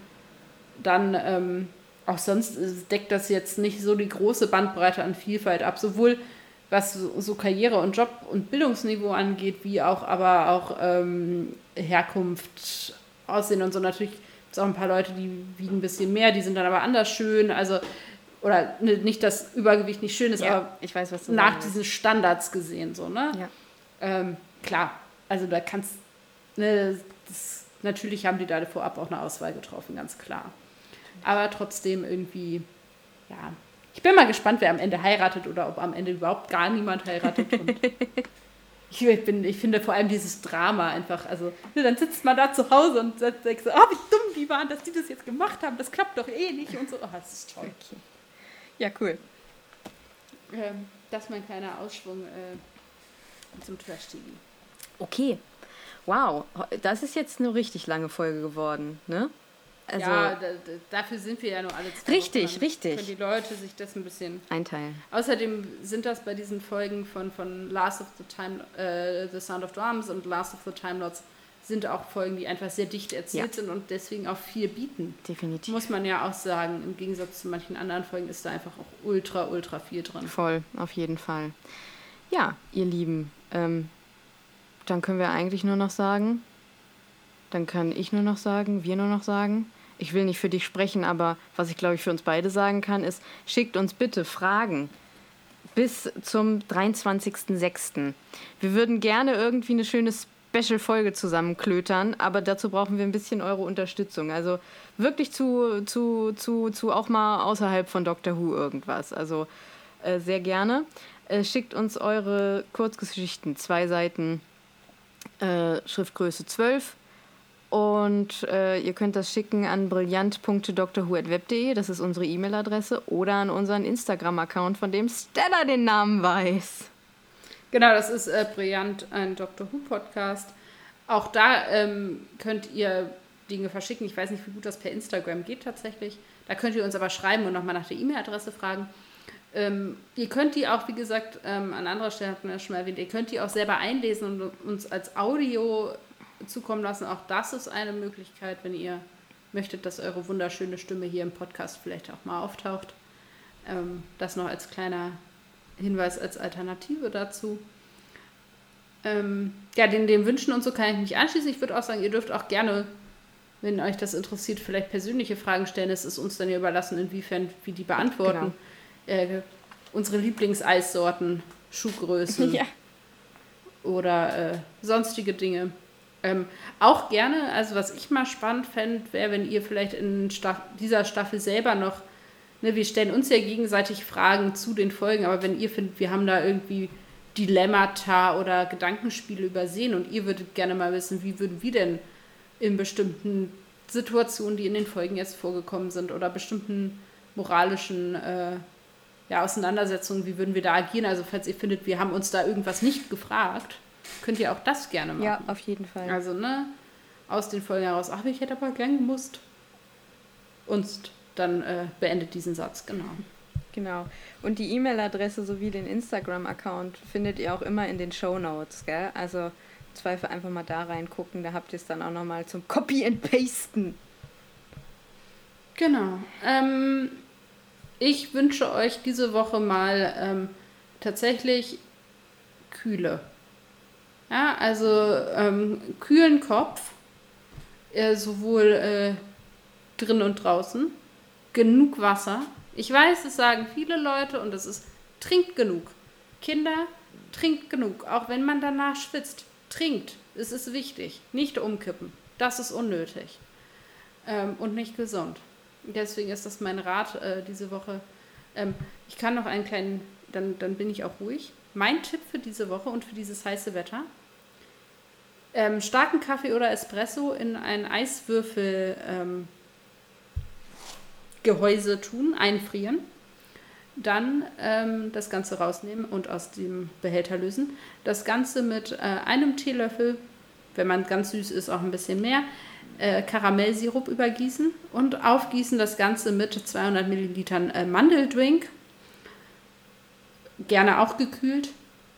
dann ähm, auch sonst deckt das jetzt nicht so die große Bandbreite an Vielfalt ab, sowohl was so, so Karriere und Job und Bildungsniveau angeht, wie auch aber auch ähm, Herkunft, Aussehen und so. Natürlich gibt es auch ein paar Leute, die wiegen ein bisschen mehr, die sind dann aber anders schön. Also, oder ne, nicht, dass Übergewicht nicht schön ist, ja, aber ich weiß, was du nach diesen Standards gesehen, so, ne? Ja. Ähm, klar, also da kannst, ne, das, natürlich haben die da vorab auch eine Auswahl getroffen, ganz klar. Aber trotzdem irgendwie, ja. Ich bin mal gespannt, wer am Ende heiratet oder ob am Ende überhaupt gar niemand heiratet. [LAUGHS] ich, bin, ich finde vor allem dieses Drama einfach, also ne, dann sitzt man da zu Hause und sagt so, oh, wie dumm die waren, dass die das jetzt gemacht haben, das klappt doch eh nicht und so. Oh, das ist toll. Okay. Ja, cool. Ähm, das ist mein kleiner Ausschwung äh, zum Trash-TV. Okay. Wow, das ist jetzt eine richtig lange Folge geworden, ne? Also, ja, da, dafür sind wir ja nur alle zwei Richtig, Wochen. richtig. Können die Leute sich das ein bisschen einteilen. Außerdem sind das bei diesen Folgen von, von Last of the Time, äh, The Sound of Drums und Last of the Time Lords sind auch Folgen, die einfach sehr dicht erzählt ja. sind und deswegen auch viel bieten. Definitiv. Muss man ja auch sagen. Im Gegensatz zu manchen anderen Folgen ist da einfach auch ultra, ultra viel drin. Voll, auf jeden Fall. Ja, ihr Lieben, ähm, dann können wir eigentlich nur noch sagen, dann kann ich nur noch sagen, wir nur noch sagen, ich will nicht für dich sprechen, aber was ich glaube ich für uns beide sagen kann, ist, schickt uns bitte Fragen bis zum 23.06. Wir würden gerne irgendwie eine schöne Special-Folge zusammenklötern, aber dazu brauchen wir ein bisschen eure Unterstützung. Also wirklich zu, zu, zu, zu auch mal außerhalb von Doctor Who irgendwas. Also äh, sehr gerne. Äh, schickt uns eure Kurzgeschichten, zwei Seiten, äh, Schriftgröße 12 und äh, ihr könnt das schicken an brillant.drwho.web.de, das ist unsere E-Mail-Adresse, oder an unseren Instagram-Account, von dem Stella den Namen weiß. Genau, das ist äh, Brillant, ein Dr. Who-Podcast. Auch da ähm, könnt ihr Dinge verschicken. Ich weiß nicht, wie gut das per Instagram geht tatsächlich. Da könnt ihr uns aber schreiben und nochmal nach der E-Mail-Adresse fragen. Ähm, ihr könnt die auch, wie gesagt, ähm, an anderer Stelle hatten wir schon mal erwähnt, ihr könnt die auch selber einlesen und uns als Audio zukommen lassen. Auch das ist eine Möglichkeit, wenn ihr möchtet, dass eure wunderschöne Stimme hier im Podcast vielleicht auch mal auftaucht. Ähm, das noch als kleiner Hinweis, als Alternative dazu. Ähm, ja, den, den Wünschen und so kann ich mich anschließen. Ich würde auch sagen, ihr dürft auch gerne, wenn euch das interessiert, vielleicht persönliche Fragen stellen. Es ist uns dann ja überlassen, inwiefern wir die beantworten. Genau. Äh, unsere Lieblingseissorten, Schuhgrößen [LAUGHS] ja. oder äh, sonstige Dinge. Ähm, auch gerne, also was ich mal spannend fände, wäre, wenn ihr vielleicht in Staff dieser Staffel selber noch, ne, wir stellen uns ja gegenseitig Fragen zu den Folgen, aber wenn ihr findet, wir haben da irgendwie Dilemmata oder Gedankenspiele übersehen und ihr würdet gerne mal wissen, wie würden wir denn in bestimmten Situationen, die in den Folgen jetzt vorgekommen sind oder bestimmten moralischen äh, ja, Auseinandersetzungen, wie würden wir da agieren? Also falls ihr findet, wir haben uns da irgendwas nicht gefragt, könnt ihr auch das gerne machen. Ja, auf jeden Fall. Also, ne, aus den Folgen heraus, ach, ich hätte aber gern gemusst. Und dann äh, beendet diesen Satz, genau. Genau. Und die E-Mail-Adresse sowie den Instagram-Account findet ihr auch immer in den Show Notes, gell? Also Zweifel einfach mal da reingucken, da habt ihr es dann auch nochmal zum Copy and Pasten. Genau. Ähm, ich wünsche euch diese Woche mal ähm, tatsächlich Kühle. Ja, also ähm, kühlen Kopf, äh, sowohl äh, drin und draußen, genug Wasser. Ich weiß, es sagen viele Leute und es ist, trinkt genug. Kinder, trinkt genug, auch wenn man danach schwitzt. Trinkt, es ist wichtig. Nicht umkippen, das ist unnötig ähm, und nicht gesund. Deswegen ist das mein Rat äh, diese Woche. Ähm, ich kann noch einen kleinen dann, dann bin ich auch ruhig. Mein Tipp für diese Woche und für dieses heiße Wetter. Ähm, starken Kaffee oder Espresso in ein Eiswürfel ähm, tun, einfrieren. Dann ähm, das Ganze rausnehmen und aus dem Behälter lösen. Das Ganze mit äh, einem Teelöffel, wenn man ganz süß ist, auch ein bisschen mehr, äh, Karamellsirup übergießen und aufgießen das Ganze mit 200 Millilitern äh, Mandeldrink. Gerne auch gekühlt.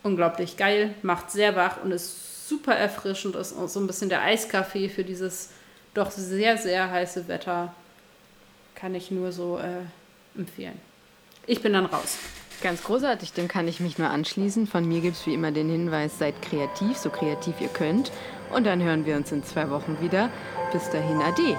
Unglaublich geil, macht sehr wach und ist super erfrischend. Ist auch so ein bisschen der Eiskaffee für dieses doch sehr, sehr heiße Wetter. Kann ich nur so äh, empfehlen. Ich bin dann raus. Ganz großartig, dem kann ich mich nur anschließen. Von mir gibt es wie immer den Hinweis, seid kreativ, so kreativ ihr könnt. Und dann hören wir uns in zwei Wochen wieder. Bis dahin, ade.